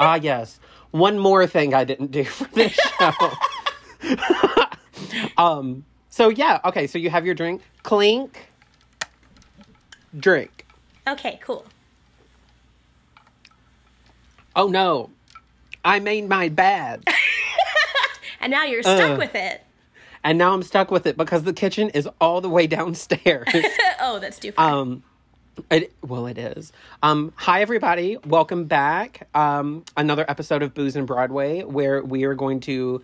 ah, yes. One more thing I didn't do for this show. um. So yeah. Okay. So you have your drink. Clink. Drink. Okay, cool. Oh no, I made my bad. And now you're stuck Uh. with it. and now I'm stuck with it because the kitchen is all the way downstairs. oh, that's too far. um, it, well, it is. Um, hi everybody, welcome back. Um, another episode of Booze and Broadway where we are going to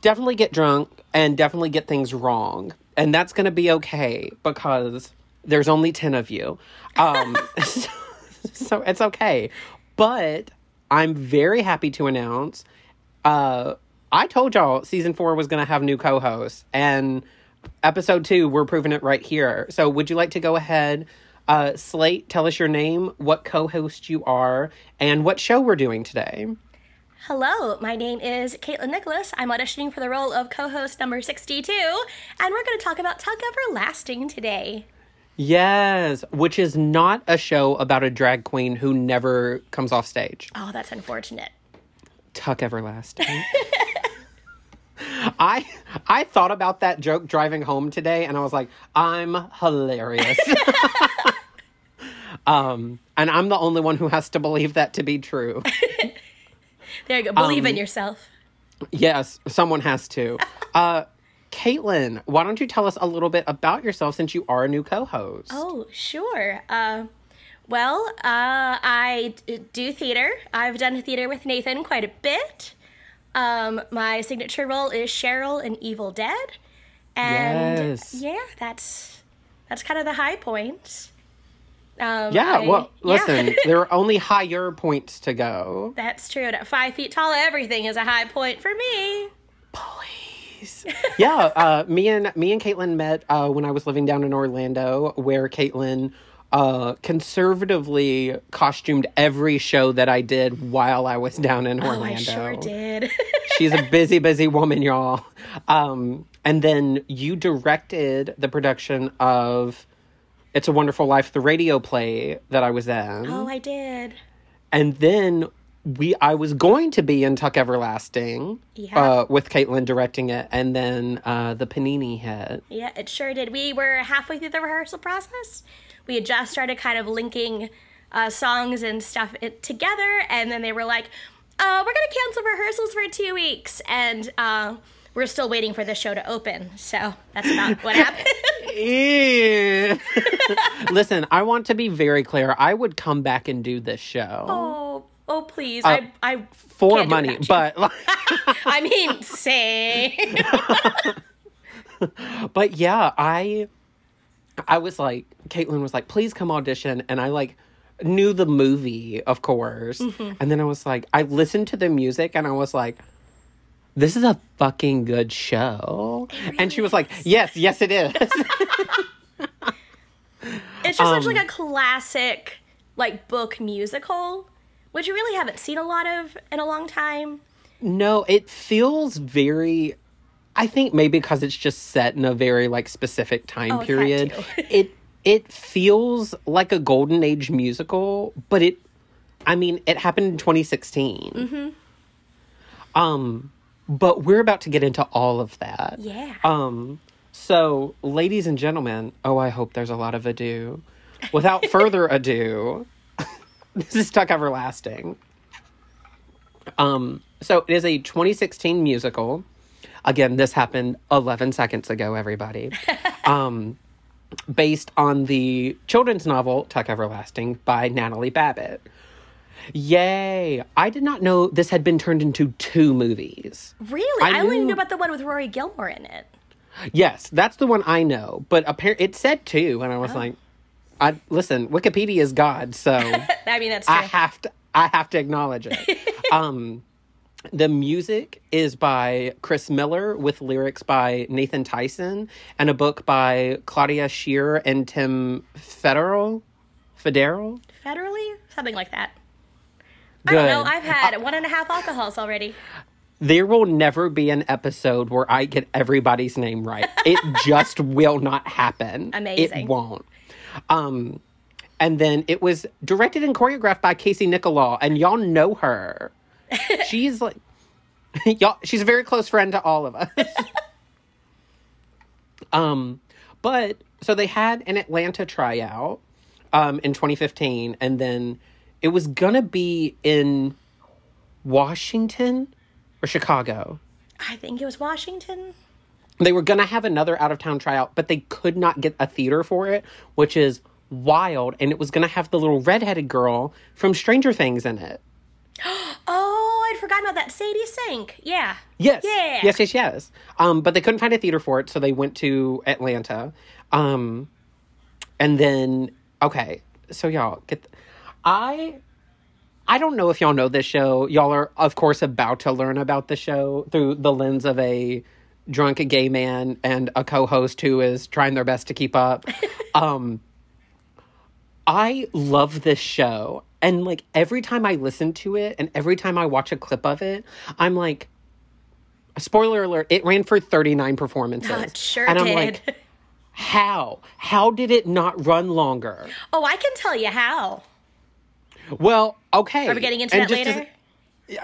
definitely get drunk and definitely get things wrong, and that's going to be okay because there's only ten of you. Um, so, so it's okay. But I'm very happy to announce. Uh, I told y'all season four was going to have new co-hosts, and episode two we're proving it right here. So, would you like to go ahead, uh, Slate? Tell us your name, what co-host you are, and what show we're doing today. Hello, my name is Caitlin Nicholas. I'm auditioning for the role of co host number 62, and we're going to talk about Tuck Everlasting today. Yes, which is not a show about a drag queen who never comes off stage. Oh, that's unfortunate. Tuck Everlasting. I I thought about that joke driving home today and I was like, I'm hilarious. um and I'm the only one who has to believe that to be true. There you go. Believe Um, in yourself. yes, someone has to. Uh Caitlin, why don't you tell us a little bit about yourself since you are a new co-host? Oh, sure. Uh, well, uh, I d- do theater. I've done theater with Nathan quite a bit. Um, my signature role is Cheryl in Evil Dead, and Yes. yeah, that's that's kind of the high points. Um, yeah, I- well, yeah. listen, there are only higher points to go. that's true. At five feet tall, everything is a high point for me. Please. yeah, uh, me and me and Caitlin met uh, when I was living down in Orlando, where Caitlin uh, conservatively costumed every show that I did while I was down in Orlando. Oh, I sure did. She's a busy, busy woman, y'all. Um, and then you directed the production of "It's a Wonderful Life," the radio play that I was in. oh, I did. And then we I was going to be in Tuck Everlasting Yeah. uh, with Caitlin directing it, and then uh, the Panini hit. Yeah, it sure did. We were halfway through the rehearsal process. We had just started kind of linking uh, songs and stuff it, together, and then they were like, uh, "We're gonna cancel rehearsals for two weeks," and uh, we're still waiting for the show to open. So that's about what happened. Listen, I want to be very clear. I would come back and do this show oh, oh, please! I, I for can't money, but I mean, say, but yeah, I I was like, Caitlin was like, please come audition, and I like knew the movie, of course, Mm-hmm. and then I was like, I listened to the music, and I was like. This is a fucking good show. and she was like, Yes, yes, it is. it's just such Um, like a classic, like book musical, which you really haven't seen a lot of in a long time. No, it feels very. I think maybe because it's just set in a very like specific time Oh, period. it it feels like a golden age musical, but it. I mean, it happened in 2016. Mm-hmm. Um, but we're about to get into all of that. Yeah. Um, so, ladies and gentlemen, oh, I hope there's a lot of ado. Without further ado, this is Tuck Everlasting. Um, so it is a 2016 musical. Again, this happened 11 seconds ago, everybody. um, based on the children's novel Tuck Everlasting by Natalie Babbitt. Yay! I did not know this had been turned into two movies. Really? I I, only knew- about the one with Rory Gilmore in it. Yes, that's the one I know. But apparently, it said two, and I Oh. was like, "I listen. Wikipedia is God, so I mean, that's true. I have to. I have to acknowledge it." um, the music is by Chris Miller with lyrics by Nathan Tysen and a book by Claudia Shear and Tim Federal. Federal. Federally? Something like that. I don't know. I've had one and a half alcohols already. There will never be an episode where I get everybody's name right. It just will not happen. Amazing. It won't. Um and then it was directed and choreographed by Casey Nicholaw, and y'all know her. she's like, y'all. She's a very close friend to all of us. um, but so they had an Atlanta tryout, um, in 2015, and then it was gonna be in Washington or Chicago. I think it was Washington. They were gonna have another out of town tryout, but they could not get a theater for it, which is wild. And it was gonna have the little redheaded girl from Stranger Things in it. Oh, I'd forgotten about that. Sadie Sink. Yeah. Yes. Yeah. Yes, yes, yes. Um, but they couldn't find a theater for it, so they went to Atlanta. Um, and then okay, so y'all get. I I don't know if y'all know this show. Y'all are, of course, about to learn about the show through the lens of a drunk gay man and a co-host who is trying their best to keep up. um, I love this show, and like every time I listen to it, and every time I watch a clip of it, I'm like, spoiler alert! It ran for 39 performances, It sure and I'm did. like, how? How did it not run longer? oh, I can tell you how. Well, okay. Are we getting into And that just as- later?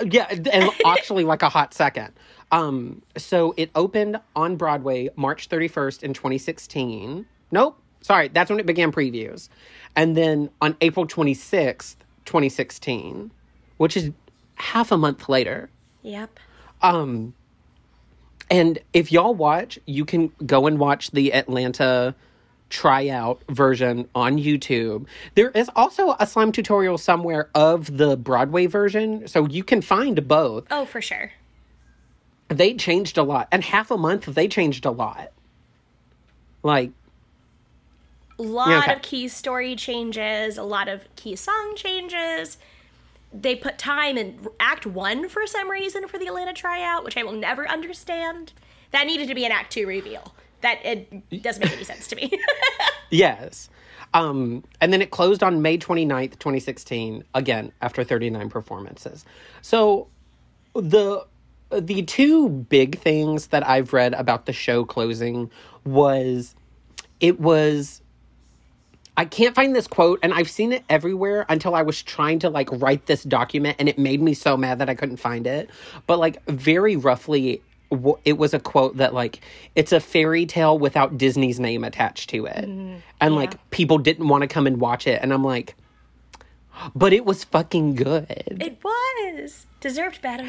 Yeah, and actually, like a hot second. Um, so it opened on Broadway March 31st in 2016. Nope, sorry, that's when it began previews. And then on April 26th, 2016, which is half a month later. Yep. Um, and if y'all watch, you can go and watch the Atlanta tryout version on YouTube. There is also a slime tutorial somewhere of the Broadway version, so you can find both. Oh, for sure. They changed a lot, and half a month they changed a lot. Like, A lot Yeah, okay. of key story changes, a lot of key song changes. They put time in Act One for some reason for the Atlanta tryout, which I will never understand. That needed to be an Act Two reveal. That it doesn't make any sense to me. yes. Um, and then it closed on May 29th, 2016, again, after 39 performances. So the the two big things that I've read about the show closing was it was I can't find this quote and I've seen it everywhere until I was trying to like write this document and it made me so mad that I couldn't find it. But like very roughly it was a quote that like it's a fairy tale without Disney's name attached to it. Mm-hmm. and like people didn't want to come and watch it and I'm like but it was fucking good. it was deserved better.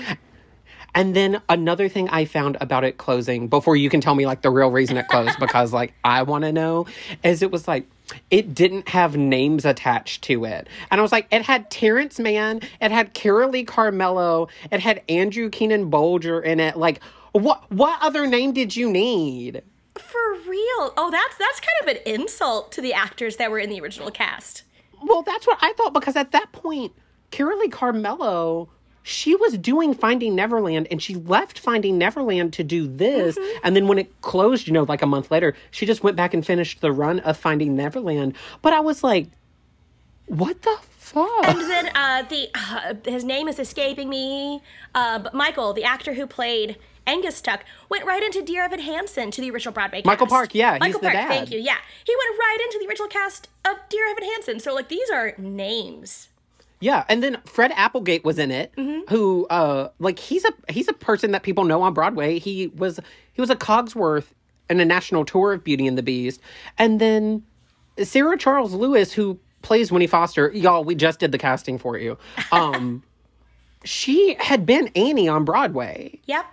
And then another thing I found about it closing before you can tell me like the real reason it closed because like I want to know is it was like it didn't have names attached to it. And I was like it had Terrence Mann, it had Carolee Carmello, it had Andrew Keenan Bolger in it. Like what what other name did you need? For real. Oh, that's that's kind of an insult to the actors that were in the original cast. Well, that's what I thought because at that point, Carolee Carmello, she was doing Finding Neverland and she left Finding Neverland to do this. And then when it closed, you know, like a month later, she just went back and finished the run of Finding Neverland. But I was like, what the fuck? And then uh, the uh, his name is escaping me. Uh, but Michael, the actor who played Angus Tuck, went right into Dear Evan Hansen to the original Broadway cast. Michael Park, yeah, he's Michael Park, thank you. Yeah, he went right into the original cast of Dear Evan Hansen. So like these are names. Yeah, and then Fred Applegate was in it, who uh like he's a he's a person that people know on Broadway. He was he was a Cogsworth in a national tour of Beauty and the Beast. And then Sarah Charles Lewis who plays Winnie Foster, y'all, we just did the casting for you. Um she had been Annie on Broadway. Yep.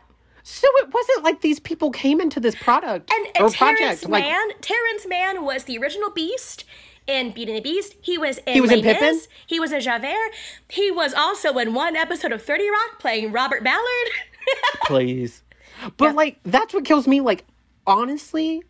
So it wasn't like these people came into this product And, or and Terrence project like Mann, Terrence Mann was the original Beast in Beauty and the Beast. He was in He was Les in Pippin? Mis. He was in Javert. He was also in one episode of 30 Rock playing Robert Ballard. please. But like that's what kills me. Like honestly,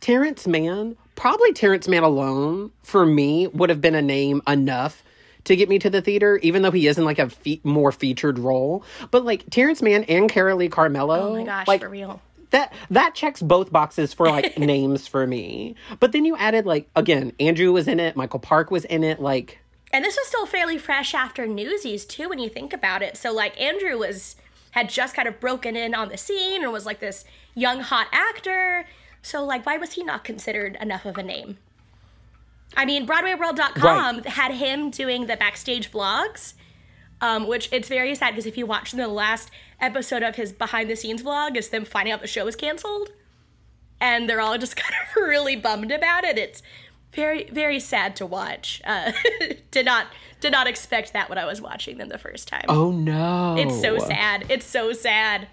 Terrence Mann, probably Terrence Mann alone for me would have been a name enough to get me to the theater, even though he is in like a fe- more featured role. But like Terrence Mann and Carolee Carmello, oh my gosh, like for real. that that checks both boxes for like names for me. But then you added like again, Andrew was in it, Michael Park was in it, like. And this was still fairly fresh after Newsies too, when you think about it. So like Andrew was had just kind of broken in on the scene and was like this young hot actor. So like, why was he not considered enough of a name? I mean, BroadwayWorld.com Right. had him doing the backstage vlogs, um, which it's very sad because if you watch the last episode of his behind the scenes vlog, it's them finding out the show was canceled. And they're all just kind of really bummed about it. It's very, very sad to watch. Uh, did not did not expect that when I was watching them the first time. Oh no. It's so sad. It's so sad.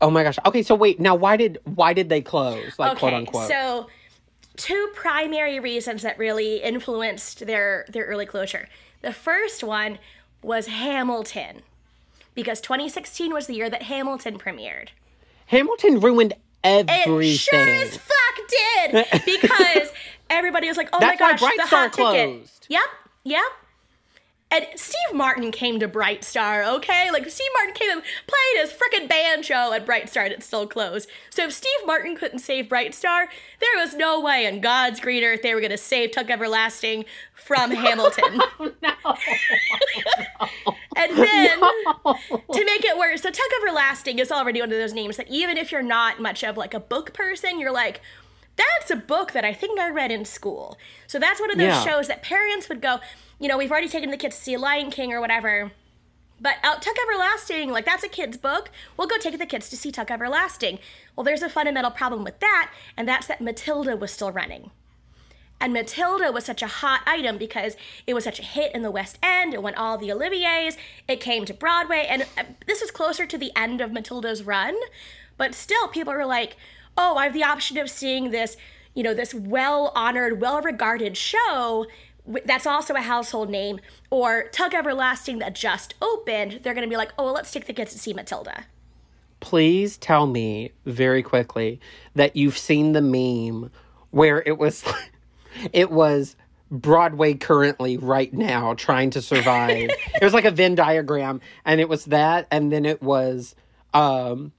Oh my gosh. Okay, so wait, now why did why did they close? Like quote unquote. So, two primary reasons that really influenced their their early closure. The first one was Hamilton, because 2016 was the year that Hamilton premiered. Hamilton ruined everything. It sure as fuck did because everybody was like, "Oh That's my gosh, the hot ticket." Yep, yep. And Steve Martin came to Bright Star, okay? Like Steve Martin came and played his frickin' banjo at Bright Star and it still closed. So if Steve Martin couldn't save Bright Star, there was no way in God's green earth they were gonna save Tuck Everlasting from Hamilton. Oh no. And then to make it worse, so Tuck Everlasting is already one of those names that even if you're not much of like a book person, you're like, that's a book that I think I read in school. So that's one of those Yeah. shows that parents would go, you know, we've already taken the kids to see Lion King or whatever. But out Tuck Everlasting, like that's a kid's book. We'll go take the kids to see Tuck Everlasting. Well, there's a fundamental problem with that, and that's that Matilda was still running. And Matilda was such a hot item because it was such a hit in the West End. It won all the Olivier's. It came to Broadway. And uh, this is closer to the end of Matilda's run. But still, people were like, oh, I have the option of seeing this, you know, this well honored, well regarded show that's also a household name. Or Tug Everlasting that just opened. They're going to be like, oh, well, let's take the kids to see Matilda. Please tell me very quickly that you've seen the meme where it was it was Broadway currently right now trying to survive. it was like a Venn diagram and it was that and then it was um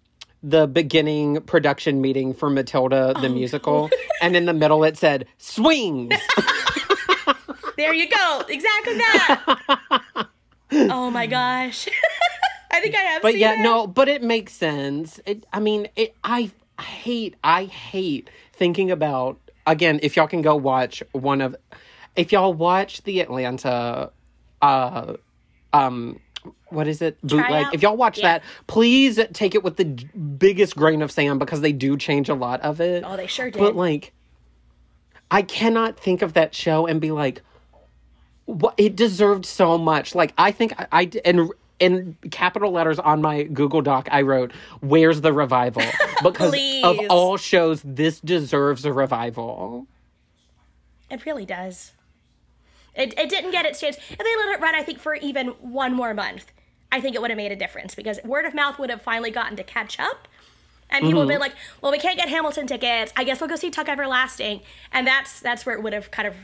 the beginning production meeting for Matilda the musical and in the middle it said swings. There you go. Exactly that. oh my gosh. I think I have But yeah, no, but it makes sense. It, I mean, it. I hate, I hate thinking about again. If y'all can go watch one of, if y'all watch the Atlanta, uh, um, what is it? Bootleg. Tryout? If y'all watch Yeah. that, please take it with the biggest grain of sand because they do change a lot of it. Oh, they sure did. But like, I cannot think of that show and be like, it deserved so much. Like I think I and in capital letters on my Google Doc I wrote, "Where's the revival?" Because of all shows, this deserves a revival. It really does. It, it didn't get its chance. If they let it run, I think, for even one more month, I think it would have made a difference because word of mouth would have finally gotten to catch up. And people would be mm-hmm. like, well, we can't get Hamilton tickets. I guess we'll go see Tuck Everlasting. And that's that's where it would have kind of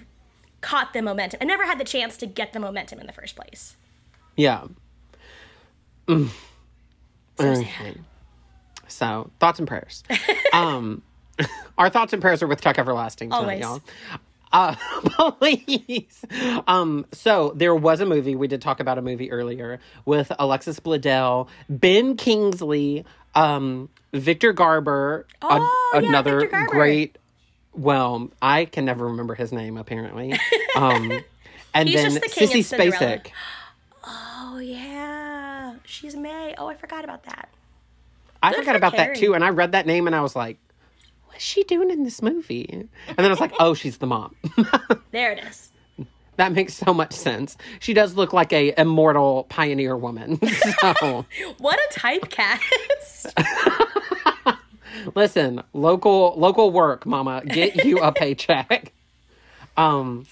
caught the momentum. I never had the chance to get the momentum in the first place. Yeah. Mm. So sad. So thoughts and prayers. um, our thoughts and prayers are with Chuck Everlasting tonight, Always. y'all. Uh, please. Um, so there was a movie we did talk about a movie earlier with Alexis Bledel, Ben Kingsley, um, Victor Garber, a- Oh, yeah, another Victor Garber. great. Well, I can never remember his name apparently. Um, and then the Sissy Spacek. Oh, yeah. She's May. Oh, I forgot about that. I Good forgot for about that too, and I read that name and I was like, "What's she doing in this movie?" And then I was like, "Oh, she's the mom." There it is. that makes so much sense. She does look like a immortal pioneer woman. so What a typecast. Listen, local local work, Mama, get you a paycheck. Um.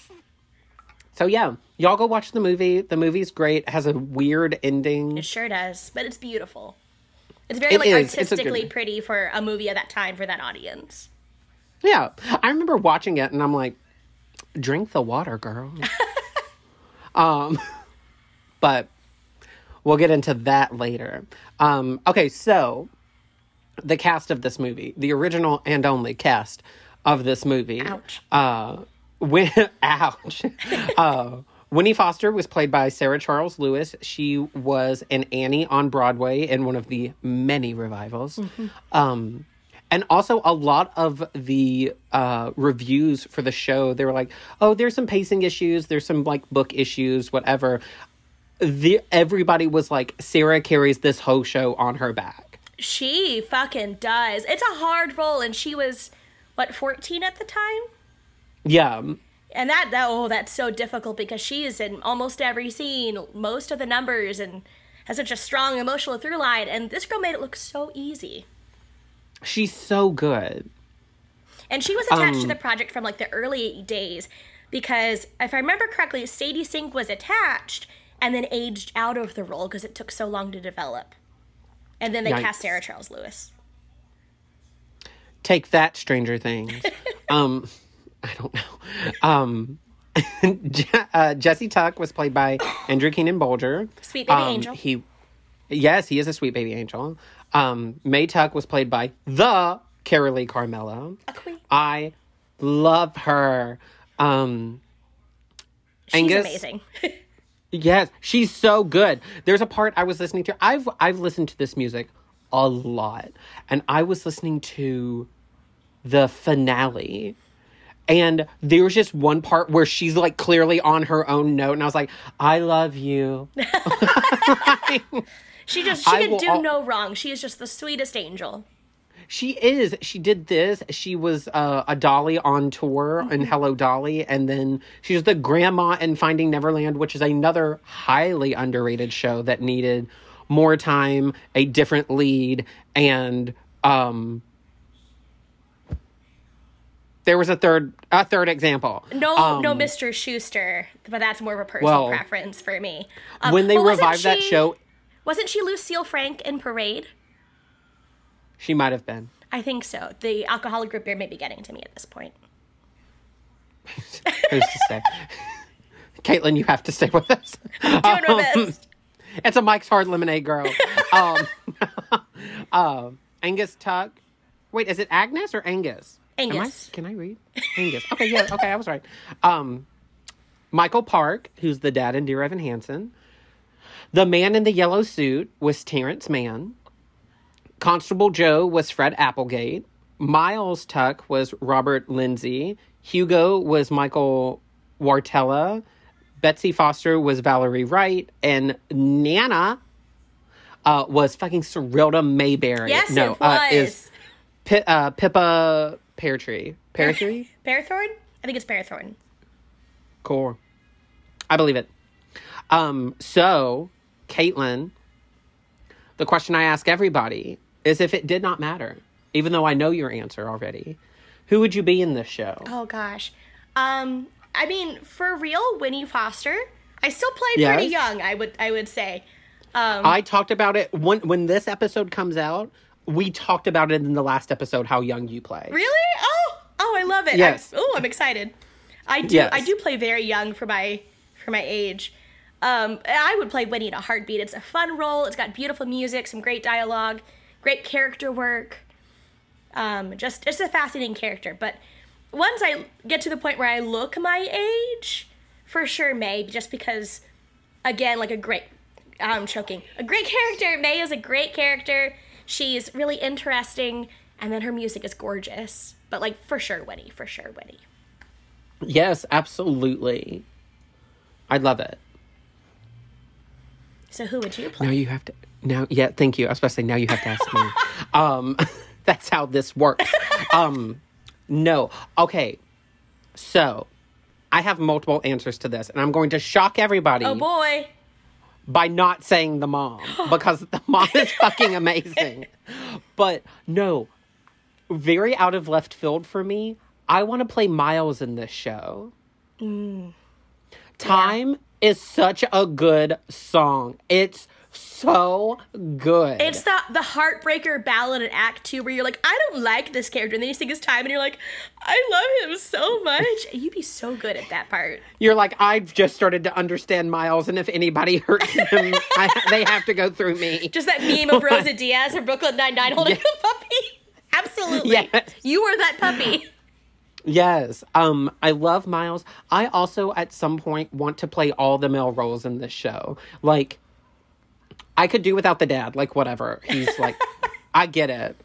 So yeah, y'all go watch the movie. The movie's great. It has a weird ending. It sure does, but it's beautiful. It's very It like is. Artistically pretty for a movie at that time for that audience. Yeah, I remember watching it and I'm like, drink the water, girl. um, but we'll get into that later. Um, okay, so the cast of this movie, the original and only cast of this movie. Ouch. Uh, when, ouch. uh, Winnie Foster was played by Sarah Charles Lewis. She was an Annie on Broadway in one of the many revivals. Um, And also, a lot of the uh, reviews for the show, they were like, "Oh, there's some pacing issues. There's some like book issues, whatever." The everybody was like, "Sarah carries this whole show on her back." She fucking does. It's a hard role, and she was what 14 at the time. Yeah, And that, that oh, that's so difficult because she is in almost every scene, most of the numbers, and has such a strong emotional through line. And this girl made it look so easy. she's so good. And she was attached to Um, the project from like the early days because if I remember correctly, Sadie Sink was attached and then aged out of the role because it took so long to develop. And then they Yikes. cast Sarah Charles Lewis. Take that, Stranger Things. um, I don't know. Um, Je- uh, Jesse Tuck was played by Andrew Keenan Bolger. Sweet baby Um, angel. He, yes, he is a sweet baby angel. Um, May Tuck was played by the Carolee Carmello. A queen. I love her. Um, She's Angus? amazing. Yes, she's so good. There's a part I was listening to. I've I've listened to this music a lot, and I was listening to the finale, and there was just one part where she's like clearly on her own note, and I was like, "I love you." she just she I can do al- no wrong. She is just the sweetest angel. She is. She did this. She was uh, a Dolly on tour in Hello Dolly, and then she's the grandma in Finding Neverland, which is another highly underrated show that needed more time, a different lead, and um, there was a third a third example. No, no, Mr. Schuster, but that's more of a personal Um, well, preference for me. Um, When they wasn't revived that she- show, wasn't she Lucille Frank in Parade? She might have been. I think so. The alcoholic group beer may be getting to me at this point. Who's to say? Caitlin, you have to stay with us. Doing my best. It's a Mike's Hard Lemonade girl. Um, uh, Angus Tuck. Wait, is it Agnes or Angus? Am I- Angus. can I read? Angus. Okay, yeah, okay, I was right. Um, Michael Park, who's the dad in Dear Evan Hansen. The man in the yellow suit was Terrence Mann. Constable Joe was Fred Applegate. Miles Tuck was Robert Lenzi. Hugo was Michael Wartella. Betsy Foster was Valerie Wright. And Nana uh, was fucking Cyrilda Mayberry. Yes, no, it was. Uh, is Pi- uh, Pippa Peartree. Peartree? Parathorn? I think it's Parathorn. Cool. I believe it. Um, so, Caitlin, the question I ask everybody is if it did not matter, even though I know your answer already, who would you be in this show? Oh gosh. Um, I mean, for real, Winnie Foster. I still played Yes. pretty young. I would I would say. Um, I talked about it when when this episode comes out. We talked about it in the last episode how young you play. really? Oh, oh, I love it. Yes. Oh, I'm excited. I do. Yes. I do play very young for my for my age. Um, I would play Winnie in a heartbeat. It's a fun role. It's got beautiful music, some great dialogue, great character work. Um, just just a fascinating character. But once I get to the point where I look my age, for sure May, just because, again, like a great, I'm choking, a great character. May is a great character. She's really interesting, and then her music is gorgeous. But like for sure, Winnie, for sure, Winnie. Yes, absolutely. I love it. So who would you play? Now you have to. Now, yeah, thank you. I was supposed to say now you have to ask me. um, that's how this works. Um, no, okay. So, I have multiple answers to this, and I'm going to shock everybody Oh boy. by not saying the mom because the mom is fucking amazing. But no, very out of left field for me. I want to play Miles in this show. Time is such a good song. It's so good. It's the the heartbreaker ballad in Act Two where you're like, I don't like this character, and then you sing his time, and you're like, I love him so much. You'd be so good at that part. You're like, I've just started to understand Miles, and if anybody hurts him, I, they have to go through me. Just that meme of Rosa Diaz from Brooklyn Nine Nine holding the puppy. Absolutely. Yes. You were that puppy. Yes. Um, I love Miles. I also at some point want to play all the male roles in this show. Like I could do without the dad, like whatever. He's like I get it.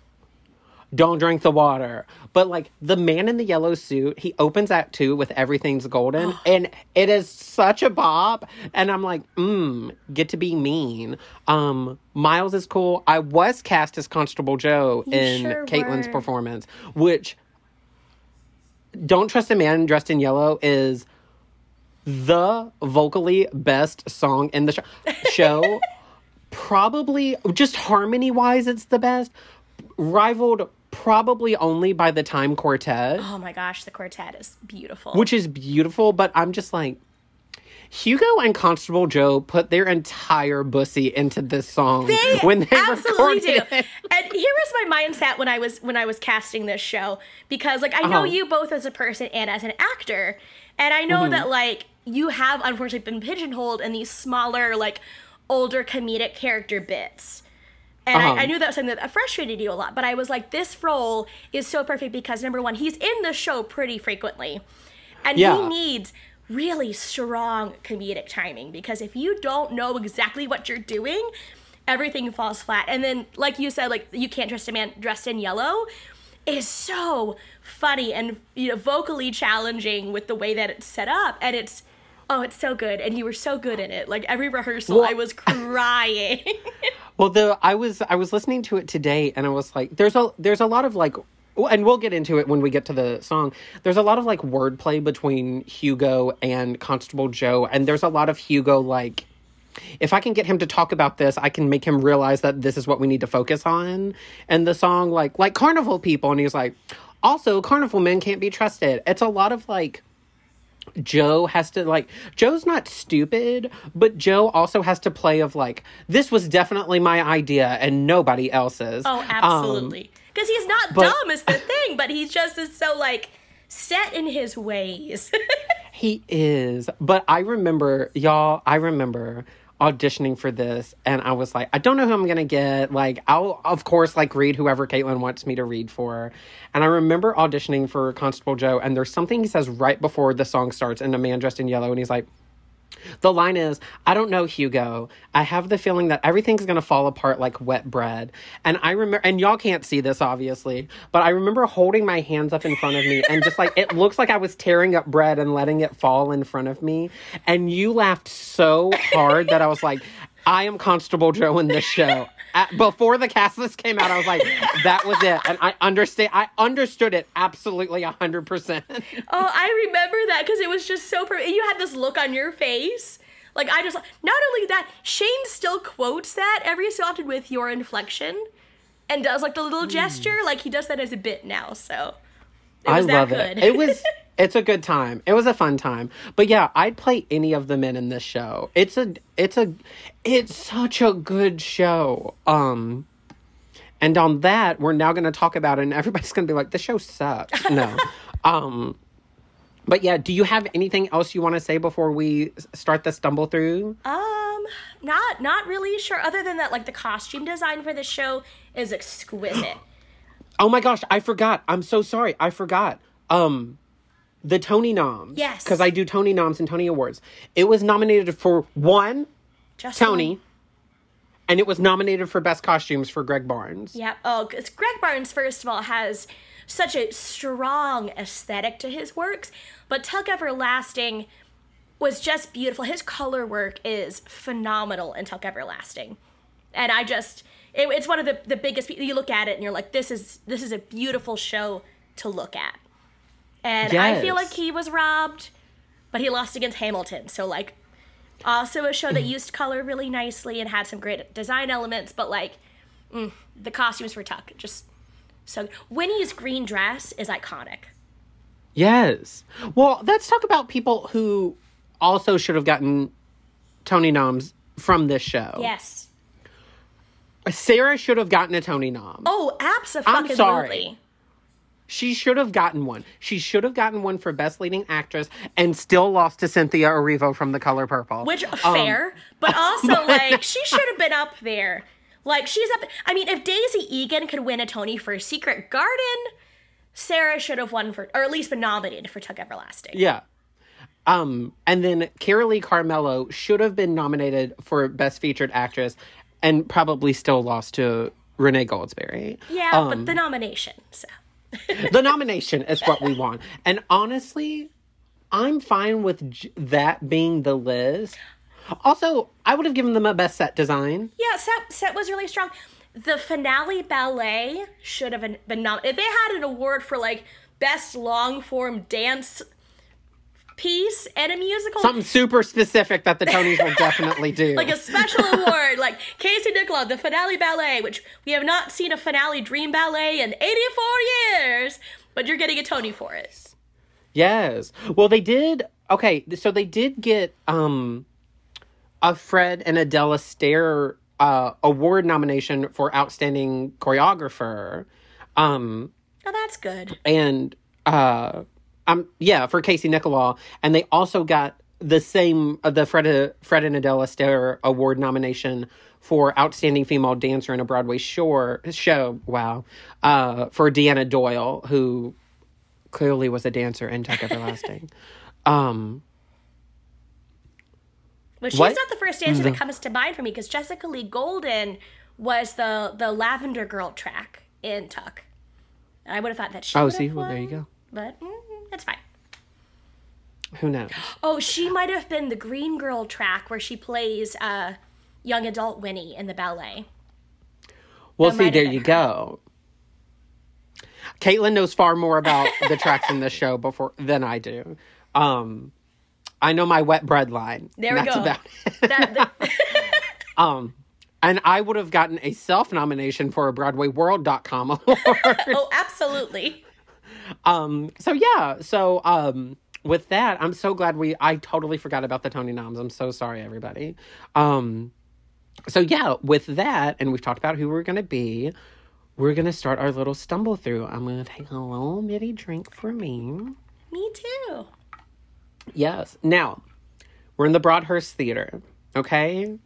don't drink the water. But like the man in the yellow suit, he opens Act Two with Everything's Golden, and it is such a bop. And I'm like, mmm, get to be mean. Um, Miles is cool. I was cast as Constable Joe in sure Caitlin's were. performance, which Don't Trust a Man Dressed in Yellow is the vocally best song in the show. show. Probably just harmony wise, it's the best. Rivaled probably only by the Time Quartet, Oh my gosh, the quartet is beautiful. which is beautiful, but I'm just like, Hugo and Constable Joe put their entire bussy into this song They when they absolutely do. it. And here was my mindset when I was when I was casting this show because like I know Uh-huh. you both as a person and as an actor, and I know Mm-hmm. that like you have unfortunately been pigeonholed in these smaller like older comedic character bits. And Uh-huh. I, I knew that was something that frustrated you a lot, but I was like, this role is so perfect because number one, he's in the show pretty frequently. And Yeah. he needs really strong comedic timing because if you don't know exactly what you're doing, everything falls flat. And then, like you said, like you can't trust a man dressed in yellow is so funny and you know vocally challenging with the way that it's set up, and it's oh, it's so good. And you were so good in it. Like every rehearsal, Well- I was crying. Well, the I was I was listening to it today, and I was like, "There's a there's a lot of like." And we'll get into it when we get to the song. There's a lot of like wordplay between Hugo and Constable Joe, and there's a lot of Hugo like, if I can get him to talk about this, I can make him realize that this is what we need to focus on. And the song like like carnival people, and he's like, also carnival men can't be trusted. It's a lot of like Joe has to like Joe's not stupid, but Joe also has to play of like this was definitely my idea and nobody else's. Oh, Um, absolutely. Because he's not but- dumb is the thing, but he just is so like set in his ways. he is. But I remember y'all, I remember auditioning for this and I was like, I don't know who I'm gonna get. Like I'll of course like read whoever Caitlin wants me to read for. And I remember auditioning for Constable Joe and there's something he says right before the song starts and a man dressed in yellow and he's like The line is, I don't know, Hugo. I have the feeling that everything's going to fall apart like wet bread. And I remember, and y'all can't see this obviously, but I remember holding my hands up in front of me and just like, it looks like I was tearing up bread and letting it fall in front of me. And you laughed so hard that I was like, I am Constable Joe in this show. At, before the cast list came out, I was like, that was it. And I understand, I understood it absolutely 100%. oh, I remember that because it was just so perfect. You had this look on your face. Like I just not only that, Shane still quotes that every so often with your inflection, and does like the little Hmm. gesture. Like he does that as a bit now. So it I love good. it. It was it's a good time. It was a fun time. But yeah, I'd play any of the men in this show. It's a it's a it's such a good show. Um and on that, we're now going to talk about it and everybody's going to be like the show sucks. No. um but yeah, do you have anything else you want to say before we start the stumble through? Um, not not really sure. Other than that, like the costume design for the show is exquisite. Oh my gosh, I forgot. I'm so sorry. I forgot. Um the Tony noms. Yes. Because I do Tony noms and Tony Awards. It was nominated for one Just Tony, and it was nominated for Best Costumes for Greg Barnes. Yeah. Oh, because Greg Barnes, first of all, has such a strong aesthetic to his works, but Tuck Everlasting was just beautiful. His color work is phenomenal in Tuck Everlasting, and I just it, it's one of the the biggest. You look at it and you're like, this is this is a beautiful show to look at, and I feel like he was robbed, but he lost against Hamilton. So like. Also, a show that used color really nicely and had some great design elements, but like mm, the costumes for Tuck just so. Winnie's green dress is iconic. Yes. Well, let's talk about people who also should have gotten Tony noms from this show. Yes. Sarah should have gotten a Tony nom. Oh, absolutely. I'm sorry. She should have gotten one. She should have gotten one for Best Leading Actress and still lost to Cynthia Erivo from The Color Purple. Which Um, fair, but also like she should have been up there. Like she's up. I mean, if Daisy Egan could win a Tony for Secret Garden, Sarah should have won for, or at least been nominated for Tuck Everlasting. Yeah. Um, and then Carolee Carmello should have been nominated for Best Featured Actress and probably still lost to Renee Goldsberry. Yeah, Um, but the nomination. So the nomination is what we want. And honestly, I'm fine with j- that being the list. Also, I would have given them a best set design. yeah, set set was really strong. The finale ballet should have been, been nom- If they had an award for like best long form dance piece and a musical, Something super specific that the Tonys will definitely do. like a special award, like Casey Nicholaw, the finale ballet, which we have not seen a finale dream ballet in 84 years, but you're getting a Tony for it. Yes. Well, they did. Okay, so they did get um a Fred and Adele Astaire uh, award nomination for outstanding choreographer. Um Oh, that's good. and uh um yeah, for Casey Nicholaw and they also got the same uh, the Fred Fred and Adele Astaire award nomination for outstanding female dancer in a Broadway show show. Wow. Uh for Deanna Doyle who clearly was a dancer in Tuck Everlasting. um But she's What? not the first dancer that comes to mind for me because Jessica Lee Golden was the the Lavender Girl track in Tuck. I would have thought that she. Oh, see, have well, there you go. But mm, that's fine. Who knows? Oh, she might have been the Green Girl track where she plays uh, young adult Winnie in the ballet. Well, That see, there you been go. Caitlin knows far more about the tracks in the show before than I do. Um, I know my wet bread line. There we go. That, that- um, and I would have gotten a self nomination for a BroadwayWorld.com award. oh, absolutely. Um, so yeah, so um, with that, I'm so glad we. I totally forgot about the Tony noms. I'm so sorry, everybody. Um, so yeah, with that, and we've talked about who we're gonna be. We're gonna start our little stumble through. I'm gonna take a little bitty drink for me. Me too. Yes. Now, we're in the Broadhurst Theater, okay?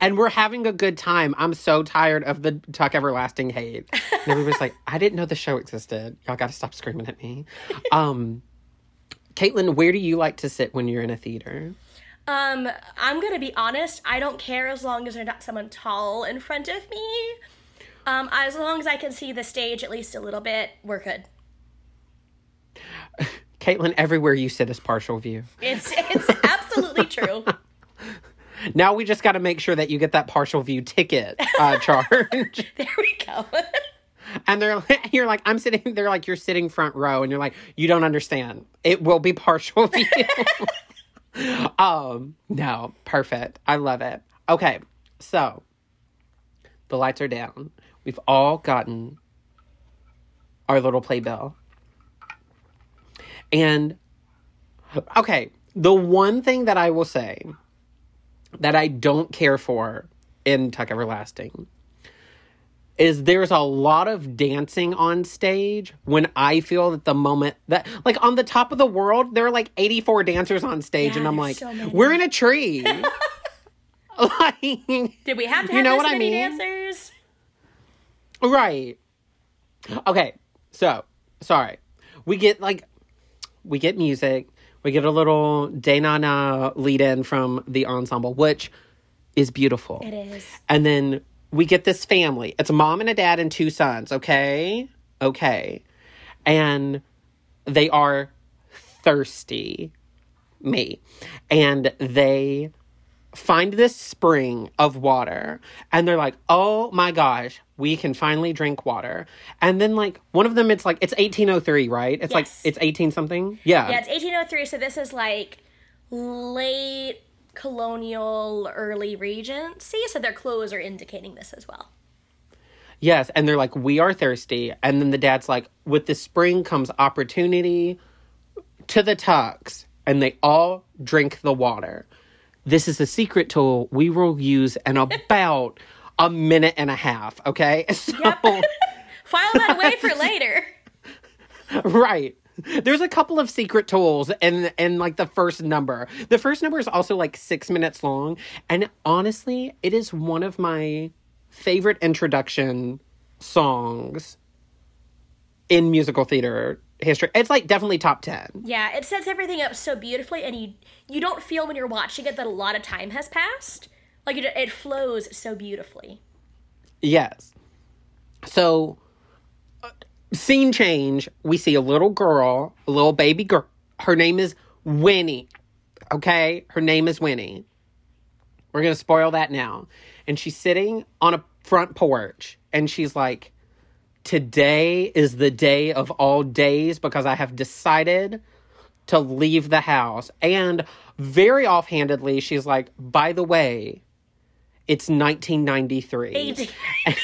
And we're having a good time. I'm so tired of the Tuck Everlasting hate. And everybody's like, I didn't know the show existed. Y'all gotta stop screaming at me. Um, Caitlin, where do you like to sit when you're in a theater? Um, I'm gonna be honest. I don't care as long as there's not someone tall in front of me. Um, as long as I can see the stage at least a little bit, we're good. Caitlin, everywhere you sit is partial view. It's it's absolutely true. Now we just got to make sure that you get that partial view ticket uh, charge. There we go. and they're you're like, I'm sitting. They're like, you're sitting front row, and you're like, you don't understand. It will be partial view. um, no, perfect. I love it. Okay, so the lights are down. We've all gotten our little playbill, and okay, the one thing that I will say that I don't care for in Tuck Everlasting is there's a lot of dancing on stage when I feel that the moment that like on the top of the world there are like 84 dancers on stage Yeah, and I'm like so we're in a tree. like Did we have to have You know what I mean? dancers? right. Okay. So, sorry. We get like we get music. We get a little Daynana lead in from the ensemble which is beautiful. It is. And then we get this family. It's a mom and a dad and two sons, okay? Okay. And they are thirsty. Me. And they find this spring of water and they're like, "Oh my gosh, we can finally drink water." And then like one of them it's like it's 1803, right? It's like it's 18 something. Yeah. Yeah, it's 1803, so this is like late colonial, early Regency, so their clothes are indicating this as well. Yes, and they're like, "We are thirsty," and then the dad's like, "With the spring comes opportunity to the tucks," and they all drink the water. This is a secret tool we will use in about a minute and a half. Okay, so File that away for later. right. There's a couple of secret tools and and like the first number. The first number is also like six minutes long, and honestly, it is one of my favorite introduction songs in musical theater history. It's like definitely top ten. Yeah, it sets everything up so beautifully, and you you don't feel when you're watching it that a lot of time has passed. Like it, it flows so beautifully. Yes. So, uh, scene change. We see a little girl, a little baby girl. Her name is Winnie. Okay? Her name is Winnie. We're going to spoil that now. And she's sitting on a front porch and she's like, Today is the day of all days because I have decided to leave the house. And very offhandedly, she's like, By the way, it's 1993.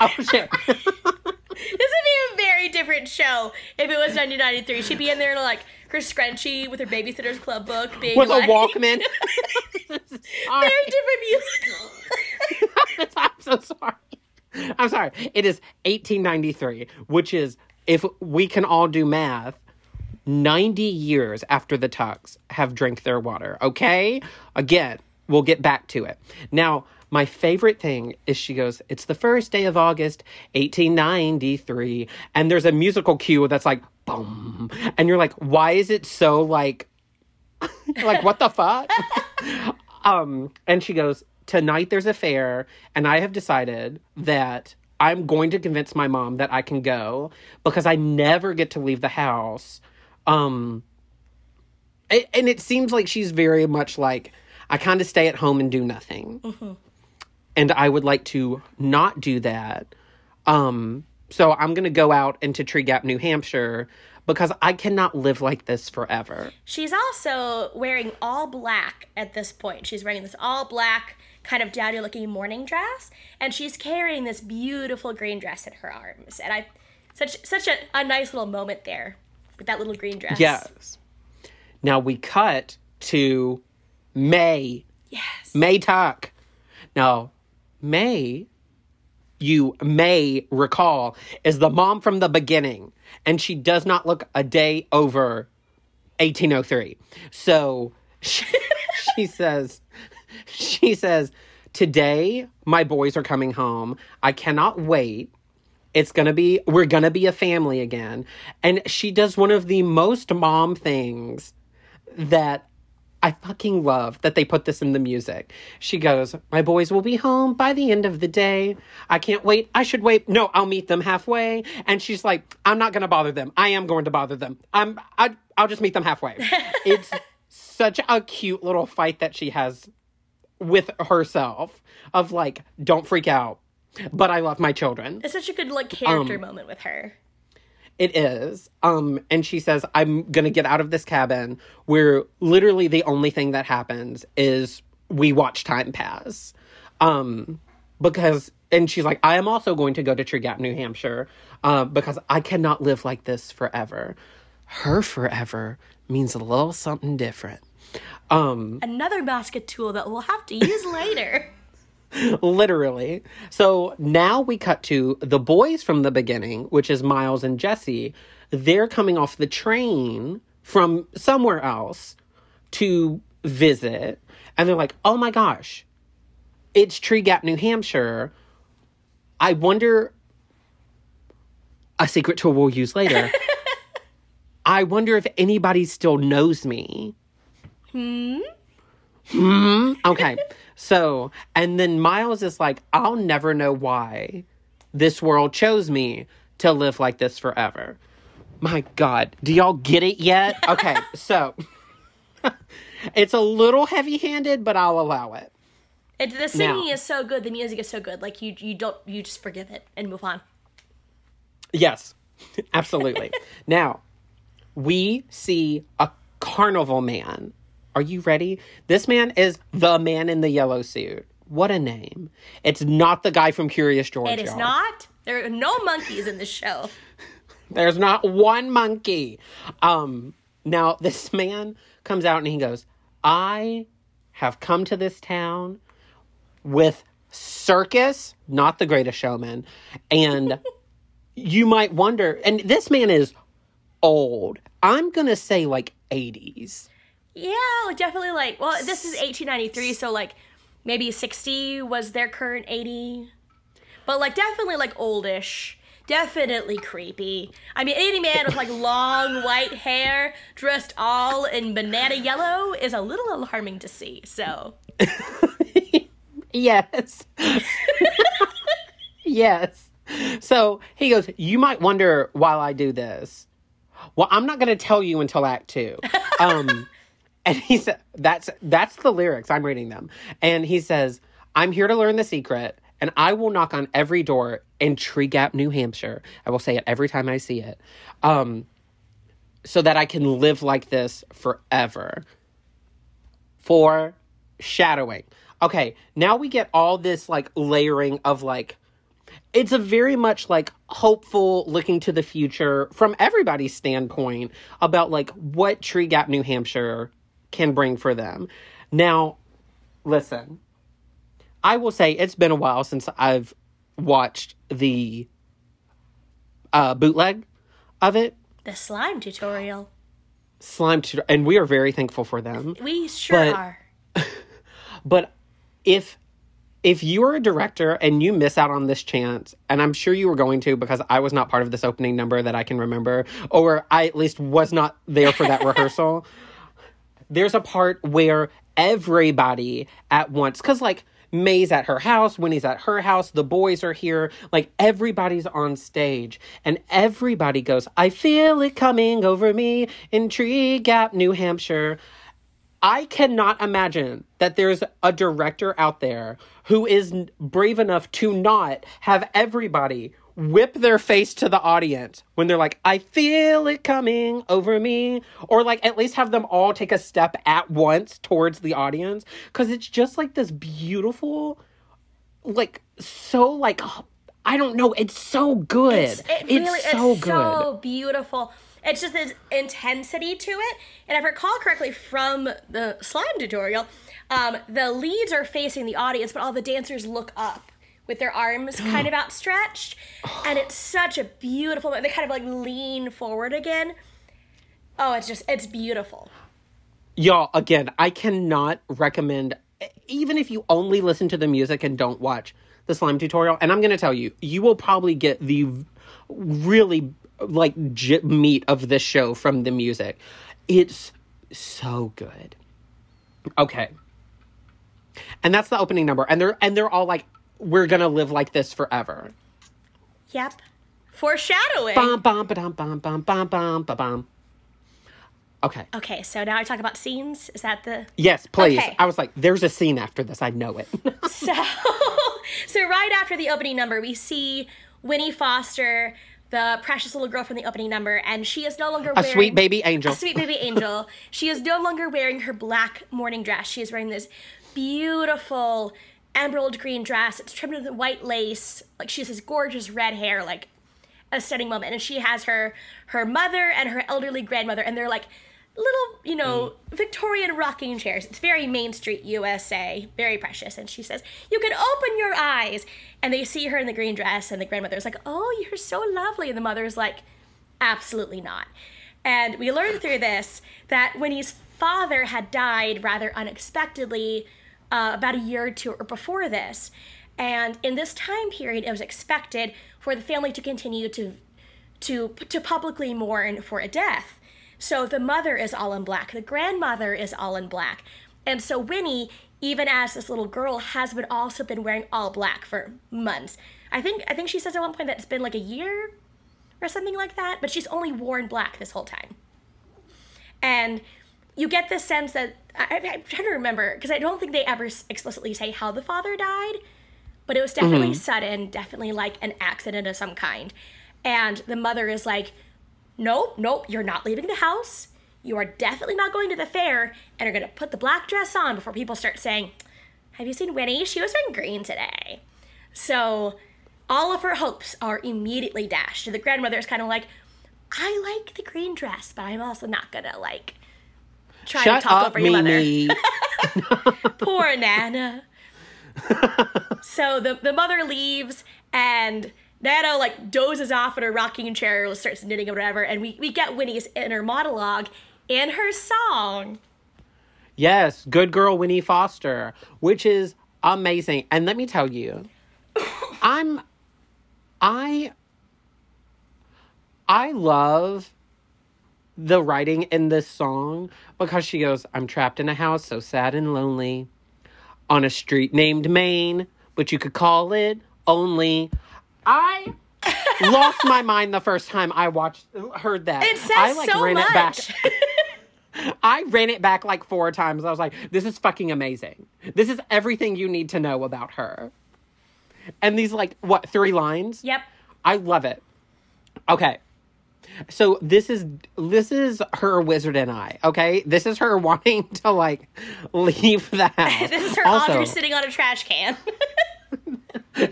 oh, shit. This would be a very different show if it was 1993. She'd be in there like her scrunchie with her Babysitter's Club book, being With like, a Walkman. very different music. I'm so sorry. I'm sorry. It is 1893, which is, if we can all do math, 90 years after the Tucks have drank their water. Okay? Again, we'll get back to it. Now, my favorite thing is she goes, It's the first day of August, 1893. And there's a musical cue that's like, boom. And you're like, Why is it so like, like, what the fuck? um, and she goes, Tonight there's a fair, and I have decided that I'm going to convince my mom that I can go because I never get to leave the house. Um, a- and it seems like she's very much like, I kind of stay at home and do nothing. And I would like to not do that. Um, so I'm going to go out into Tree Gap, New Hampshire because I cannot live like this forever. She's also wearing all black at this point. She's wearing this all black, kind of dowdy looking mourning dress, and she's carrying this beautiful green dress in her arms. And I, such such a, a nice little moment there with that little green dress. Yes. Now we cut to May. Yes. May Tuck. Now, May, you may recall, is the mom from the beginning, and she does not look a day over 1803. So she, she says, she says, today my boys are coming home. I cannot wait. It's gonna be, we're gonna be a family again. And she does one of the most mom things that I fucking love that they put this in the music. She goes, My boys will be home by the end of the day. I can't wait. I should wait. No, I'll meet them halfway. And she's like, I'm not going to bother them. I am going to bother them. I'm, I, I'll just meet them halfway. it's such a cute little fight that she has with herself of like, don't freak out, but I love my children. It's such a good like character Um, moment with her. It is. Um, and she says, I'm gonna get out of this cabin where literally the only thing that happens is we watch time pass. Um, because and she's like, I am also going to go to Tree Gap, New Hampshire, uh, because I cannot live like this forever. Her forever means a little something different. Um, Another basket tool that we'll have to use later. literally. So now we cut to the boys from the beginning, which is Miles and Jesse. They're coming off the train from somewhere else to visit. And they're like, oh my gosh, it's Tree Gap, New Hampshire. I wonder. A secret tool we'll use later. I wonder if anybody still knows me. Hmm? Hmm? Okay. So, and then Miles is like, I'll never know why this world chose me to live like this forever. My God. Do y'all get it yet? Okay. so, it's a little heavy handed, but I'll allow it. It, the singing Now- is so good, the music is so good. Like you, you don't, you just forgive it and move on. Yes, absolutely. now, we see a carnival man. Are you ready? This man is the man in the yellow suit. What a name. It's not the guy from Curious George. It is y'all. not. There are no monkeys in the show. There's not one monkey. Um, now this man comes out and he goes, I have come to this town with circus, not the greatest showman, and you might wonder, and this man is old. I'm gonna say like 80s. Yeah, definitely like. Well, this is 1893, so like maybe 60 was their current 80, but like definitely like oldish. Definitely creepy. I mean, any man with like long white hair, dressed all in banana yellow, is a little alarming to see. So Yes. yes. so he goes, You might wonder why I do this. Well, I'm not going to tell you until Act Two. Um, and he said, That's that's the lyrics. I'm reading them. And he says, I'm here to learn the secret, and I will knock on every door in Tree Gap, New Hampshire. I will say it every time I see it. Um, so that I can live like this forever. Foreshadowing. Okay, now we get all this like layering of like it's a very much like hopeful looking to the future from everybody's standpoint about like what Tree Gap, New Hampshire can bring for them. Now, listen, I will say it's been a while since I've watched the uh, bootleg of it. The slime tutorial. Slime, tutorial. and we are very thankful for them. We sure But- are. But if if you're a director and you miss out on this chance, and I'm sure you were going to because I was not part of this opening number that I can remember, or I at least was not there for that rehearsal. There's a part where everybody at once, because like May's at her house, Winnie's at her house, the boys are here, like everybody's on stage, and everybody goes, I feel it coming over me in Tree Gap, New Hampshire. I cannot imagine that there's a director out there who is brave enough to not have everybody whip their face to the audience when they're like, I feel it coming over me. Or like at least have them all take a step at once towards the audience. Cause it's just like this beautiful, like, so like, I don't know, it's so good. It's, it really, it's so it's good. so beautiful. It's just this intensity to it. And if I recall correctly from the slime tutorial, um, the leads are facing the audience, but all the dancers look up with their arms kind of outstretched. And it's such a beautiful, they kind of like lean forward again. Oh, it's just, it's beautiful. Y'all, again, I cannot recommend, even if you only listen to the music and don't watch the slime tutorial. And I'm going to tell you, you will probably get the really like j- meat of this show from the music. It's so good. Okay. And that's the opening number. And they're and they're all like, we're gonna live like this forever. Yep. Foreshadowing. Bum bum ba bum bum bum bum ba bum. Okay. Okay, so now I talk about scenes. Is that the Yes, please. Okay. I was like, there's a scene after this. I know it. So, so right after the opening number, we see Winnie Foster, the precious little girl from the opening number, and she is no longer a wearing sweet baby angel. a sweet baby angel. she is no longer wearing her black mourning dress. She is wearing this beautiful emerald green dress. It's trimmed with white lace. Like she has this gorgeous red hair, like a stunning moment. And she has her her mother and her elderly grandmother, and they're like little, you know, mm. Victorian rocking chairs. It's very Main Street USA, very precious. And she says, You can open your eyes. And they see her in the green dress, and the grandmother's like, Oh, you're so lovely. And the mother's like, Absolutely not. And we learn through this that Winnie's father had died rather unexpectedly uh, about a year or two before this. And in this time period, it was expected for the family to continue to to to publicly mourn for a death. So the mother is all in black, the grandmother is all in black. And so Winnie, even as this little girl, has been also been wearing all black for months. I think I think she says at one point that it's been like a year or something like that, but she's only worn black this whole time. And you get this sense that I, I'm trying to remember because I don't think they ever explicitly say how the father died, but it was definitely mm-hmm. sudden, definitely like an accident of some kind. And the mother is like, Nope, nope, you're not leaving the house. You are definitely not going to the fair and are going to put the black dress on before people start saying, Have you seen Winnie? She was wearing green today. So all of her hopes are immediately dashed. And the grandmother is kind of like, I like the green dress, but I'm also not going to like try Shut to talk up, over your mother. Poor Nana. so the, the mother leaves and Nana like dozes off in her rocking chair, starts knitting or whatever, and we, we get Winnie's inner monologue in her song. yes, good girl Winnie Foster, which is amazing. And let me tell you, I'm I I love the writing in this song because she goes, I'm trapped in a house so sad and lonely on a street named Main, but you could call it only. I lost my mind the first time I watched heard that. It says I like so ran it back. much. I ran it back like four times. I was like, this is fucking amazing. This is everything you need to know about her. And these like what, three lines? yep. I love it. Okay. So this is this is her wizard and I, okay? This is her wanting to like leave the house. This is her also, Audrey sitting on a trash can.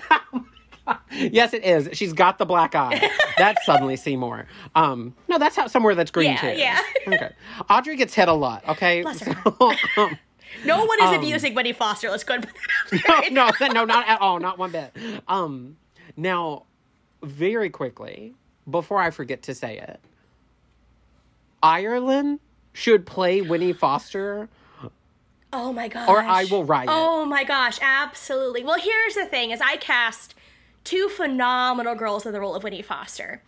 Yes, it is. She's got the black eye. That's suddenly Seymour. Um, no, that's how somewhere that's green Yeah, too. yeah. okay. Audrey gets hit a lot. Okay. Bless her. So, um, no one is Um, abusing Winnie Foster. Let's go and put that out there. no, no, no, not at all. Not one bit. Um, now, very quickly, before I forget to say it, Ireland should play Winnie Foster. Oh my gosh. Or I will write. Oh my gosh, absolutely. Well, here's the thing: is I cast two phenomenal girls in the role of Winnie Foster.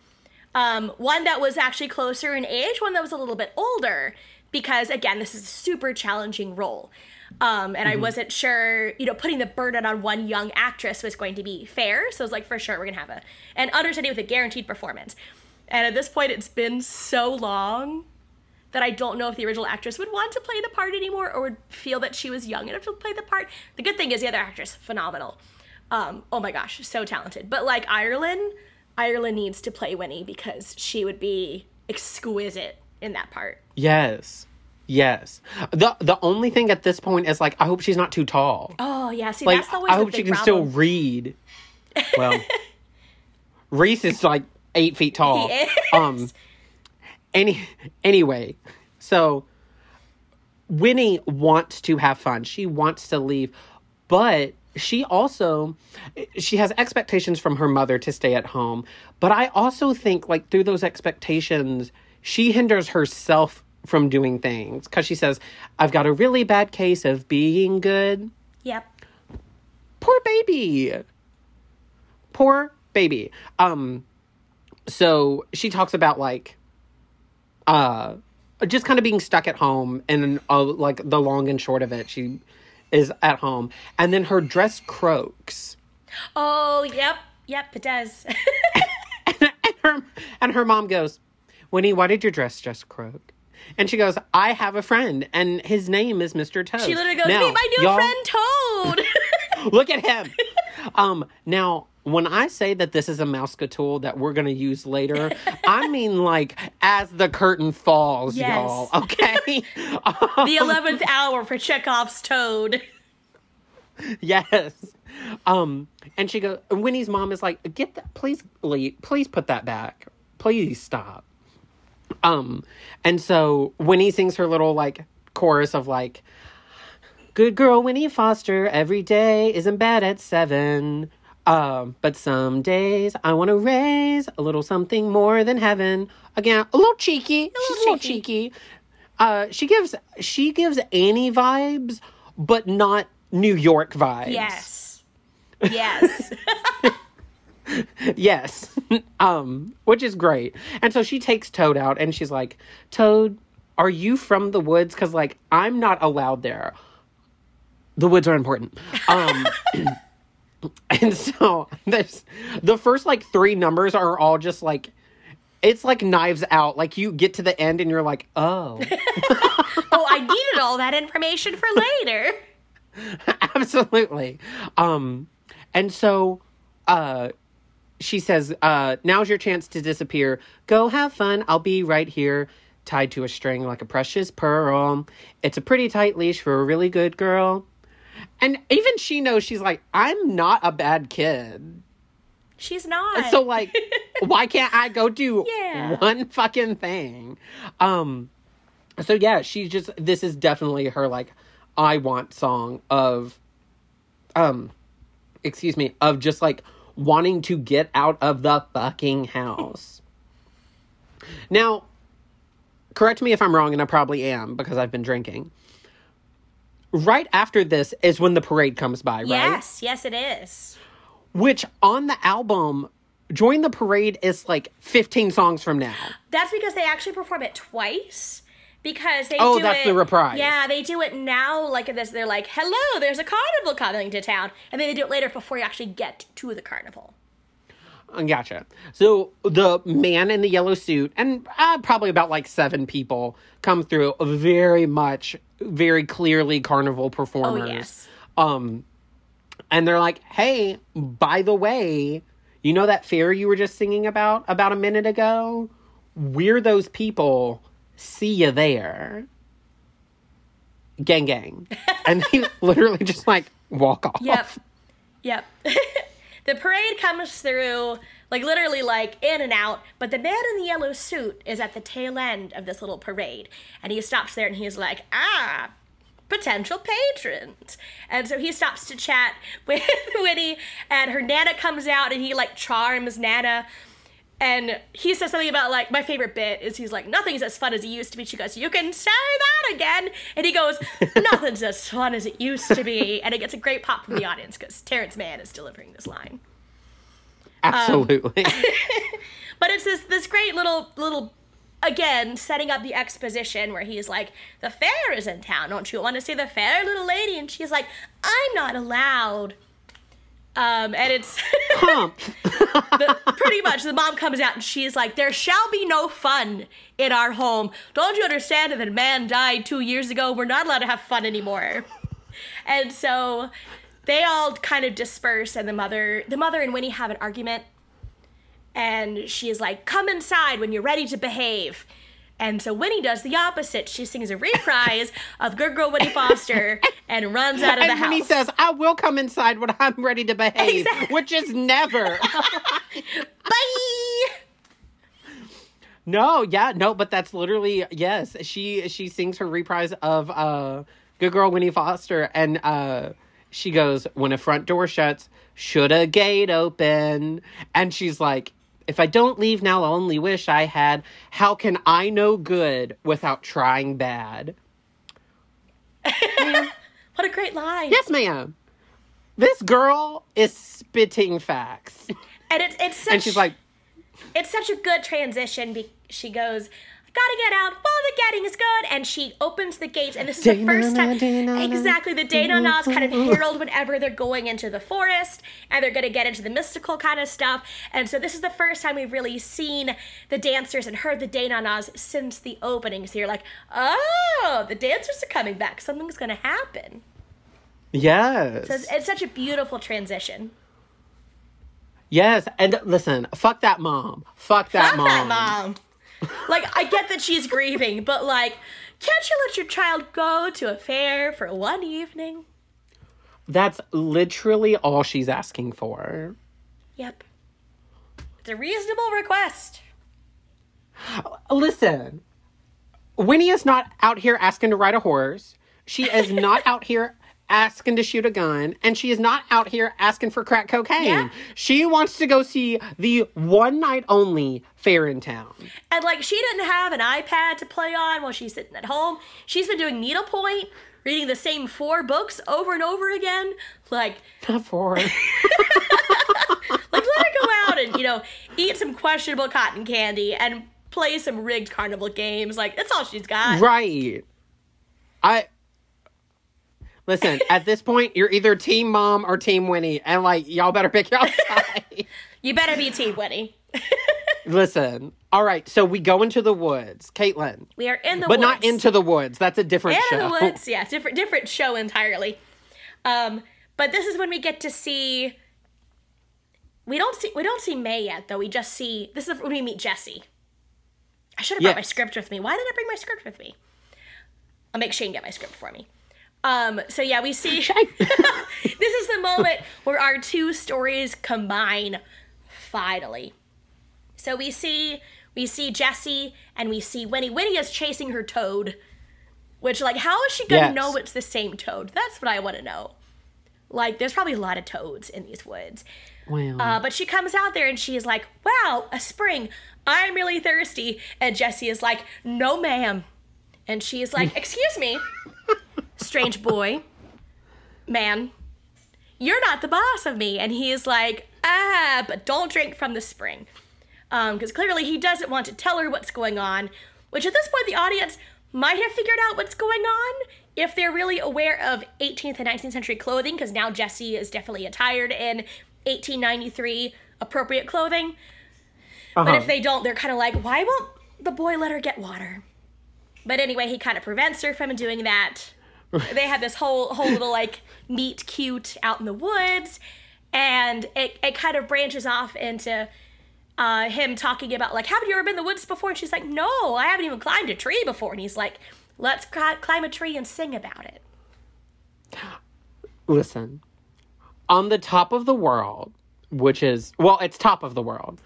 Um, one that was actually closer in age, one that was a little bit older, because again, this is a super challenging role. Um, and I Mm-hmm. wasn't sure, you know, putting the burden on one young actress was going to be fair. So I was like, for sure, we're gonna have a an understudy with a guaranteed performance. And at this point, it's been so long that I don't know if the original actress would want to play the part anymore or would feel that she was young enough to play the part. The good thing is the other actress, phenomenal. Um, oh my gosh, so talented. But like Ireland, Ireland needs to play Winnie because she would be exquisite in that part. Yes. Yes. The the only thing at this point is like I hope she's not too tall. Oh yeah, see like that's always I the ground. I hope she can still read. Well, Reese is like eight feet tall. He is. Um. Any anyway, so Winnie wants to have fun. She wants to leave, but she also she has expectations from her mother to stay at home. But I also think like through those expectations, she hinders herself from doing things. Because she says, "I've got a really bad case of being good." Yep. poor baby. Poor baby. Um so she talks about like uh just kind of being stuck at home and uh, like the long and short of it she is at home. And then her dress croaks. Oh yep, yep, it does. and her and her mom goes winnie why did your dress just croak and she goes i have a friend and his name is mr toad she literally goes, Now, "Meet my new friend Toad." Look at him. um, now, when I say that this is a mouse tool that we're going to use later, I mean like as the curtain falls, Yes. y'all. Okay. the eleventh hour for Chekhov's Toad. yes. Um, and she goes. Winnie's mom is like, "Get that, please, leave, please put that back. Please stop." Um, and so Winnie sings her little like chorus of like, "Good girl, Winnie Foster. Every day isn't bad at seven. Um, but some days I want to raise a little something more than heaven. Again, a little cheeky. She's a little cheeky. cheeky. Uh, she gives she gives Annie vibes, but not New York vibes. Yes. Yes. Yes. um, which is great. And so she takes Toad out and she's like, Toad, are you from the woods? Because, like, I'm not allowed there. The woods are important. Um, and so there's the first, like, three numbers are all just like, it's like knives out. Like, you get to the end and you're like, oh, oh, I needed all that information for later. absolutely. Um, and so, uh, she says, uh, now's your chance to disappear. Go have fun. I'll be right here, tied to a string like a precious pearl. It's a pretty tight leash for a really good girl. And even she knows she's like, I'm not a bad kid. She's not. So like, why can't I go do Yeah. one fucking thing? Um so yeah, she just this is definitely her like I want song of um excuse me, of just like wanting to get out of the fucking house. now, correct me if I'm wrong and I probably am because I've been drinking. Right after this is when the parade comes by, right? yes, yes, it is. Which on the album, Join the Parade is like 15 songs from now. That's because they actually perform it twice. Because they do it. Oh, do that's it, the reprise. Yeah, they do it now like this. They're like, "Hello, there's a carnival coming to town," and then they do it later before you actually get to the carnival. Gotcha. So the man in the yellow suit and uh, probably about like seven people come through, very much, very clearly carnival performers. Oh, yes. Um, and they're like, "Hey, by the way, you know that fair you were just singing about about a minute ago? We're those people. See you there." Gang, gang, and they literally just like walk off. Yep. Yep. the parade comes through, like literally like in and out, but the man in the yellow suit is at the tail end of this little parade. And he stops there and he's like, ah, potential patrons. And so he stops to chat with Winnie, and her Nana comes out and he like charms Nana. And he says something about like my favorite bit is he's like nothing's as fun as it used to be. She goes, "You can say that again," and he goes, "Nothing's as fun as it used to be," and it gets a great pop from the audience because Terrence Mann is delivering this line. Absolutely. Um, but it's this this great little little again setting up the exposition where he's like, "The fair is in town. Don't you want to see the fair, little lady?" And she's like, "I'm not allowed." Um, and it's the, pretty much the mom comes out and she's like, "There shall be no fun in our home. Don't you understand that a man died two years ago? We're not allowed to have fun anymore." And so they all kind of disperse, and the mother, the mother and Winnie have an argument, and she is like, "Come inside when you're ready to behave." And so Winnie does the opposite. She sings a reprise of Good Girl Winnie Foster and runs out of the and house. when he says, "I will come inside when I'm ready to behave," Exactly. which is never. "Bye." no, yeah, no, but that's literally yes. She she sings her reprise of uh, "Good Girl Winnie Foster," and uh, she goes, "When a front door shuts, should a gate open?" And she's like. If I don't leave now, I'll only wish I had. How can I know good without trying bad? What a great line. Yes, ma'am. This girl is spitting facts. And it's it's such And she's like, it's such a good transition. Be- she goes, gotta get out while the getting is good. And she opens the gates, and this is the first time. Day-na-na, Exactly, the day nas mm-hmm. kind of mm-hmm. herald whenever they're going into the forest and they're gonna get into the mystical kind of stuff. And so this is the first time we've really seen the dancers and heard the day nas since the opening. So you're like, oh, the dancers are coming back. Something's gonna happen. yes. So it's, it's such a beautiful transition. Yes, and listen, fuck that mom. Fuck that Fuck mom. that mom. Like, I get that she's grieving, but like, can't you let your child go to a fair for one evening? That's literally all she's asking for. Yep. It's a reasonable request. Listen, Winnie is not out here asking to ride a horse. She is not out here asking to shoot a gun, and she is not out here asking for crack cocaine. Yeah. She wants to go see the one night only fair in town. And like, she didn't have an iPad to play on while she's sitting at home. She's been doing needlepoint, reading the same four books over and over again. Like, Not for like let her go out and you know eat some questionable cotton candy and play some rigged carnival games. Like, that's all she's got. right. I listen. At this point, you're either Team Mom or Team Winnie, and like y'all better pick your side. You better be Team Winnie. Listen. All right, so we go into the woods, Caitlin, We are in the woods. but woods. not into the woods. That's a different Anna show. the Woods, yeah, different different show entirely. Um, but this is when we get to see. We don't see we don't see May yet though. We just see this is when we meet Jesse. I should have brought my script with me. Why did I bring my script with me? I'll make Shane get my script for me. Um, so yeah, we see this is the moment where our two stories combine finally. So we see we see Jesse and we see Winnie. Winnie is chasing her toad. Which like how is she gonna Yes. know it's the same toad? That's what I want to know. Like there's probably a lot of toads in these woods. Well, Uh, but she comes out there and she is like, "Wow, a spring! I'm really thirsty." And Jesse is like, "No, ma'am." And she is like, "Excuse me, strange boy, man, you're not the boss of me." And he is like, "Ah, but don't drink from the spring," because clearly he doesn't want to tell her what's going on. Which at this point, the audience might have figured out what's going on if they're really aware of 18th and 19th century clothing, because now Jesse is definitely attired in 1893 appropriate clothing. Uh-huh. But if they don't, they're kind of like, why won't the boy let her get water? But anyway, he kind of prevents her from doing that. They have this whole whole little like meet cute out in the woods, and it, it kind of branches off into uh, him talking about like, haven't you ever been in the woods before? And she's like, no, I haven't even climbed a tree before. And he's like, let's cl- climb a tree and sing about it. Listen, on the top of the world, which is, well, it's top of the world.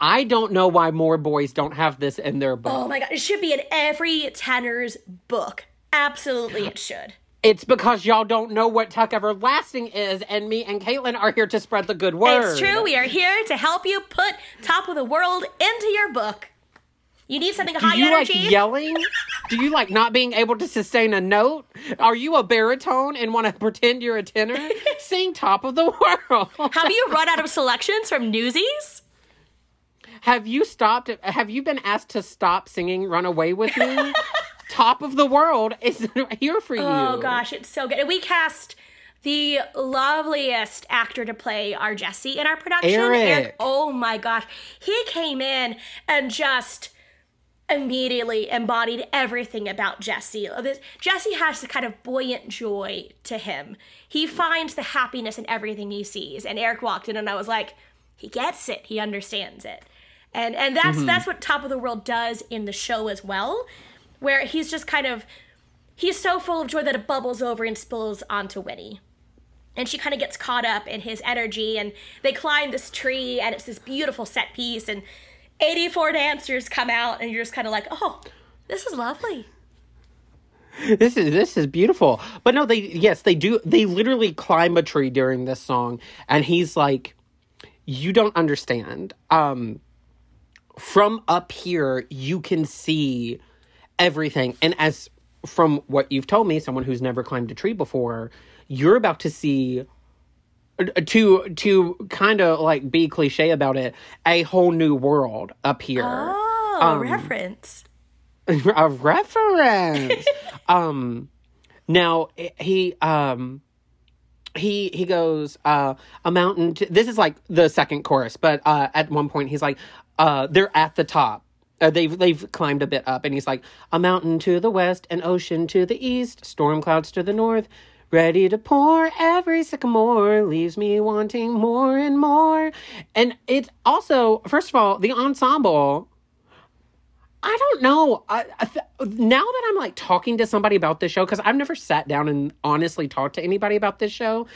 I don't know why more boys don't have this in their book. Oh my god, it should be in every tenor's book. Absolutely, it should. It's because y'all don't know what Tuck Everlasting is, and me and Caitlin are here to spread the good word. It's true. We are here to help you put Top of the World into your book. You need something Do high you energy. like yelling? Do you like not being able to sustain a note? Are you a baritone and want to pretend you're a tenor? Sing Top of the World. Have you run out of selections from Newsies? Have you stopped? Have you been asked to stop singing "Run Away with Me"? Top of the World is here for oh, you. Oh gosh, it's so good. We cast the loveliest actor to play our Jesse in our production. Eric. oh my gosh, he came in and just immediately embodied everything about Jesse. Oh, Jesse has a kind of buoyant joy to him. He finds the happiness in everything he sees. And Eric walked in and I was like, he gets it. He understands it. And and that's that's what Top of the World does in the show as well, where he's just kind of he's so full of joy that it bubbles over and spills onto Winnie. And she kind of gets caught up in his energy, and they climb this tree, and it's this beautiful set piece, and 84 dancers come out, and you're just kind of like, oh, this is lovely. This is this is beautiful. But no, they yes, they do they literally climb a tree during this song and he's like you don't understand. Um from up here you can see everything and as from what you've told me someone who's never climbed a tree before, you're about to see uh, to to kind of like be cliche about it, a whole new world up here. Oh, Um, reference. a reference. um, now he um he he goes uh a mountain. To, this is like the second chorus, but uh at one point he's like uh they're at the top. Uh, they've they've climbed a bit up, and he's like a mountain to the west, an ocean to the east, storm clouds to the north. Ready to pour every sycamore leaves me wanting more and more. And it's also, first of all, the ensemble I don't know. I, I th- now that I'm like talking to somebody about this show, because I've never sat down and honestly talked to anybody about this show,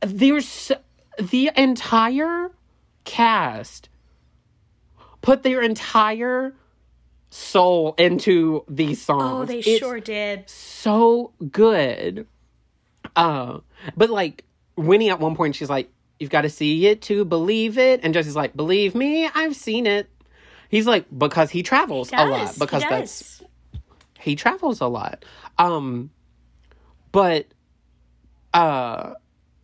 there's the entire cast put their entire soul into these songs. Oh, they It's sure did. so good. Uh, but like Winnie at one point, she's like, "You've got to see it to believe it," and Jesse's like, "Believe me, I've seen it." He's like, because he travels a lot. Because he that's he travels a lot. Um, but uh,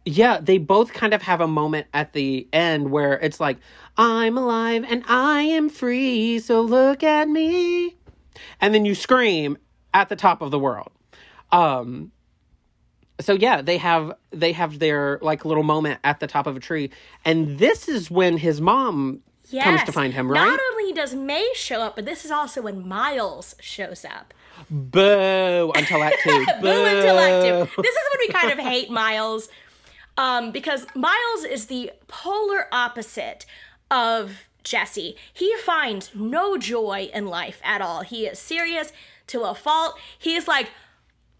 yeah, they both kind of have a moment at the end where it's like, I'm alive and I am free, so look at me. And then you scream at the top of the world. Um, so yeah, they have they have their like little moment at the top of a tree, and this is when his mom comes to find him, right? Not only does May show up, but this is also when Miles shows up. Boo! Until Act Two. Boo until Act Two. This is when we kind of hate Miles, um, because Miles is the polar opposite of Jesse. He finds no joy in life at all. He is serious to a fault. He's like,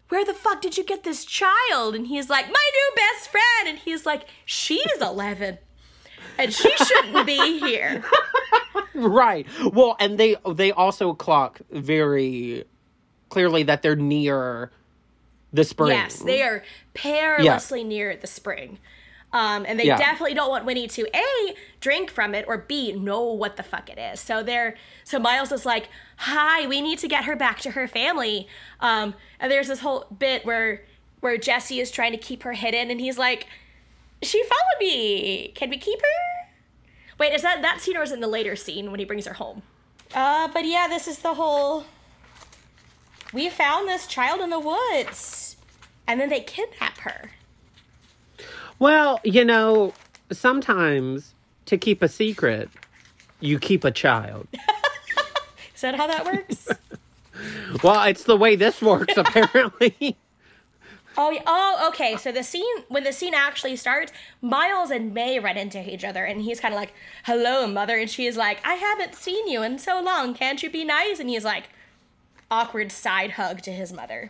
where the fuck did you get this child? And he's like, my new best friend. And he's like, she's 11. And she shouldn't be here. Right. Well, and they they also clock very clearly that they're near the spring. Yes, they are perilously near the spring. Um, and they Yeah. definitely don't want Winnie to A, drink from it, or B, know what the fuck it is. So they're so Miles is like, Hi, we need to get her back to her family. Um, and there's this whole bit where where Jesse is trying to keep her hidden and he's like, She followed me. Can we keep her? Wait, is that that scene or is it in the later scene when he brings her home? Uh, but yeah, this is the whole we found this child in the woods and then they kidnap her Well, you know, sometimes to keep a secret, you keep a child. Is that how that works? Well, it's the way this works, apparently. oh, oh, okay. So the scene when the scene actually starts, Miles and May run into each other, and he's kind of like, "Hello, mother," and she's like, "I haven't seen you in so long. Can't you be nice?" And he's like, awkward side hug to his mother.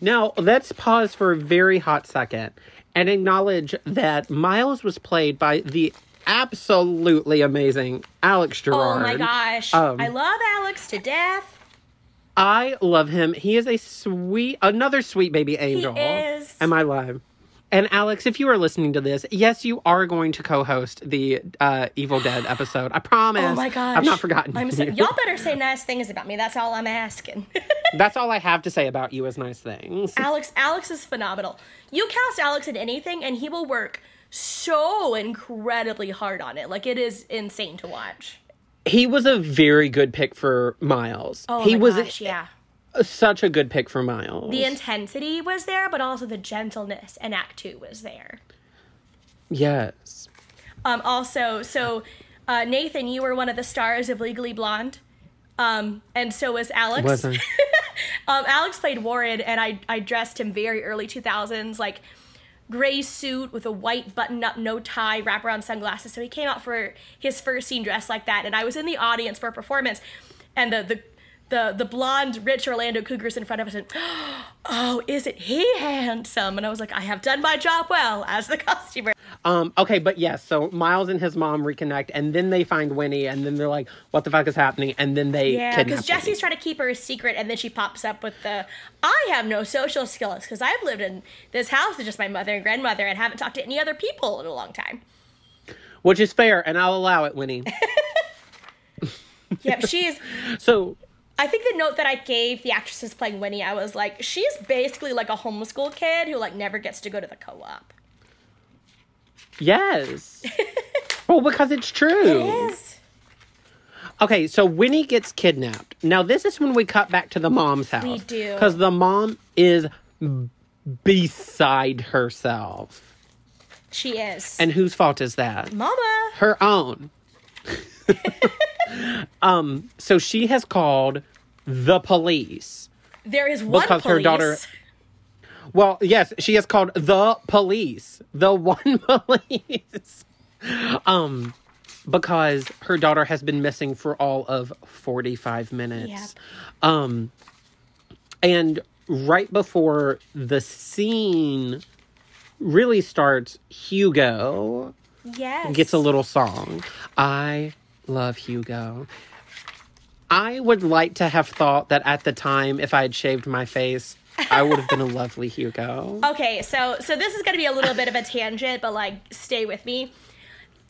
now, let's pause for a very hot second and acknowledge that Miles was played by the absolutely amazing Alex Gerard. Oh my gosh, Um, I love Alex to death. I love him. He is a sweet, another sweet baby angel. He is. Am I live? And Alex, if you are listening to this, yes, you are going to co-host the uh, Evil Dead episode. I promise. Oh my gosh, I've not forgotten. I'm so, y'all better say nice things about me. That's all I'm asking. That's all I have to say about you as nice things. Alex, Alex is phenomenal. You cast Alex in anything, and he will work so incredibly hard on it. Like it is insane to watch. He was a very good pick for Miles. Oh he my was gosh, yeah. Such a good pick for Miles. The intensity was there, but also the gentleness in Act Two was there. yes. Um, also, so uh, Nathan, you were one of the stars of Legally Blonde, um, and so was Alex. Was I? Um, Alex played Warren, and I I dressed him very early two thousands, like gray suit with a white button up, no tie, wraparound sunglasses. So he came out for his first scene dressed like that, and I was in the audience for a performance, and the the the, the blonde rich Orlando Cougars in front of us and oh isn't he handsome and I was like I have done my job well as the costumer Um, okay, but yes, so Miles and his mom reconnect, and then they find Winnie, and then they're like, "What the fuck is happening?" And then they Yeah, because Jesse's trying to keep her a secret, and then she pops up with the I have no social skills because I've lived in this house with just my mother and grandmother and haven't talked to any other people in a long time. which is fair, and I'll allow it, Winnie. Yep, she is. so I think the note that I gave the actresses playing Winnie, I was like, she's basically like a homeschool kid who like never gets to go to the co-op. yes, well, because it's true. Yes. Okay, so Winnie gets kidnapped. Now this is when we cut back to the mom's house. We do. because the mom is beside herself. She is. And whose fault is that? Mama. Her own. um, so she has called the police. There is one Because police. her daughter- Well, yes, she has called the police. The one police. um because her daughter has been missing for all of 45 minutes. Yep. Um and right before the scene really starts, Hugo Yes. gets a little song. I love Hugo. I would like to have thought that at the time, if I had shaved my face, I would have been a lovely Hugo. Okay, so so this is gonna be a little bit of a tangent, but like stay with me.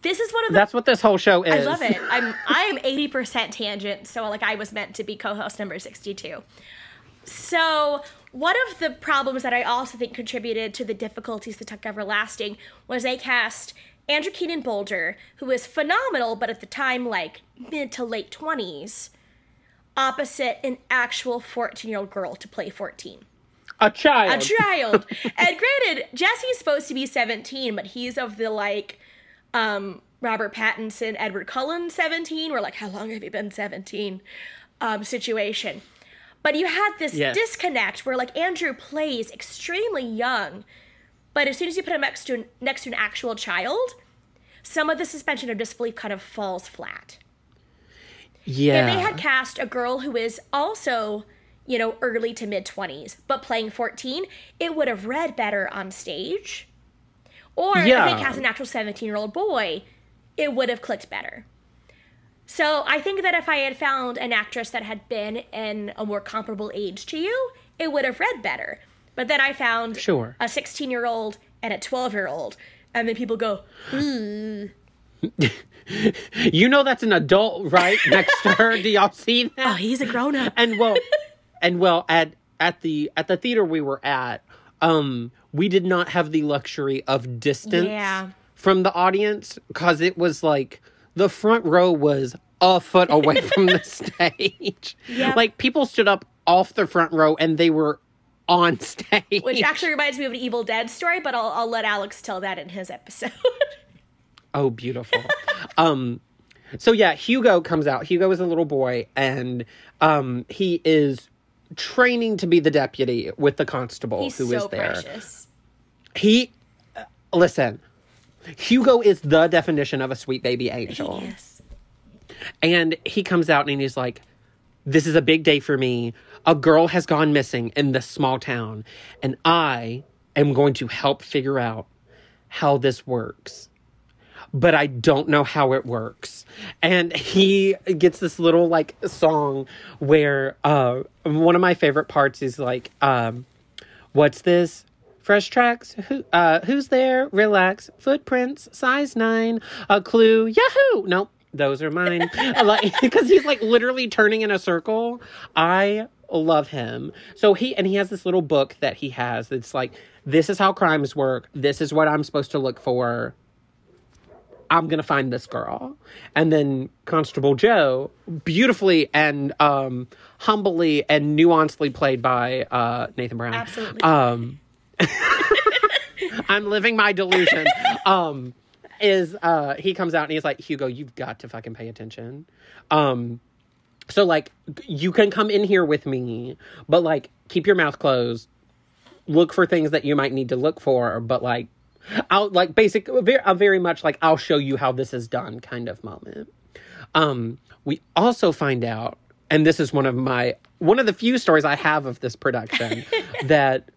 This is one of the That's what this whole show is. I love it. I'm I am 80% tangent, so like I was meant to be co-host number 62. So one of the problems that I also think contributed to the difficulties that Tuck Everlasting was they cast Andrew Keenan Bolger, who was phenomenal, but at the time like mid to late 20s, opposite an actual 14 year old girl to play 14 A child. a child. and granted, Jesse's supposed to be 17, but he's of the like um Robert Pattinson, Edward Cullen 17, We're like, how long have you been 17? Um, situation. But you had this Yes. disconnect where like Andrew plays extremely young, but as soon as you put him next to an, next to an actual child, some of the suspension of disbelief kind of falls flat. yeah. If they had cast a girl who is also, you know, early to mid 20s, but playing 14, it would have read better on stage. Or if they cast an actual 17 year old boy, it would have clicked better. So I think that if I had found an actress that had been in a more comparable age to you, it would have read better. But then I found Sure. a 16 year old and a 12 year old, and then people go, you know that's an adult right next to her. Do y'all see that? oh, he's a grown up. and well and well at at the at the theater we were at, um, we did not have the luxury of distance Yeah. from the audience because it was like the front row was a foot away from the stage. Yep. Like people stood up off the front row and they were on stage. Which actually reminds me of an Evil Dead story, but I'll, I'll let Alex tell that in his episode. Oh, beautiful. um, so yeah, Hugo comes out. Hugo is a little boy, and um, he is training to be the deputy with the constable He's who is so there. precious. He, uh, listen, Hugo is the definition of a sweet baby angel. Yes. And he comes out and he's like, This is a big day for me. A girl has gone missing in this small town, and I am going to help figure out how this works. But I don't know how it works. And he gets this little like song where uh, one of my favorite parts is like, um, What's this? Fresh tracks. Who? Uh, who's there? Relax. Footprints. Size nine. A clue. Yahoo! Nope. Those are mine. like because he's like literally turning in a circle. I love him. So he and he has this little book that he has. It's like this is how crimes work. This is what I'm supposed to look for. I'm gonna find this girl. And then Constable Joe, beautifully and um, humbly and nuancedly played by uh, Nathan Brown. Absolutely. Um, I'm living my delusion. um, is uh, he comes out and he's like, Hugo, you've got to fucking pay attention. Um, so like, you can come in here with me, but like, keep your mouth closed. Look for things that you might need to look for, but like, I'll like basic, very, a very much like I'll show you how this is done kind of moment. Um, we also find out, and this is one of my one of the few stories I have of this production that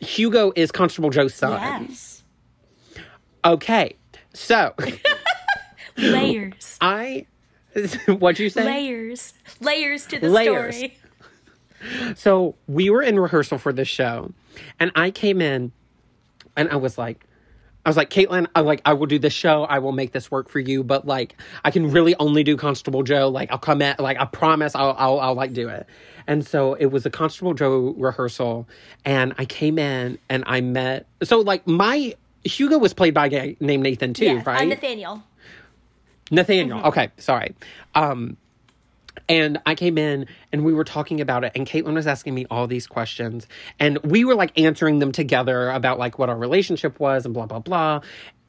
Hugo is Constable Joe's son. Yes. Okay, so Layers. I what'd you say? Layers. Layers to the Layers. story. So we were in rehearsal for this show, and I came in, and I was like, I was like, Caitlin, I like, I will do this show. I will make this work for you, but like, I can really only do Constable Joe. Like, I'll come at, like, I promise, I'll, I'll, I'll like do it. And so it was a Constable Joe rehearsal, and I came in and I met. So like, my Hugo was played by a guy named Nathan too, Yeah, right? I'm Nathaniel. Nathaniel. Mm-hmm. Okay, sorry. Um, and I came in and we were talking about it, and Caitlin was asking me all these questions, and we were like answering them together about like what our relationship was and blah blah blah.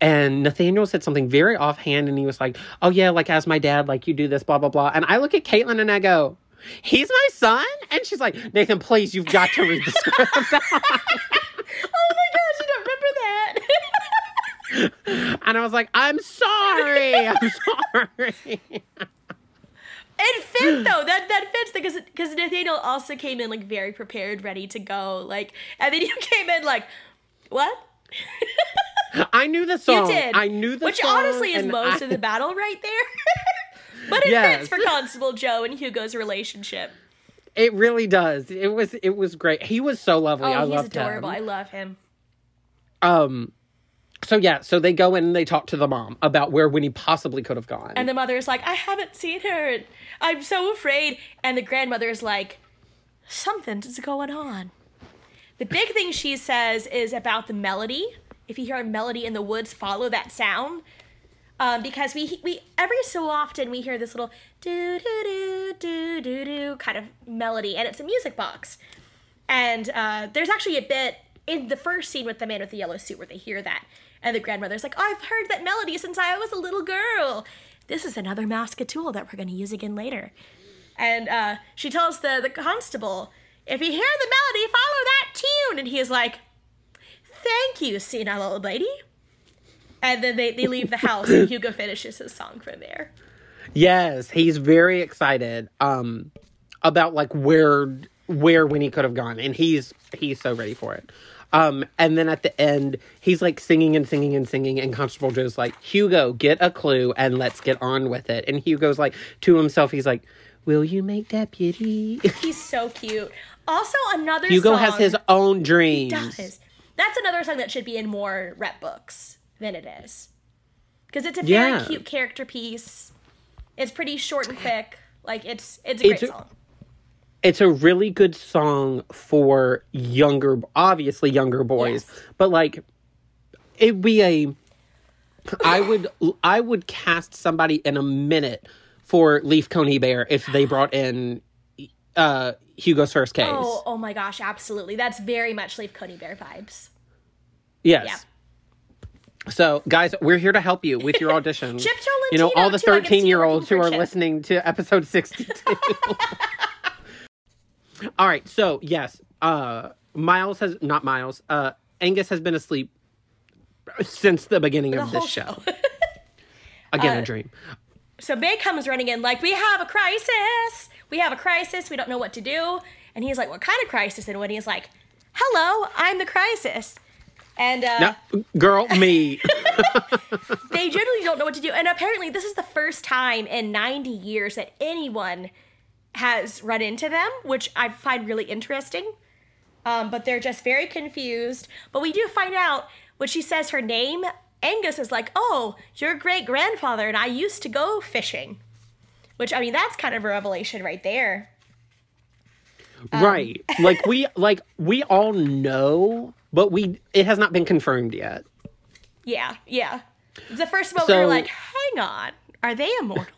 And Nathaniel said something very offhand, and he was like, "Oh yeah, like as my dad, like you do this, blah blah blah." And I look at Caitlin and I go, "He's my son," and she's like, "Nathan, please, you've got to read the script." Oh my gosh, I don't remember that. And I was like, "I'm sorry, I'm sorry." it fit though. That that fits because because Nathaniel also came in like very prepared, ready to go. Like, and then you came in like, what? I knew the song. You did. I knew the Which song, Which honestly is most I- of the battle right there. but it Yes. fits for Constable Joe and Hugo's relationship. It really does. It was it was great. He was so lovely. Oh, I he's loved adorable. I love him. Um so yeah, so they go in and they talk to the mom about where Winnie possibly could have gone. And the mother is like, I haven't seen her. I'm so afraid. And the grandmother is like, something's going on. The big thing she says is about the melody. If you hear a melody in the woods, follow that sound. Um, because we we every so often we hear this little do do do do do do kind of melody, and it's a music box. And uh, there's actually a bit in the first scene with the man with the yellow suit where they hear that, and the grandmother's like, "I've heard that melody since I was a little girl. This is another Mascatool that we're going to use again later." And uh, she tells the the constable, "If you hear the melody, follow that tune." And he is like, "Thank you, senile old lady." And then they, they leave the house, and Hugo finishes his song from there. yes, he's very excited um about like where where Winnie could have gone and he's he's so ready for it. Um and then at the end he's like singing and singing and singing and Constable Joe's like, "Hugo, get a clue and let's get on with it." And Hugo's like to himself he's like, "Will you make deputy?" He's so cute. Also, another Hugo song has his own dreams. does. That's another song that should be in more rep books than it is. Because it's a Yeah. very cute character piece. It's pretty short and quick. Like it's it's a great It's song. It's a really good song for younger obviously younger boys Yes. but like it'd be a i would i would cast somebody in a minute for Leaf Coneybear if they brought in uh hugo's first case Oh, oh my gosh, absolutely. That's very much Leaf Coneybear vibes. yes yeah. So, guys, we're here to help you with your audition. Chip you know, all the Tolentino, too. I can see you 13 year olds who are Chip. listening to episode 62. all right. So, yes, uh, Miles has, not Miles, uh, Angus has been asleep since the beginning the of this show. show. Again, Uh, a dream. so May comes running in like, "We have a crisis. We have a crisis. We don't know what to do." And he's like, "What kind of crisis?" And Winnie's like, "Hello, I'm the crisis." And uh, No, girl, me. they generally don't know what to do. And apparently, this is the first time in 90 years that anyone has run into them, which I find really interesting. Um, but they're just very confused. But we do find out when she says her name, Angus is like, Oh, your great grandfather and I used to go fishing. Which, I mean, that's kind of a revelation right there. Um, right. Like, we, like, we all know, but we, it has not been confirmed yet. Yeah, yeah. It's the first moment we were like, Hang on, are they immortal?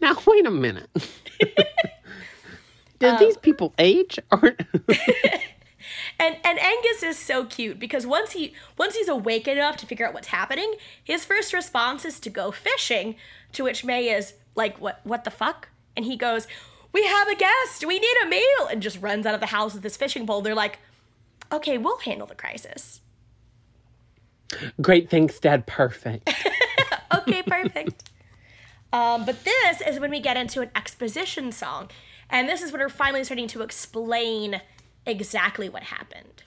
Now, wait a minute. Did Um, these people age? Or And and Angus is so cute because once he once he's awake enough to figure out what's happening, his first response is to go fishing. To which May is like, "What? What the fuck?" And he goes, "We have a guest. We need a meal," and just runs out of the house with his fishing pole. They're like, "Okay, we'll handle the crisis." great, thanks, Dad. Perfect. Okay, perfect. um, but this is when we get into an exposition song, and this is when we're finally starting to explain exactly what happened.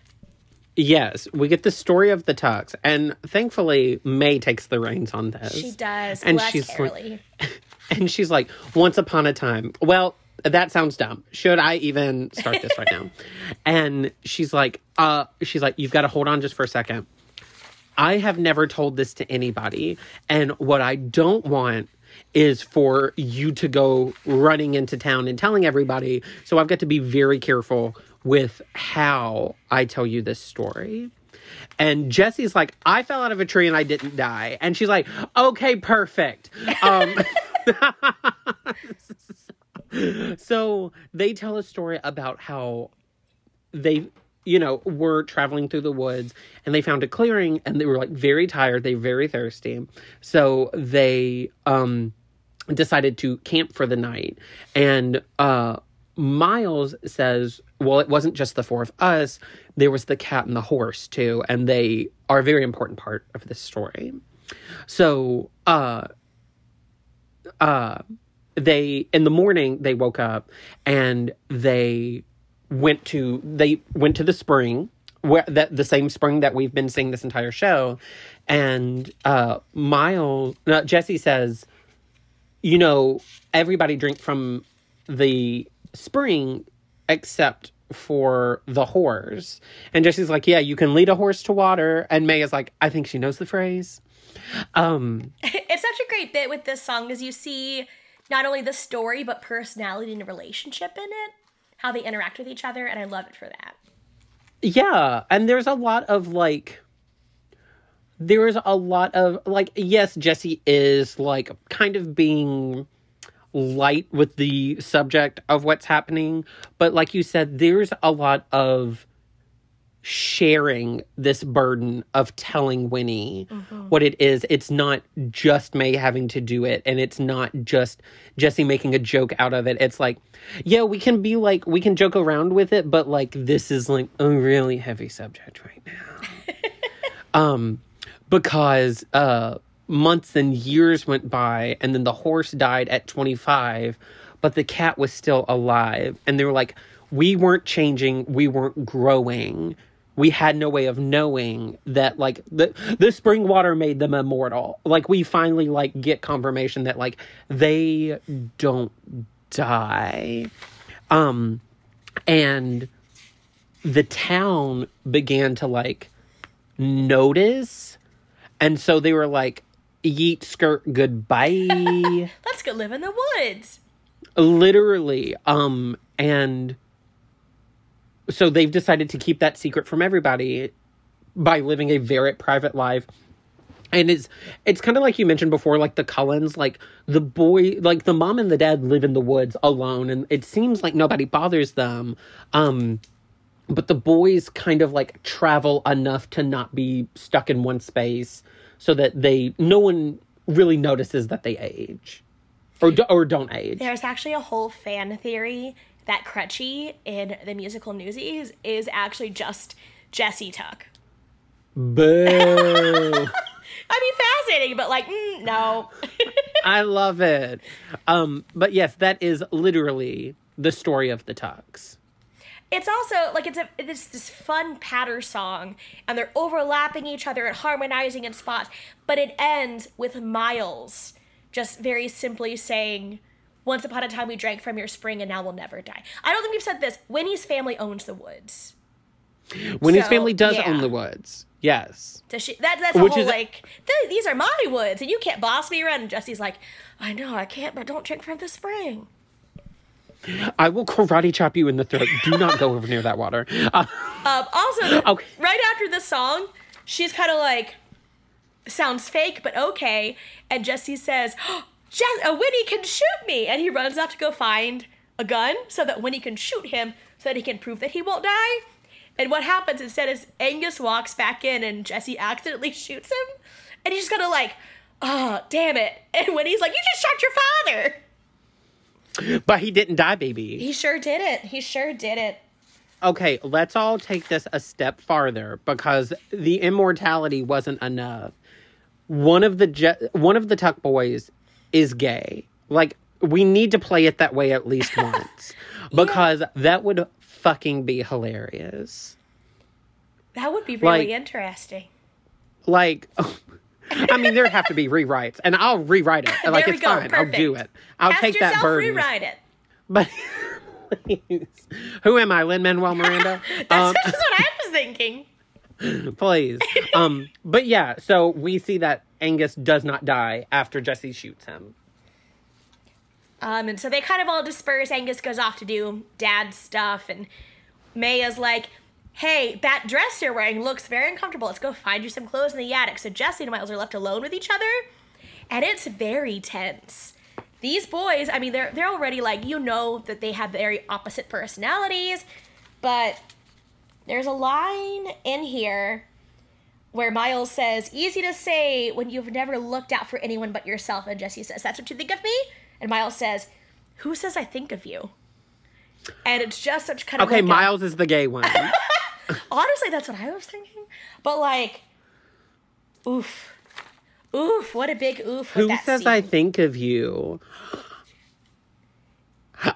Yes, we get the story of the Tucks, and thankfully May takes the reins on this. She does. And she's like- And she's like, "Once upon a time." Well, that sounds dumb. Should I even start this right now? And she's like, "Uh, she's like, you've got to hold on just for a second. I have never told this to anybody, and what I don't want." Is for you to go running into town and telling everybody. So I've got to be very careful with how I tell you this story. And Jesse's like, I fell out of a tree and I didn't die. And she's like, okay, perfect. Um, so they tell a story about how they, you know, were traveling through the woods and they found a clearing and they were like very tired. They were very thirsty. So they, um, decided to camp for the night. And, uh, Miles says, well, it wasn't just the four of us. There was the cat and the horse too, and they are a very important part of this story. So, uh, uh, they in the morning they woke up and they went to they went to the spring where that the same spring that we've been seeing this entire show, and uh, Miles no, Jesse says, you know, everybody drink from the spring except for the whores. And Jesse's like, yeah, you can lead a horse to water. And May is like, I think she knows the phrase. Um, it's such a great bit with this song as you see not only the story but personality and relationship in it how they interact with each other and i love it for that yeah. And there's a lot of like, there's a lot of like, yes, Jesse is like kind of being light with the subject of what's happening. But like you said, there's a lot of sharing this burden of telling Winnie what it is. It's not just May having to do it, and it's not just Jesse making a joke out of it. It's like, yeah, we can be like, we can joke around with it, but like, this is like a really heavy subject right now. um, because uh, months and years went by, and then the horse died at 25, but the cat was still alive. And they were like, we weren't changing, we weren't growing. We had no way of knowing that like the the spring water made them immortal. Like we finally like get confirmation that like they don't die. Um and the town began to like notice and so they were like yeet skirt goodbye. Let's go live in the woods. Literally um and so they've decided to keep that secret from everybody by living a very private life. And it's it's kind of like you mentioned before like the cullens like the boy like the mom and the dad live in the woods alone and it seems like nobody bothers them. Um but the boys kind of like travel enough to not be stuck in one space so that they no one really notices that they age or do, or don't age. There's actually a whole fan theory that Crutchy in the musical Newsies is actually just Jesse Tuck. Boo. I mean, fascinating, but like, mm, no. I love it. Um, but yes, that is literally the story of the Tucks. It's also like it's a it's this fun patter song, and they're overlapping each other and harmonizing in spots. But it ends with Miles just very simply saying, "Once upon a time we drank from your spring, and now we'll never die." I don't think we've said this. Winnie's family owns the woods. When his So, family does yeah. own the woods. Yes. Does she? That, that's a Which whole is- like "Th- these are my woods, and you can't boss me around. And Jesse's like, "I know I can't, but don't drink from the spring." I will karate chop you in the throat. Do not go over near that water. Uh, Um, also, Okay. right after the song, she's kind of like, sounds fake, but okay. And Jesse says, oh, uh, Winnie can shoot me. And he runs off to go find a gun so that Winnie can shoot him so that he can prove that he won't die. And what happens instead is Angus walks back in and Jesse accidentally shoots him. And he's just kind of like, oh, damn it. And Winnie's like, you just shot your father. But he didn't die, baby. He sure did it. He sure did it. Okay, let's all take this a step farther because the immortality wasn't enough. One of the Je- one of the Tuck boys is gay. Like we need to play it that way at least once because that would fucking be hilarious. That would be really Like- interesting. Like I mean there have to be rewrites and I'll rewrite it. Like There it's fine. I'll do it. I'll Cast take that burden. rewrite it. But please. Who am I, Lin Manuel Miranda? Um, That's just what I was thinking. please. Um, but yeah, so we see that Angus does not die after Jesse shoots him. Um, and so they kind of all disperse. Angus goes off to do dad stuff, and Maya's like, "Hey, that dress you're wearing looks very uncomfortable. Let's go find you some clothes in the attic." So Jesse and Miles are left alone with each other, and it's very tense. These boys, I mean, they're they're already like you know that they have very opposite personalities, but there's a line in here where Miles says, Easy to say when you've never looked out for anyone but yourself. And Jesse says, That's what you think of me? And Miles says, Who says I think of you? And it's just such kind of Okay, like a- Miles is the gay one. honestly, that's what I was thinking. But like, oof. Oof, what a big oof. Who says scene. I think of you?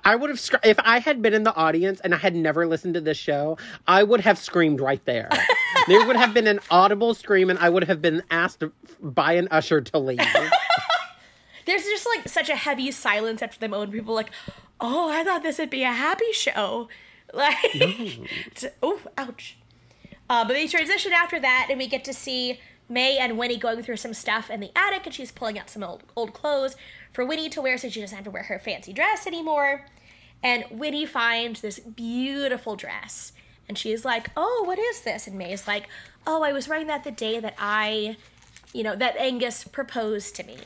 I would have if I had been in the audience and I had never listened to this show, I would have screamed right there. there would have been an audible scream, and I would have been asked by an usher to leave. There's just like such a heavy silence after the moment. People are like, oh, I thought this would be a happy show. Like, oh, ouch. Uh, but they transition after that, and we get to see May and Winnie going through some stuff in the attic, and she's pulling out some old old clothes for Winnie to wear, so she doesn't have to wear her fancy dress anymore. And Winnie finds this beautiful dress, and she's like, "Oh, what is this?" And May's like, "Oh, I was wearing that the day that I, you know, that Angus proposed to me."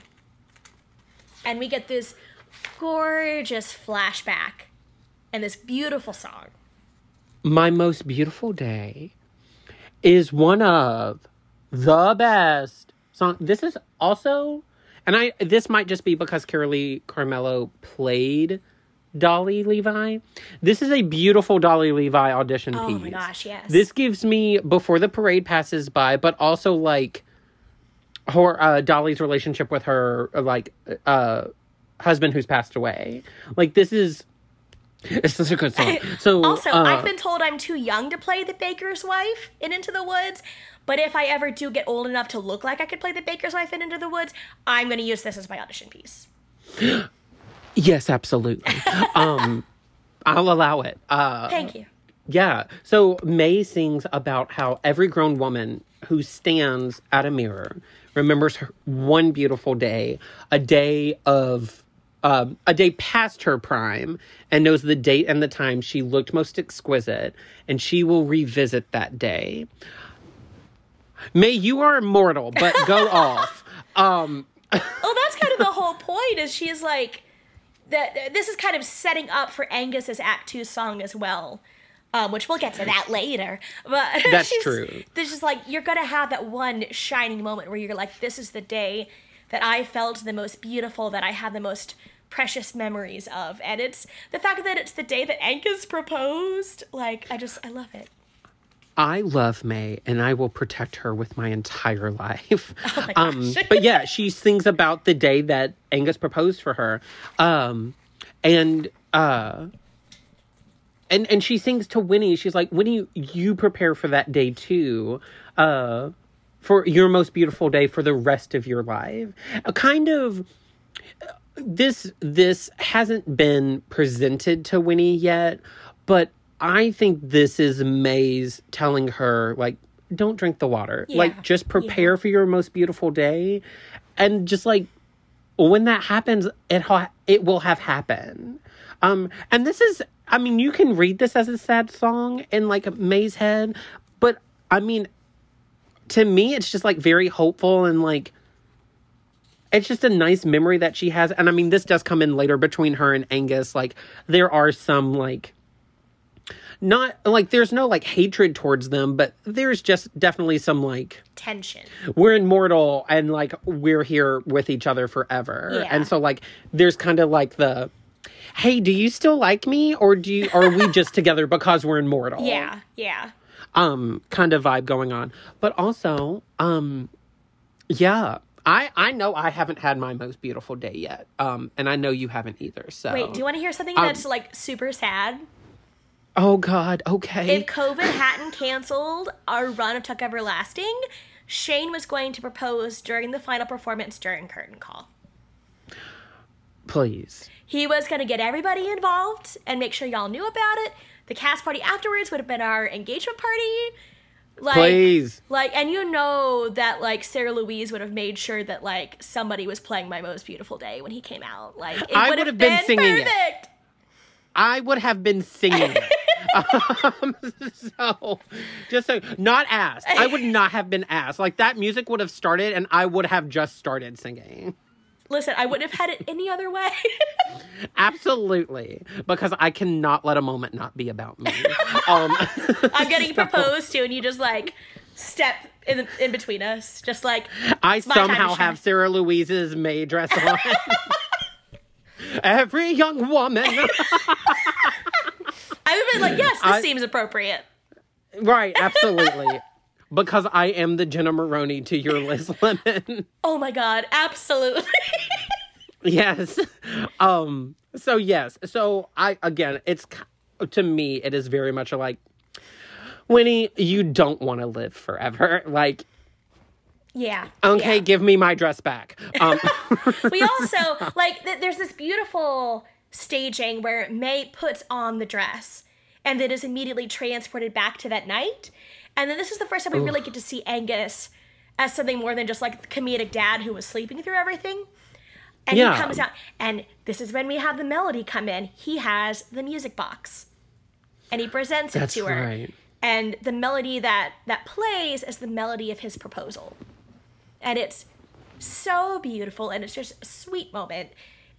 and we get this gorgeous flashback and this beautiful song. My most beautiful day is one of the best song. This is also, and I this might just be because Carolee Carmello played Dolly Levi. This is a beautiful Dolly Levi audition Oh piece. Oh my gosh, yes. This gives me before the parade passes by, but also like her uh, Dolly's relationship with her like uh husband who's passed away. Like this is it's such a good song. So also, uh, I've been told I'm too young to play the baker's wife in Into the Woods, but if I ever do get old enough to look like I could play the baker's wife in Into the Woods, I'm going to use this as my audition piece. Yes, absolutely. um, I'll allow it. Uh, Thank you. yeah. So May sings about how every grown woman who stands at a mirror remembers her one beautiful day, a day of. Um, a day past her prime and knows the date and the time she looked most exquisite, and she will revisit that day. May you are immortal, but go off. Um, Oh, that's kind of the whole point. Is she's like that? This is kind of setting up for Angus's Act Two song as well. um, which we'll get to that later. But That's she's- true. This is like you're gonna have that one shining moment where you're like, this is the day that I felt the most beautiful, that I had the most precious memories of, and it's the fact that it's the day that Angus proposed. Like, I just I love it. I love May and I will protect her with my entire life. Oh my um, but yeah, she sings about the day that Angus proposed for her. Um, and uh and and she sings to Winnie. She's like, "Winnie, you prepare for that day too. Uh for your most beautiful day for the rest of your life." A kind of this this hasn't been presented to Winnie yet, but I think this is May's telling her like don't drink the water. Yeah. Like just prepare for your most beautiful day and just like when that happens it ha- it will have happened. Um and this is I mean you can read this as a sad song in like May's head, but I mean to me it's just like very hopeful and like it's just a nice memory that she has. And i mean this does come in later between her and angus. Like there are some like not like there's no like hatred towards them but there's just definitely some like Tension. we're immortal and like we're here with each other forever. Yeah. and so like there's kind of like the hey do you still like me? Or do you are we just together because we're immortal Yeah, yeah. um kind of vibe going on. But also um yeah i i know i haven't had my most beautiful day yet um and i know you haven't either so Wait, do you want to hear something Um, that's like super sad? oh god okay If COVID hadn't canceled our run of Tuck Everlasting, Shane was going to propose during the final performance during Curtain Call. please He was going to get everybody involved and make sure y'all knew about it. The cast party afterwards would have been our engagement party. Like, Please. like, and you know that like Sarah Louise would have made sure that like somebody was playing "My Most Beautiful Day" when he came out. Like, it I would have been been, singing it. i would have been singing it um, so just so not asked i would not have been asked like that music would have started and i would have just started singing Listen, I wouldn't have had it any other way. absolutely because i cannot let a moment not be about me um I'm getting proposed to, and you just like step in in between us, just like I my time to somehow have Sarah Louise's May dress on. Every young woman. I would have been like, yes, this I- seems appropriate. right, absolutely. Because I am the Jenna Maroney to your Liz Lemon. Oh my god, absolutely. yes. Um so yes. So I again, it's to me it is very much like Winnie, you don't want to live forever. Like, yeah. okay, yeah. give me my dress back. Um we also like th- there's this beautiful staging where May puts on the dress and then is immediately transported back to that night. And then this is the first time we really get to see Angus as something more than just like the comedic dad who was sleeping through everything. And Yeah. he comes out, and this is when we have the melody come in. He has the music box, and he presents it That's to her. right. And the melody that that plays is the melody of his proposal, and it's so beautiful, and it's just a sweet moment,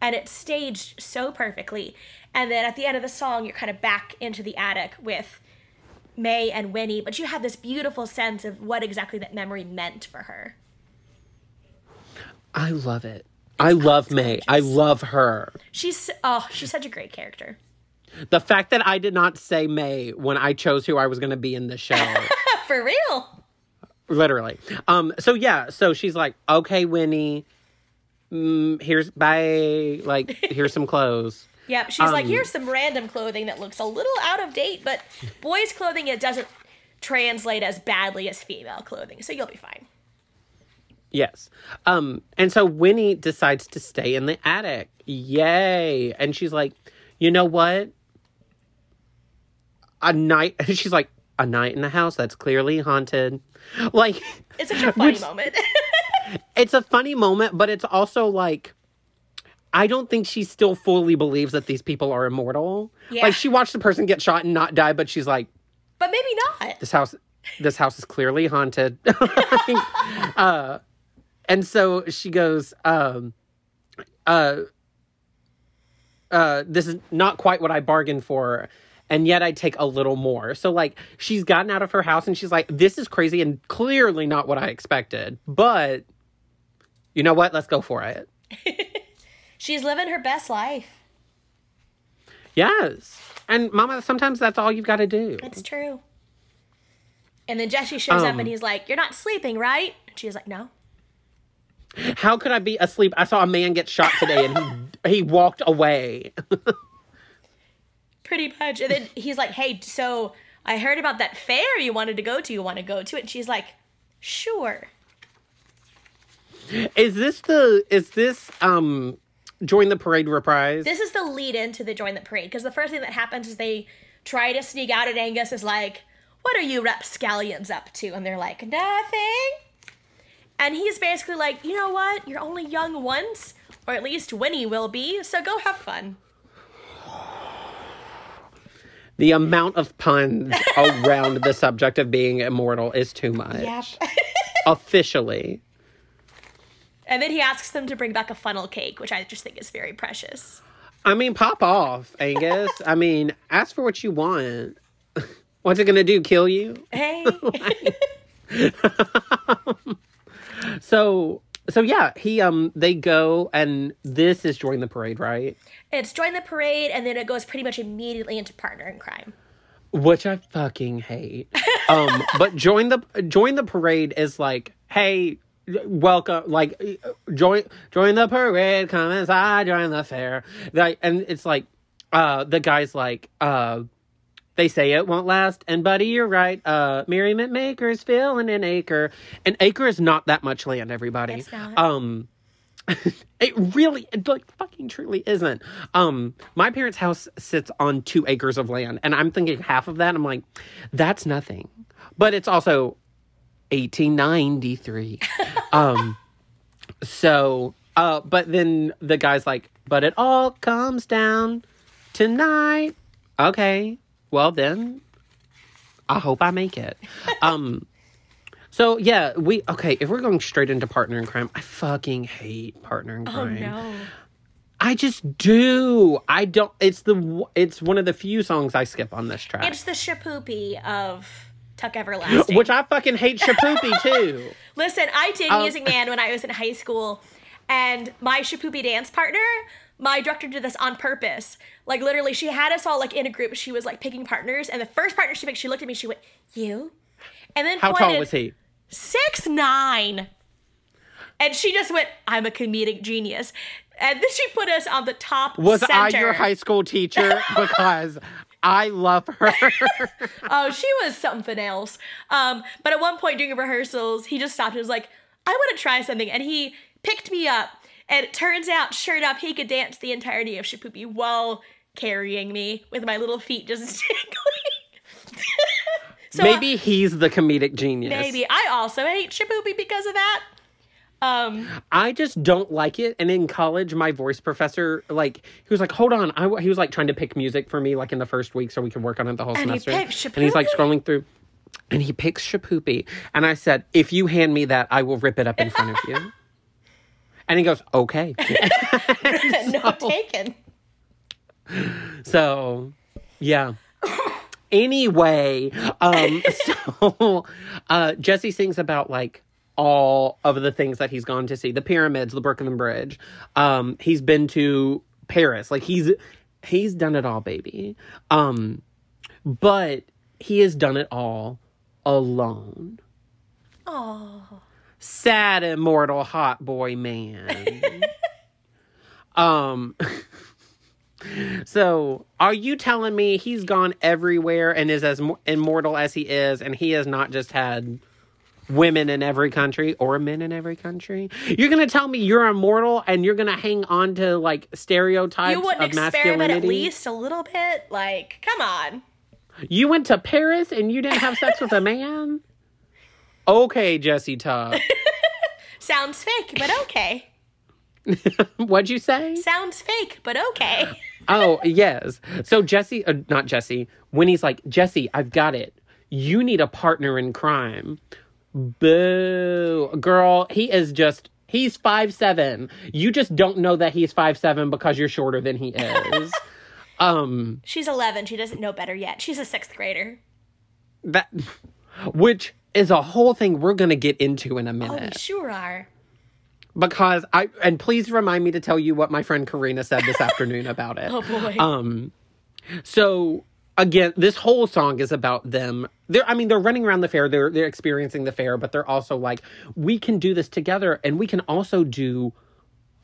and it's staged so perfectly. And then at the end of the song, you're kind of back into the attic with May and Winnie, but you have this beautiful sense of what exactly that memory meant for her. I love it. I love May. I love her. She's oh, she's such a great character. The fact that I did not say May when I chose who I was going to be in the show, For real. literally. Um. So yeah. So she's like, "Okay, Winnie, mm, here's bye. Like, here's some clothes." Yep. She's like, Um, here's some random clothing that looks a little out of date, but boys' clothing it doesn't translate as badly as female clothing, so you'll be fine. Yes. Um. And so Winnie decides to stay in the attic. Yay! And she's like, "You know what? A night." She's like, "A night in the house that's clearly haunted." Like, It's such a funny Which- moment. it's a funny moment, but it's also like I don't think she still fully believes that these people are immortal. Yeah. Like she watched the person get shot and not die, but she's like, but maybe not. this house this house is clearly haunted. uh and so she goes, um uh uh this is not quite what I bargained for. and yet I'd take a little more. So like she's gotten out of her house and she's like, this is crazy and clearly not what I expected. But you know what? Let's go for it. She's living her best life. Yes. And mama, sometimes that's all you've got to do. It's true. And then Jesse shows up Um. and he's like, You're not sleeping, right? And she's like, No. How could I be asleep? I saw a man get shot today and he he walked away. Pretty much. And then he's like, Hey, so I heard about that fair you wanted to go to. You want to go to it? And she's like, Sure. is this the is this um join the parade reprise? This is the lead into the join the parade because the first thing that happens is they try to sneak out, and Angus is like, "What are you rapscallions up to?" And they're like, "Nothing." And he's basically like, "You know what? You're only young once, or at least Winnie will be. So go have fun." the amount of puns around the subject of being immortal is too much. Yep. Officially. And then he asks them to bring back a funnel cake, which I just think is very precious. I mean, pop off, Angus. I mean, ask for what you want. What's it gonna do? Kill you? Hey, So so yeah, he um they go and this is join the parade, right? it's join the parade, and then it goes pretty much immediately into partner in crime. Which I fucking hate. Um but join the join the parade is like, hey, welcome like join join the parade, come inside, join the fair. Like and it's like uh the guy's like uh they say it won't last, and buddy, you're right. Uh, Merriment Maker's filling an acre. An acre is not that much land, everybody. Um, it really, it like fucking truly isn't. Um, my parents' house sits on two acres of land, and I'm thinking half of that. I'm like, that's nothing, but it's also 1893. um, so, uh, but then the guy's like, but it all comes down tonight. Okay, well then, I hope I make it. Um. So yeah, we okay. If we're going straight into partner in crime, I fucking hate partner in Oh crime. no. I just do. I don't. It's the. It's one of the few songs I skip on this track, It's the Shipoopi of Tuck Everlasting. which I fucking hate. Shipoopi too. Listen, I did Um, Music Man when I was in high school, and my Shipoopi dance partner, my director did this on purpose. Like literally, she had us all like in a group. She was like picking partners, and the first partner she picked, she looked at me, she went, "You," and then How pointed, tall was he? Six nine. And she just went, "I'm a comedic genius," and then she put us on the top. Was I your high school teacher? Because I love her. Oh, she was something else. Um, but at one point during rehearsals, he just stopped and was like, I want to try something. And he picked me up. And it turns out, sure enough, he could dance the entirety of Shipoopi while carrying me with my little feet just jiggling. so Maybe he's the comedic genius. maybe. I also hate Shipoopi because of that. Um, I just don't like it. And in college, my voice professor, like, he was like, "Hold on," I, he was like trying to pick music for me, like in the first week, so we could work on it the whole And he semester. picked and he's like scrolling through, and he picks Shipoopi, and I said, "If you hand me that, I will rip it up in front of you." And he goes, "Okay." no taken. So, yeah. anyway, um, so uh, Jesse sings about like all of the things that he's gone to see: the pyramids, the Brooklyn Bridge. Um, he's been to Paris. Like he's he's done it all, baby. Um, but he has done it all alone. Oh, Sad, immortal, hot boy man. um. So, are you telling me he's gone everywhere and is as immortal as he is, and he has not just had women in every country or men in every country? You're gonna tell me you're immortal and you're gonna hang on to like stereotypes you wouldn't of experiment masculinity? at least a little bit? Like, come on. You went to Paris and you didn't have sex with a man? Okay, Jesse Tuck. Sounds fake, but okay. What'd you say? Sounds fake, but okay. Oh, yes. So Jesse, uh, not Jesse, when he's like, Jesse, I've got it. You need a partner in crime. Boo. Girl, he is just, he's five seven. You just don't know that he's five seven because you're shorter than he is. Um, She's 11. She doesn't know better yet. She's a sixth grader. that, which is a whole thing we're gonna get into in a Oh, we minute sure are. because I and please remind me to tell you what my friend Karina said this afternoon about it. Oh boy. Um, so again, this whole song is about them. They're, I mean, they're running around the fair. They're they're experiencing the fair, but they're also like, we can do this together, and we can also do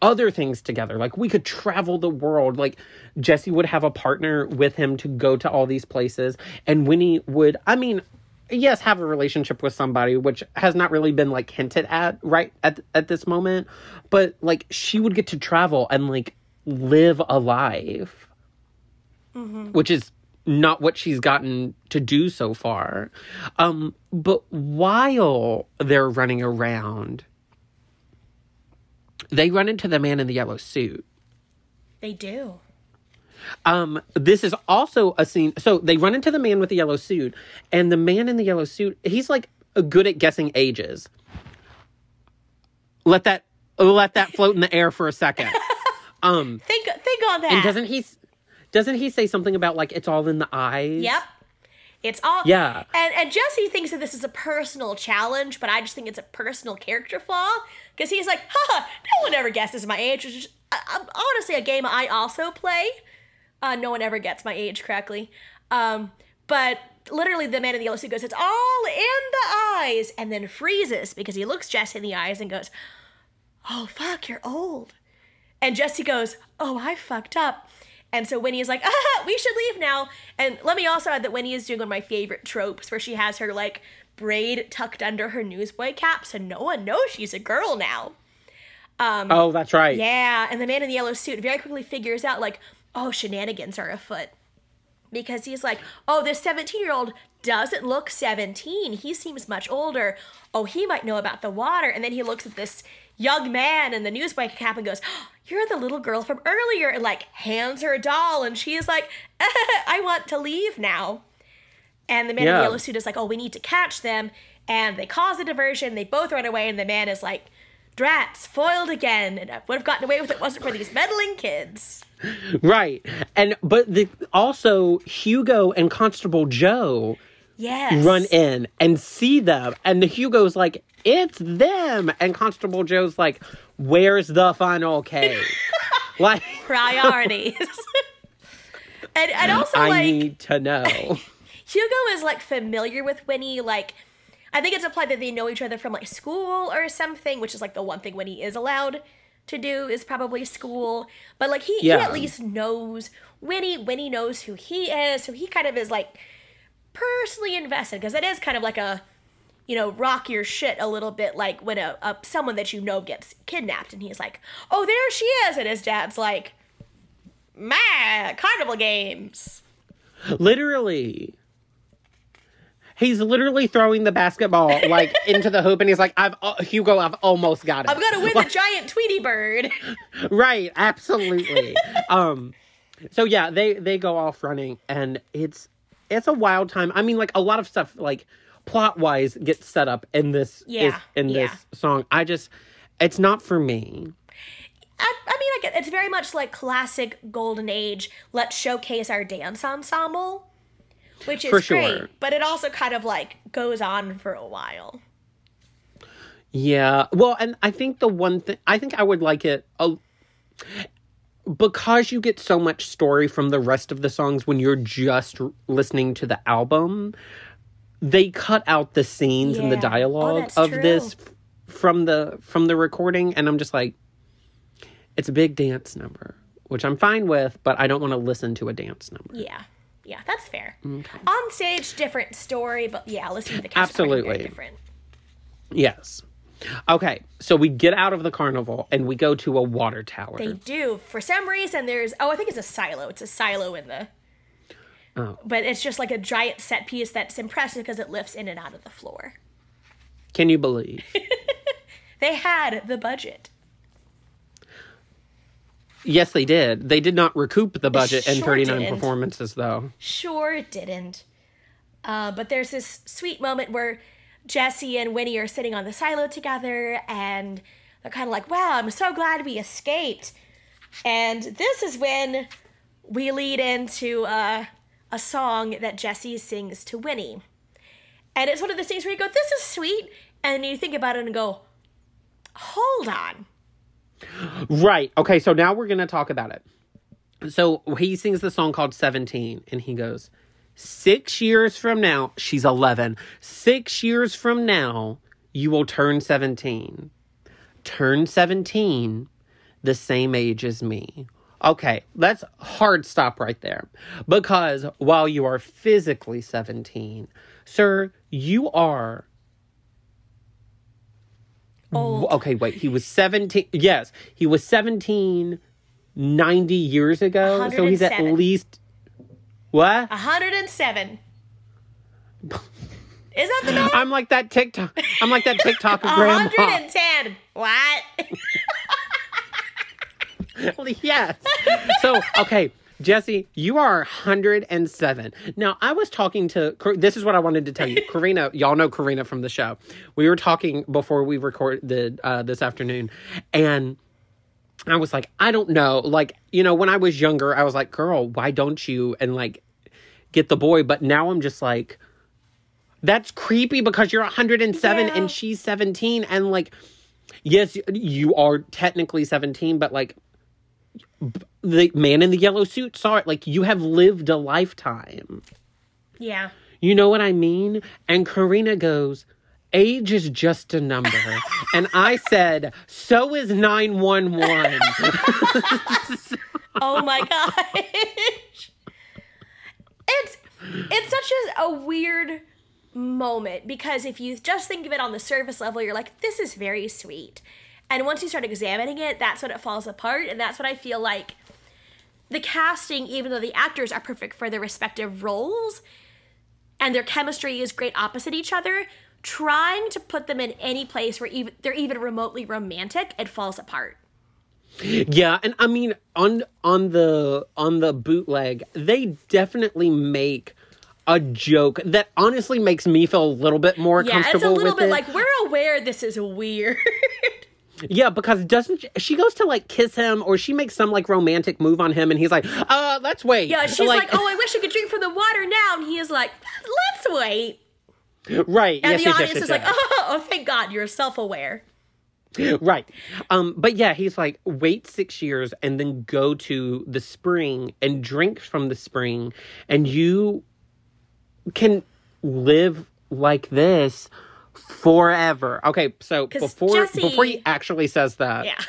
other things together. Like we could travel the world. Like Jesse would have a partner with him to go to all these places, and Winnie would. I mean. Yes, have a relationship with somebody, which has not really been like hinted at right at at this moment, but like she would get to travel and like live a life mm-hmm. which is not what she's gotten to do so far. Um, but while they're running around, they run into the man in the yellow suit. they do. Um, this is also a scene. So they run into the man with the yellow suit, and the man in the yellow suit, he's like good at guessing ages. Let that let that float in the air for a second. Um, Think think on that. and doesn't he doesn't he say something about like it's all in the eyes? Yep. It's all Yeah. And and Jesse thinks that this is a personal challenge, but I just think it's a personal character flaw because he's like, "Ha! No one ever guesses my age." Which is uh, uh, honestly a game I also play. Uh, no one ever gets my age correctly. Um, but literally, the man in the yellow suit goes, "It's all in the eyes," and then freezes because he looks Jesse in the eyes and goes, "Oh fuck, you're old." And Jesse goes, Oh, I fucked up. And so Winnie is like, ah, we should leave now. And let me also add that Winnie is doing one of my favorite tropes where she has her like braid tucked under her newsboy cap so no one knows she's a girl now. Oh, that's right. Yeah, and the man in the yellow suit very quickly figures out like, oh, shenanigans are afoot. Because he's like, oh, this 17 year old doesn't look 17. He seems much older. Oh, he might know about the water. And then he looks at this young man in the newsboy cap and goes, oh, you're the little girl from earlier. And like hands her a doll. And she's like, I want to leave now. And the man in the yellow suit is like, oh, we need to catch them. And they cause a diversion. They both run away. And the man is like, drats, foiled again. And I would have gotten away with it wasn't for these meddling kids. Right. And but the also Hugo and Constable Joe Yes. run in and see them and the Hugo's like it's them and Constable Joe's like where's the funnel cake? like Priorities. and, and also, like I like, need to know. Hugo is like familiar with Winnie. Like, I think it's implied that they know each other from like school or something, which is like the one thing Winnie is allowed to do is probably school. But like he, he at least knows Winnie. Winnie knows who he is, so he kind of is like personally invested because it is kind of like a you know rock your shit a little bit like when a, a someone that you know gets kidnapped and he's like oh there she is and his dad's like my carnival games literally. He's literally throwing the basketball like into the hoop and he's like I've uh, Hugo I've almost got it. i'm gonna win the giant tweety bird right absolutely um so yeah they they go off running and it's it's a wild time i mean like a lot of stuff like plot wise gets set up in this Yeah, is, in yeah. this song i just it's not for me I, I mean, like it's very much like classic golden age. Let's showcase our dance ensemble, which is For sure. great. But it also kind of like goes on for a while. yeah well and i think the one thing i think i would like it a, because you get so much story from the rest of the songs when you're just listening to the album they cut out the scenes and the Yeah. Oh, dialogue of true. this from the from the recording and i'm just like it's a big dance number which i'm fine with but i don't want to listen to a dance number Yeah, yeah, that's fair. On stage, different story, but yeah, listen to the cast Absolutely. different. yes okay so we get out of the carnival and we go to a water tower They do. For some reason, there's oh, I think it's a silo. It's a silo in the. Oh. But it's just like a giant set piece that's impressive because it lifts in and out of the floor. can you believe They had the budget. yes they did they did not recoup the budget in 39 didn't. performances though Sure it didn't. Uh, but there's this sweet moment where Jesse and Winnie are sitting on the silo together and they're kind of like, wow, I'm so glad we escaped. And this is when we lead into uh, a song that Jesse sings to Winnie. And it's one of the things where you go, this is sweet. And you think about it and go, hold on. Right. Okay, so now we're going to talk about it. So he sings the song called 17, and he goes, Six years from now, she's 11. Six years from now, you will turn 17. Turn 17, the same age as me. Okay, let's hard stop right there. Because while you are physically 17, sir, you are. Old. Okay, wait, he was 17. Yes, he was 17 90 years ago. So he's at least. What? 107. Is that the number? I'm like that TikTok. I'm like that TikTok grandma. 110. What? Holy yes. So, okay, Jesse, you are 107. Now, I was talking to, this is what I wanted to tell you. Karina, y'all know Karina from the show. We were talking before we recorded uh, this afternoon, and I was like, I don't know. Like, you know, when I was younger, I was like, girl, why don't you? And like, get the boy. But now I'm just like, that's creepy because you're 107 Yeah. and she's 17. And like, yes, you are technically 17, but like, the man in the yellow suit saw it. Like, you have lived a lifetime. yeah. You know what I mean? And Karina goes, Age is just a number. and I said, So is 911. Oh my gosh. It's it's such a, a weird moment because if you just think of it on the surface level, you're like, this is very sweet. And once you start examining it, that's when it falls apart. And that's what I feel like the casting, even though the actors are perfect for their respective roles and their chemistry is great opposite each other, trying to put them in any place where even they're even remotely romantic, it falls apart. Yeah, and I mean on on the on the bootleg, they definitely make a joke that honestly makes me feel a little bit more comfortable. Yeah, it's a little bit it. like we're aware this is weird. yeah, because doesn't she, she goes to like kiss him or she makes some like romantic move on him and he's like, "Uh, let's wait." Yeah, she's like, "Oh, I wish I could drink from the water now," and he is like, "Let's wait." Right. And yes, the yes, audience yes, is like, oh, "Oh, thank God, you're self-aware." Right. Um, but yeah, he's like, wait six years and then go to the spring and drink from the spring, and you can live like this forever. Okay, so before Jesse- before he actually says that, Yeah,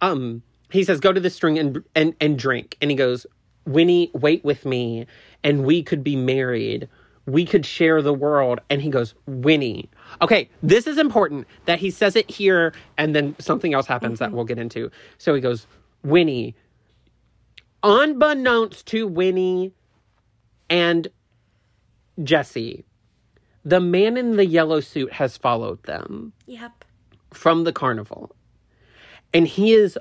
um, he says, go to the string and and and drink, and he goes, Winnie, wait with me, and we could be married. We could share the world. And he goes, Winnie. Okay, this is important that he says it here, and then something else happens that mm-hmm. we'll get into. So he goes, Winnie. Unbeknownst to Winnie and Jesse, the man in the yellow suit has followed them yep. from the carnival. And he is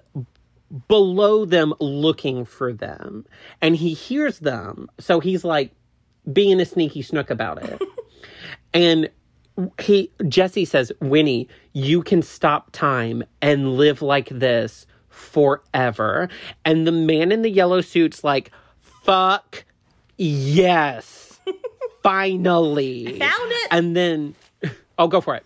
below them looking for them. And he hears them. So he's like being a sneaky snook about it. and he Jesse says, Winnie, you can stop time and live like this forever. And the man in the yellow suit's like, fuck yes. Finally. found it. And then oh go for it.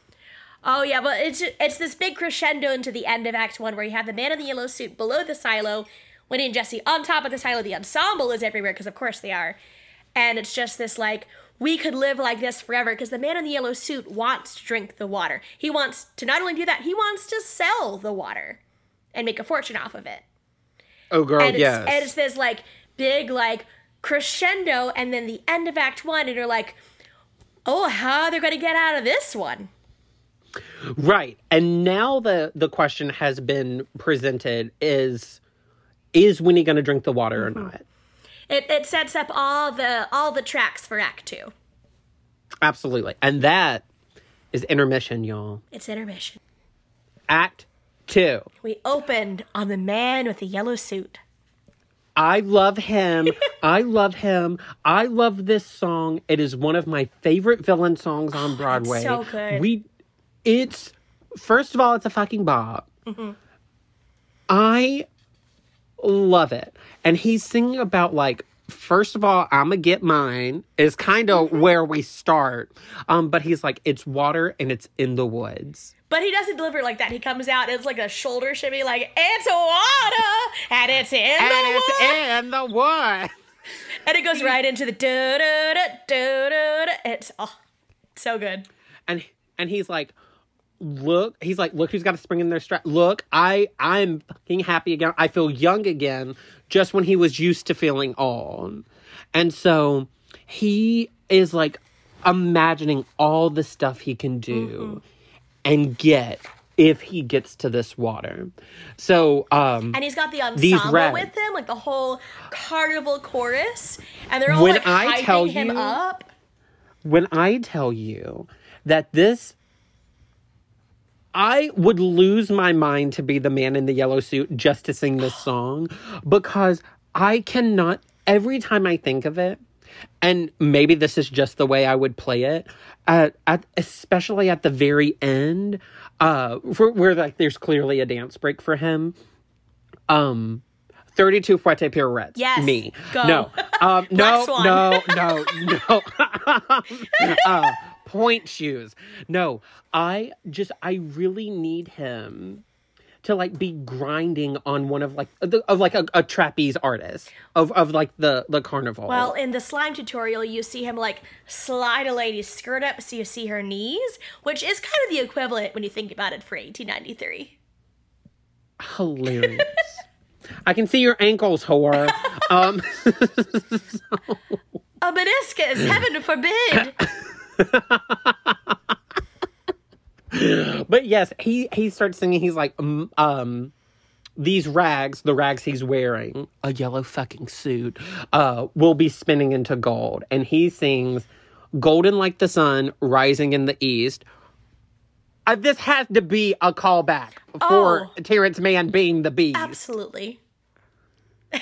Oh yeah, but it's it's this big crescendo into the end of Act One where you have the man in the yellow suit below the silo, Winnie and Jesse on top of the silo. The ensemble is everywhere because of course they are, and it's just this like we could live like this forever because the man in the yellow suit wants to drink the water. He wants to not only do that, he wants to sell the water and make a fortune off of it. Oh girl, and yes. and it's this like big like crescendo and then the end of act one and you're like oh how they're gonna get out of this one Right. And now the the question has been presented is is Winnie going to drink the water or mm-hmm. not? It, it sets up all the all the tracks for act two Absolutely. And that is intermission, y'all. it's intermission Act 2. we opened on the man with the yellow suit I love him. I love him. I love this song. It is one of my favorite villain songs on oh, Broadway. so good. We it's first of all, it's a fucking bop. Mm-hmm. I love it. And he's singing about like first of all, I'ma get mine is kind of where we start. Um, but he's like, it's water and it's in the woods. But he doesn't deliver it like that. He comes out, it's like a shoulder shimmy, like, it's water and it's in And the it's woods. in the woods. And it goes right into the do do do do da. It's oh, so good. and and he's like look he's like look who's got a spring in their strap look i i'm fucking happy again. I feel young again just when he was used to feeling old. And so he is like imagining all the stuff he can do and get if he gets to this water. So um And he's got the ensemble with him, like the whole carnival chorus, and they're all When like I hyping tell him you- up. when I tell you that this, I would lose my mind to be the man in the yellow suit just to sing this song because I cannot, every time I think of it, and maybe this is just the way I would play it, at, at especially at the very end, uh, for, where like there's clearly a dance break for him. Um, 32 Fouetté Pirouettes. Yes. Me. Go. No. Um, no, Swan. no, no, no. uh, pointe shoes. No, I just, I really need him to like be grinding on one of like the, of like a, a trapeze artist of of like the the carnival. Well, in the slime tutorial, you see him like slide a lady's skirt up so you see her knees, which is kind of the equivalent when you think about it for 1893. hilarious. I can see your ankles, whore. Um, A meniscus, heaven forbid! but yes, he he starts singing. He's like, um, um, these rags, the rags he's wearing, a yellow fucking suit, uh, will be spinning into gold, and he sings, "Golden like the sun, rising in the east." Uh, this has to be a callback for Oh. Terrence Mann being the beast. Absolutely.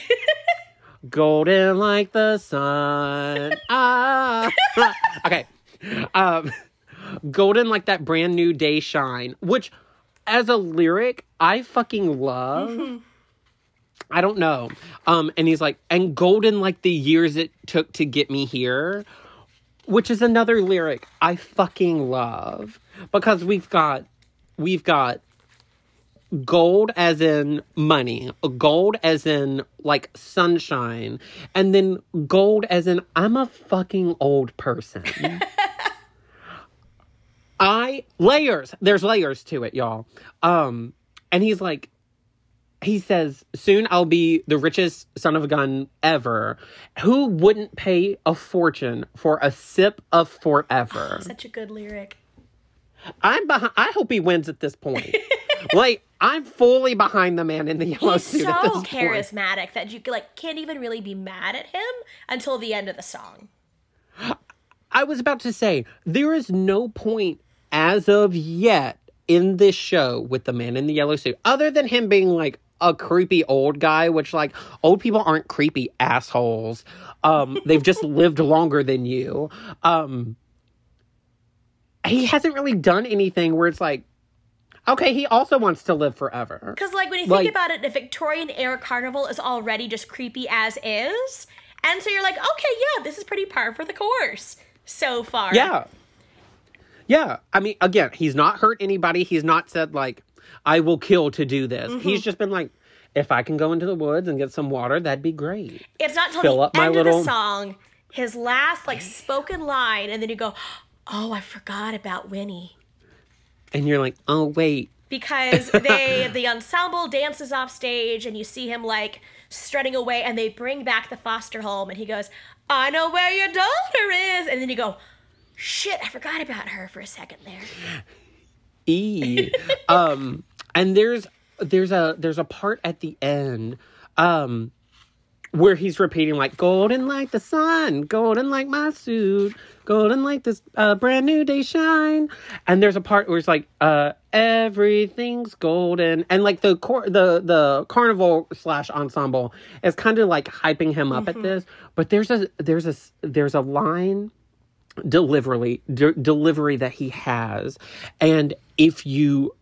golden like the sun. Ah. okay. Um, golden like that brand new day shine, which as a lyric, I fucking love. I don't know. Um, and he's like, and golden like the years it took to get me here, which is another lyric I fucking love because we've got, we've got gold as in money, gold as in like sunshine, and then gold as in I'm a fucking old person. I layers. There's layers to it, y'all. Um, and he's like, he says, "Soon I'll be the richest son of a gun ever. Who wouldn't pay a fortune for a sip of forever?" Such a good lyric. I'm behind. I hope he wins at this point. like I'm fully behind the man in the yellow He's suit so at this point. charismatic that you like can't even really be mad at him until the end of the song. I was about to say there is no point as of yet in this show with the man in the yellow suit other than him being like a creepy old guy which like old people aren't creepy assholes um they've just lived longer than you um he hasn't really done anything where it's like okay he also wants to live forever Because, like, when you Like- think about it, the Victorian era carnival is already just creepy as is. And so you're like, okay, yeah, this is pretty par for the course so far. Yeah. Yeah. I mean, again, he's not hurt anybody. He's not said, like, I will kill to do this. Mm-hmm. He's just been like, if I can go into the woods and get some water, that'd be great. It's not till Fill the up my end little- of the song, his last, like, spoken line, and then you go, oh, I forgot about Winnie. And you're like, oh, wait. because they the ensemble dances off stage and you see him like strutting away and they bring back the foster home and he goes i know where your daughter is and then you go shit i forgot about her for a second there E. um, and there's there's a there's a part at the end um where he's repeating like golden like the sun, golden like my suit, golden like this uh, brand new day shine. And there's a part where it's like uh everything's golden and like the cor- the the carnival slash ensemble is kind of like hyping him up at this, but there's a there's a there's a line delivery de- delivery that he has and if you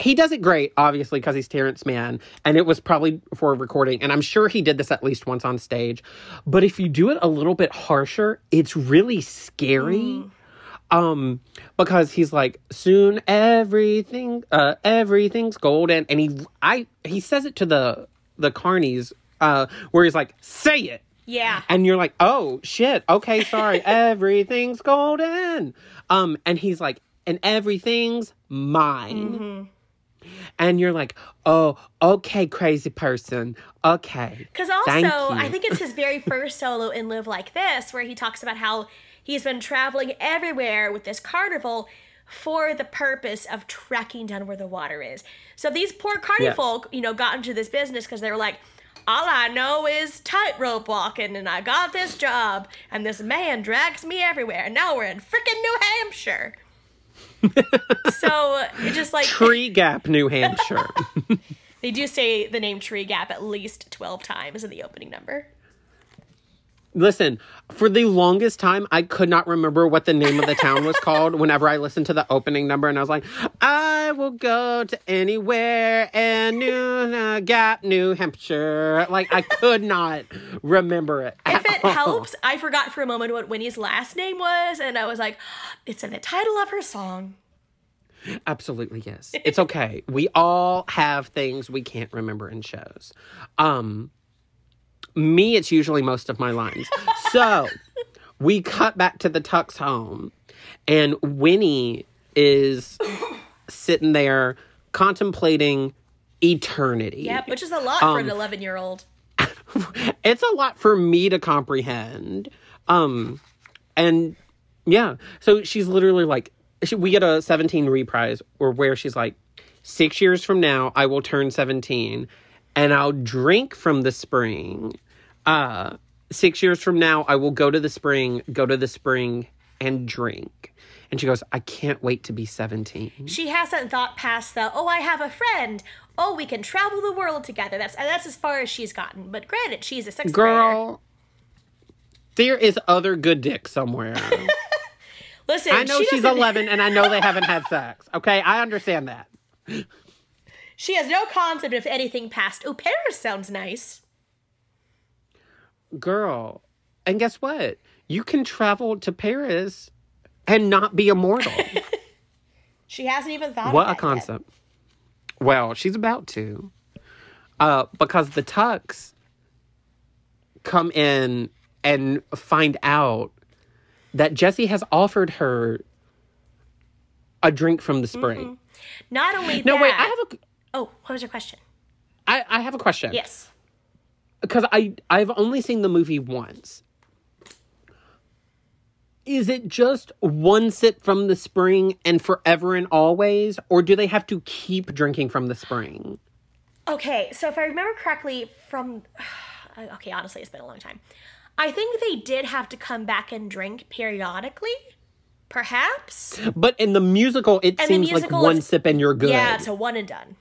he does it great, obviously, because he's Terrence Mann, and it was probably for a recording. And I'm sure he did this at least once on stage. But if you do it a little bit harsher, it's really scary. Um, because he's like, soon everything, uh, everything's golden, and he, I, he says it to the the carnies, uh, where he's like, say it, Yeah. and you're like, oh shit, okay, sorry, everything's golden. Um, and he's like, and everything's mine. And you're like, oh, okay, crazy person. Okay. Because also, I think it's his very first solo in Live Like This, where he talks about how he's been traveling everywhere with this carnival for the purpose of tracking down where the water is. So these poor carnival Yes. folk, you know, got into this business because they were like, all I know is tightrope walking, and I got this job, and this man drags me everywhere, and now we're in frickin' New Hampshire. so it just like Tree Gap, New Hampshire. they do say the name Tree Gap at least twelve times in the opening number. Listen, for the longest time, I could not remember what the name of the town was called whenever I listened to the opening number, and I was like, I will go to anywhere in New Gap, New Hampshire. Like, I could not remember it. If it all. helps, I forgot for a moment what Winnie's last name was, and I was like, it's in the title of her song. Absolutely, yes. It's okay. we all have things we can't remember in shows. Um, me, it's usually most of my lines. So we cut back to the Tucks home, and Winnie is sitting there contemplating eternity. Yep, which is a lot for Um, an 11 year old. it's a lot for me to comprehend. Um, and yeah, so she's literally like, she, we get a 17 reprise or where she's like, six years from now, I will turn 17 and I'll drink from the spring. Uh, six years from now, I will go to the spring, go to the spring and drink. And she goes, I can't wait to be 17. She hasn't thought past the, oh, I have a friend. Oh, we can travel the world together. That's that's as far as she's gotten. But granted, she's a sex. Girl, there is other good dick somewhere. Listen, I know she she's 11 and I know they haven't had sex. Okay, I understand that. She has no concept of anything past. Oh, Paris sounds nice. Girl, and guess what? You can travel to Paris and not be immortal. She hasn't even thought what of a that yet. concept. Well, she's about to. Uh, because the Tucks come in and find out that Jesse has offered her a drink from the spring. Not only No, that. wait, I have a Oh, what was your question? I, I have a question. Yes. Because I I've only seen the movie once. Is it just one sip from the spring and forever and always, or do they have to keep drinking from the spring? Okay, so if I remember correctly from uh, okay, honestly, it's been a long time. I think they did have to come back and drink periodically. Perhaps? But in the musical, it And seems musical like one is- sip and you're good. Yeah, it's a one and done.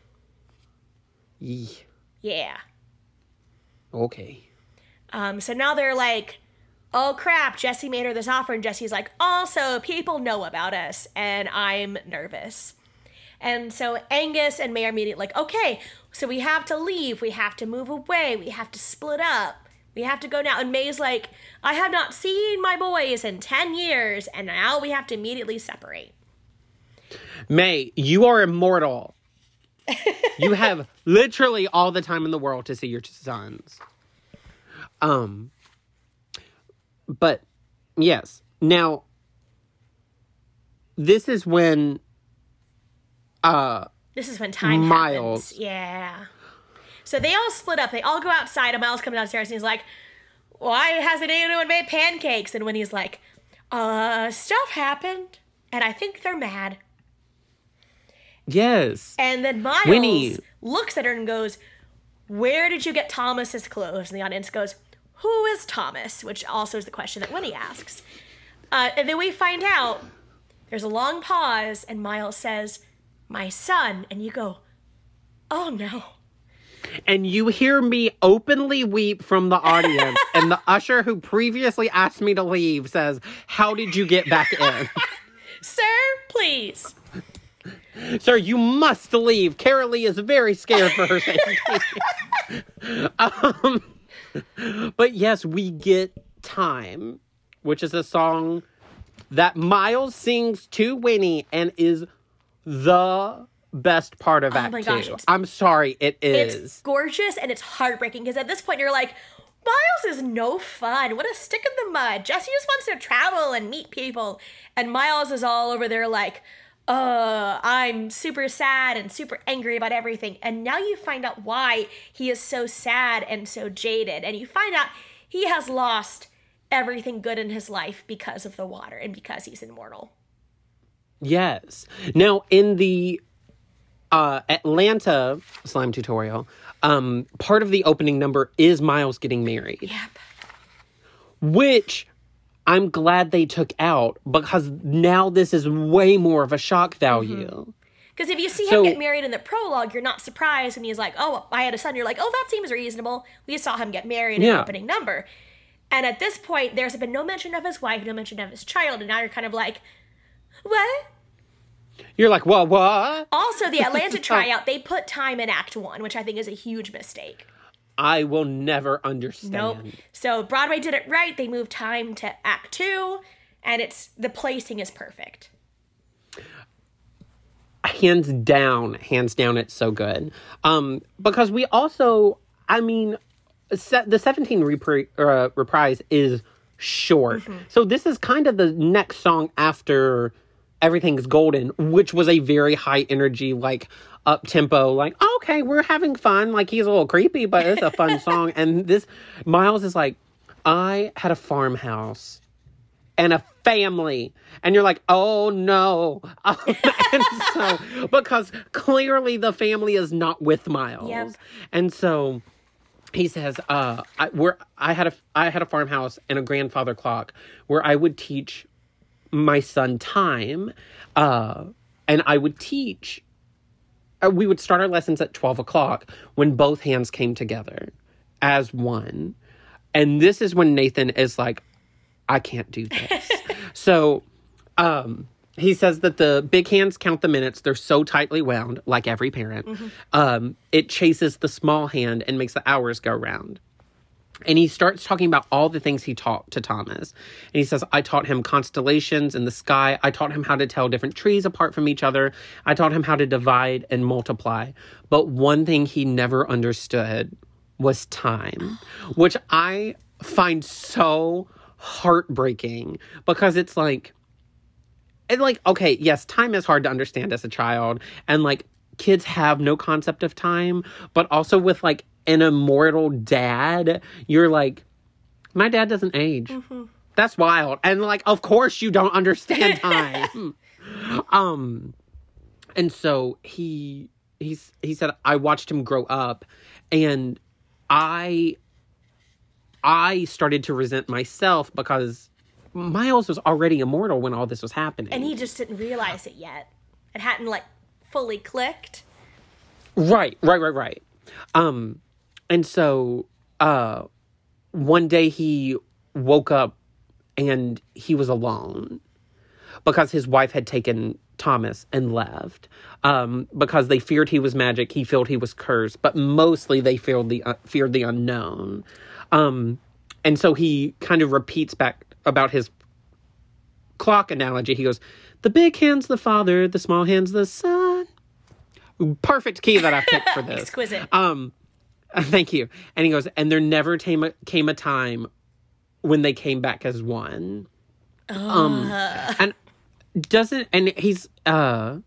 Yee. Yeah. Okay. Um, so now they're like, oh crap, Jesse made her this offer, and Jesse's like, also, people know about us, and I'm nervous. And so Angus and May are immediately like, okay, so we have to leave, we have to move away, we have to split up, we have to go now. And May's like, I have not seen my boys in 10 years, and now we have to immediately separate. May, you are immortal. You have literally all the time in the world to see your sons. Um but yes. Now this is when uh This is when time Miles. happens. Yeah. So they all split up. They all go outside, and Miles comes downstairs and he's like, Why hasn't anyone made pancakes? And when he's like, Uh, stuff happened. And I think they're mad. Yes. And then Miles Winnie. looks at her and goes, Where did you get Thomas's clothes? And the audience goes, Who is Thomas? Which also is the question that Winnie asks. Uh, and then we find out there's a long pause, and Miles says, My son. And you go, Oh no. And you hear me openly weep from the audience and the usher who previously asked me to leave says, "How did you get back in?" Sir, please. Sir, you must leave. Carolee is very scared for her safety. um, but yes, we get Time, which is a song that Miles sings to Winnie and is the best part of Act Oh 2. gosh, I'm sorry, it is. It's gorgeous and it's heartbreaking because at this point you're like, Miles is no fun. What a stick in the mud. Jesse just wants to travel and meet people. And Miles is all over there like, uh, I'm super sad and super angry about everything. And now you find out why he is so sad and so jaded. And you find out he has lost everything good in his life because of the water and because he's immortal. Yes. Now in the uh, Atlanta slime tutorial, um, part of the opening number is Miles getting married, Yep. which I'm glad they took out because now this is way more of a shock value. Mm-hmm. Because if you see him get married in the prologue, you're not surprised when he's like, "Oh, I had a son." You're like, "Oh, that seems reasonable." We saw him get married in the Yeah. opening number, and at this point, there's been no mention of his wife, no mention of his child, and now you're kind of like, "What?" You're like, well, what? Also, the Atlanta oh. tryout, they put time in Act One, which I think is a huge mistake. I will never understand. Nope. So Broadway did it right. They moved time to Act Two, and it's the placing is perfect. hands down, hands down, it's so good. Um, because we also, I mean, se- the 17 repri- uh, reprise is short. So this is kind of the next song after Everything's Golden, which was a very high energy, like up tempo, like, okay, we're having fun. Like he's a little creepy, but it's a fun song. And this, Miles is like, I had a farmhouse and a family. And you're like, oh no. and so, because clearly the family is not with Miles. Yep. And so he says, uh, I, where I had a, I had a farmhouse and a grandfather clock where I would teach my son time. Uh, and I would teach, we would start our lessons at 12 o'clock when both hands came together as one. And this is when Nathan is like, I can't do this. so um he says that the big hands count the minutes. They're so tightly wound, like every parent. Um, it chases the small hand and makes the hours go round. And he starts talking about all the things he taught to Thomas. And he says, I taught him constellations in the sky. I taught him how to tell different trees apart from each other. I taught him how to divide and multiply. But one thing he never understood was time, which I find so heartbreaking because it's like, and like, okay, yes, time is hard to understand as a child. And like, kids have no concept of time, but also with like an immortal dad, you're like, my dad doesn't age. That's wild. And like, of course you don't understand time. um, and so he he's he said I watched him grow up, and I I started to resent myself because Miles was already immortal when all this was happening. And he just didn't realize it yet. It hadn't like fully clicked. Right, right, right, right. Um, and so uh, one day he woke up and he was alone because his wife had taken Thomas and left. Um, because they feared he was magic, he felt he was cursed, but mostly they feared the uh, feared the unknown. Um, and so he kind of repeats back about his clock analogy. He goes, "The big hand's the father, the small hand's the son." Perfect key that I picked for this. Exquisite. Um, thank you. And he goes, and there never came a, came a time when they came back as one. Um, and doesn't and he's uh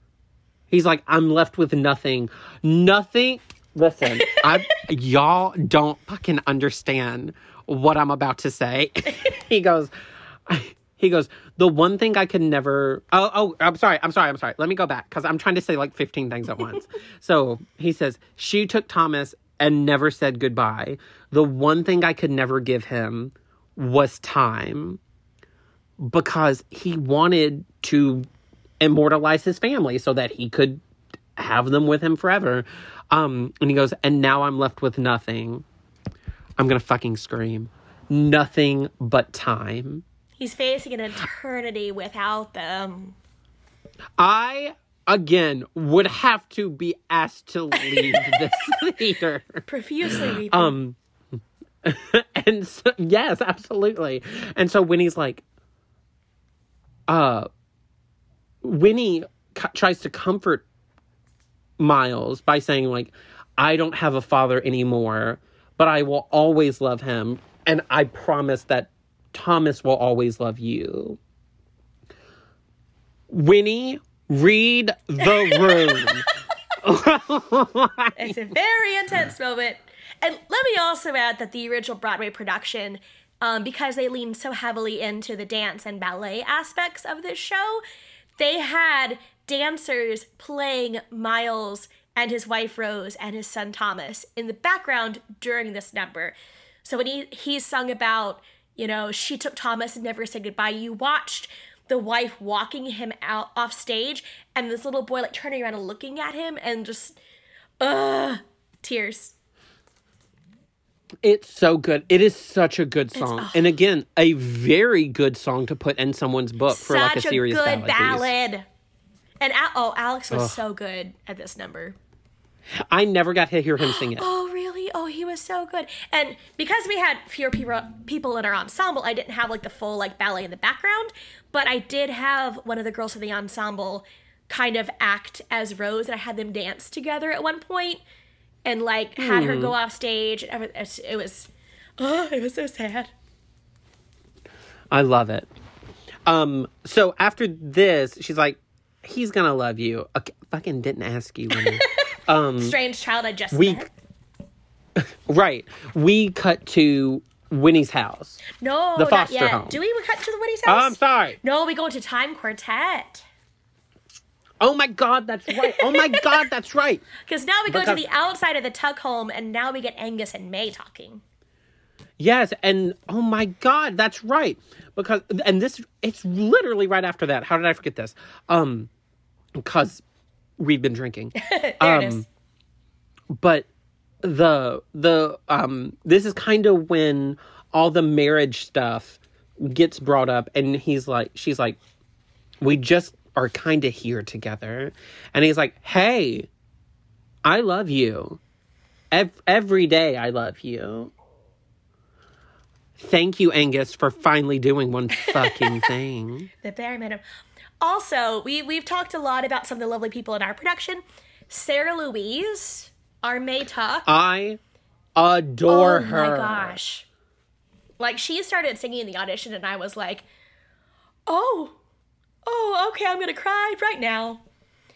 he's like, I'm left with nothing, nothing. Listen, I y'all don't fucking understand what I'm about to say. he goes, he goes, the one thing I could never. Oh, oh, I'm sorry, I'm sorry, I'm sorry. Let me go back because I'm trying to say like 15 things at once. so he says, she took Thomas and never said goodbye. The one thing I could never give him was time because he wanted to immortalize his family so that he could have them with him forever. Um, and he goes, and now I'm left with nothing. I'm gonna fucking scream. Nothing but time. He's facing an eternity without them. I again would have to be asked to leave this theater. Profusely weeping. Um, and so, yes, absolutely. And so Winnie's like, uh, Winnie tries to comfort Miles by saying like, I don't have a father anymore, but I will always love him, and I promise that Thomas will always love you. Winnie, read the room. It's a very intense moment. And let me also add that the original Broadway production, um, because they leaned so heavily into the dance and ballet aspects of this show, they had dancers playing Miles and his wife Rose and his son Thomas in the background during this number. So when he, he sung about, you know, she took Thomas and never said goodbye, you watched the wife walking him out off stage and this little boy like turning around and looking at him and just, ugh, tears. It's so good. It is such a good song, oh. and again, a very good song to put in someone's book for like a Such serious good ballad. ballad. And oh, Alex was so good at this number. I never got to hear him sing it. Oh, really? Oh, he was so good. And because we had fewer people people in our ensemble, I didn't have like the full like ballet in the background, but I did have one of the girls in the ensemble kind of act as Rose, and I had them dance together at one point, and like had her Hmm. go off stage. everything. It's- It was, oh, it was so sad. I love it. Um, so after this, she's like, "He's gonna love you." Okay, fucking didn't ask you. Winnie. Strange child I just we, met. right. We cut to Winnie's house. No, the not foster yet. home. Do we cut to the Oh, house? I'm sorry. No, we go to Time Quartet. Oh my god, that's right. Oh my god, that's right. Because now we go to the outside of the Tuck home, and now we get Angus and May talking. Yes, and oh my god, that's right. Because and this it's literally right after that. How did I forget this? Um because we've been drinking. There Um, it is. but the the um this is kind of when all the marriage stuff gets brought up and he's like she's like we just are kind of here together and he's like hey i love you Ev- every day i love you thank you angus for finally doing one fucking thing The bare minimum. Also, we we've talked a lot about some of the lovely people in our production. Sarah Louise, our May Tuck. i adore oh her Oh my gosh. Like she started singing in the audition and I was like, "Oh. Oh, okay, I'm going to cry right now."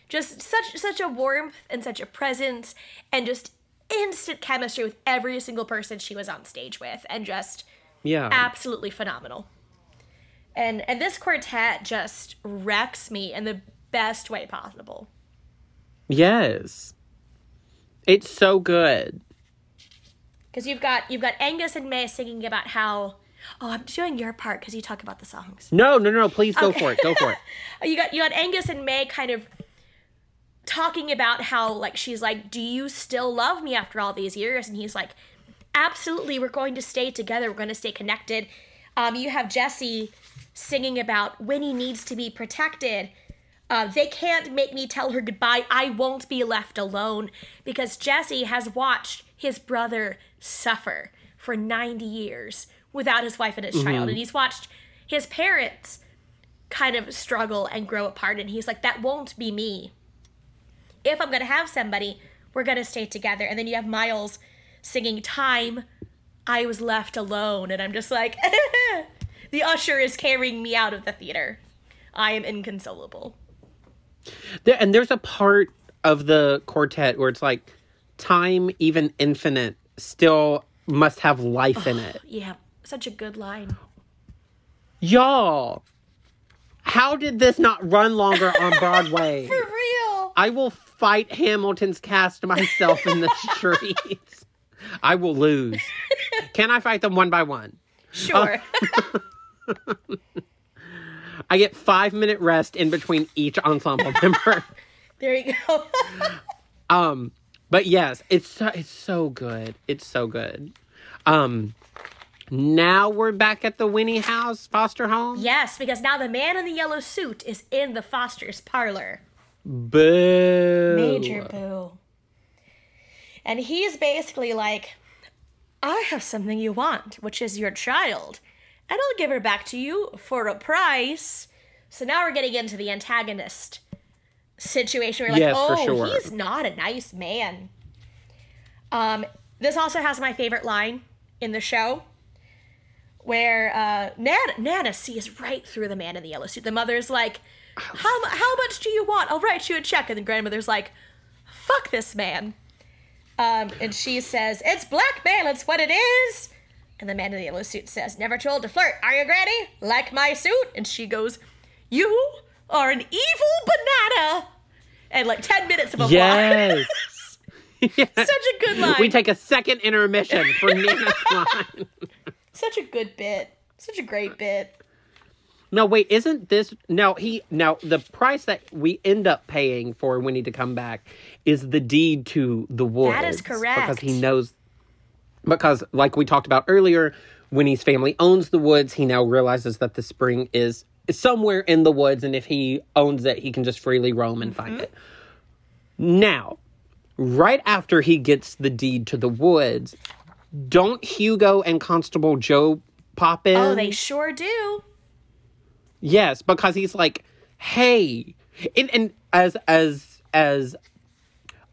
Just such such a warmth and such a presence and just instant chemistry with every single person she was on stage with and just yeah absolutely phenomenal. And and this quartet just wrecks me in the best way possible. yes it's so good Because you've got you've got Angus and May singing about how oh I'm doing your part because you talk about the songs. No, no, no, please go for it. Go for it. You got you got Angus and May kind of talking about how like she's like, Do you still love me after all these years? And he's like, Absolutely, we're going to stay together, we're going to stay connected. Um, you have Jesse singing about Winnie needs to be protected. Uh, they can't make me tell her goodbye. I won't be left alone because Jesse has watched his brother suffer for 90 years without his wife and his child. And he's watched his parents kind of struggle and grow apart. And he's like, that won't be me. If I'm going to have somebody, we're going to stay together. And then you have Miles singing Time, I was left alone. And I'm just like, the usher is carrying me out of the theater. I am inconsolable. There, and there's a part of the quartet where it's like time, even infinite, still must have life in it. Yeah, such a good line. Y'all, how did this not run longer on Broadway? For real. I will fight Hamilton's cast myself in the streets. I will lose. Can I fight them one by one? Sure. Uh, I get five minute rest in between each ensemble member. there you go. Um, but yes, it's so, it's so good. It's so good. Um, now we're back at the Winnie house foster home. yes, because now the man in the yellow suit is in the Foster's parlor. Boo. Major boo. And he's basically like, I have something you want, which is your child, and I'll give her back to you for a price. So now we're getting into the antagonist situation. We're like, Yes, oh, sure. he's not a nice man. Um, this also has my favorite line in the show, where uh, Nana, Nana sees right through the man in the yellow suit. The mother's like, "How how much do you want? I'll write you a check." And the grandmother's like, "Fuck this man." Um, and she says, "It's blackmail. It's what it is." And the man in the yellow suit says, "Never too old to flirt, are you, Granny? Like my suit?" And she goes, "You are an evil banana." And like ten minutes of a Yes. Such a good line. we take a second intermission for Nana's line. Such a good bit. Such a great bit. No, wait, isn't this now he now the price that we end up paying for Winnie to come back is the deed to the woods. That is correct. Because he knows because like we talked about earlier, Winnie's family owns the woods. He now realizes that the spring is somewhere in the woods, and if he owns it, he can just freely roam and find mm-hmm. it. Now, right after he gets the deed to the woods, don't Hugo and Constable Joe pop in? Oh, they sure do. Yes, because he's like, hey, and, and as as as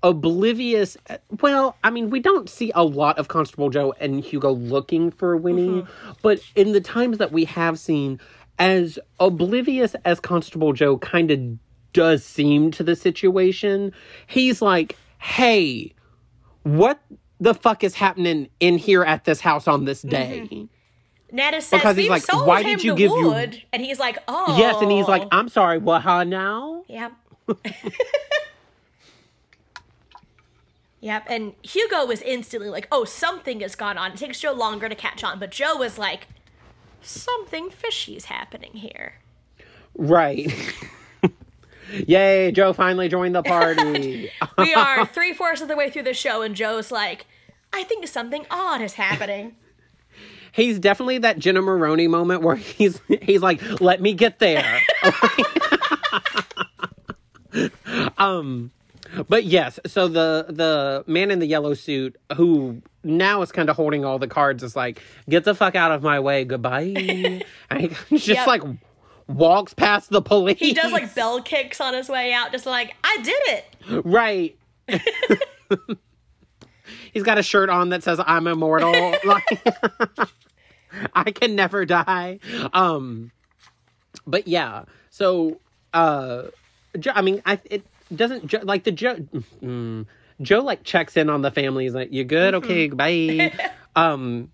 oblivious. Well, I mean, we don't see a lot of Constable Joe and Hugo looking for Winnie, but in the times that we have seen, as oblivious as Constable Joe kind of does seem to the situation, he's like, hey, what the fuck is happening in here at this house on this day? Nana says Because he's like, sold "Why did you give you-" and he's like, oh, Yes, and he's like, I'm sorry, what, huh, now? yep, yep. And Hugo was instantly like, oh, something has gone on. It takes Joe longer to catch on, but Joe was like, something fishy's happening here. Right. Yay, Joe finally joined the party. We are three fourths of the way through the show, and Joe's like, I think something odd is happening. he's definitely that Jenna Maroney moment where he's he's like, "Let me get there." um but yes, so the the man in the yellow suit who now is kind of holding all the cards is like, "Get the fuck out of my way, goodbye." and he just Yep. like walks past the police. He does like bell kicks on his way out, just like, I did it. Right. He's got a shirt on that says I'm immortal. Like I can never die. Um but yeah. So uh I mean I it doesn't like the Joe mm, Joe like checks in on the family He's like you good? Okay, bye. um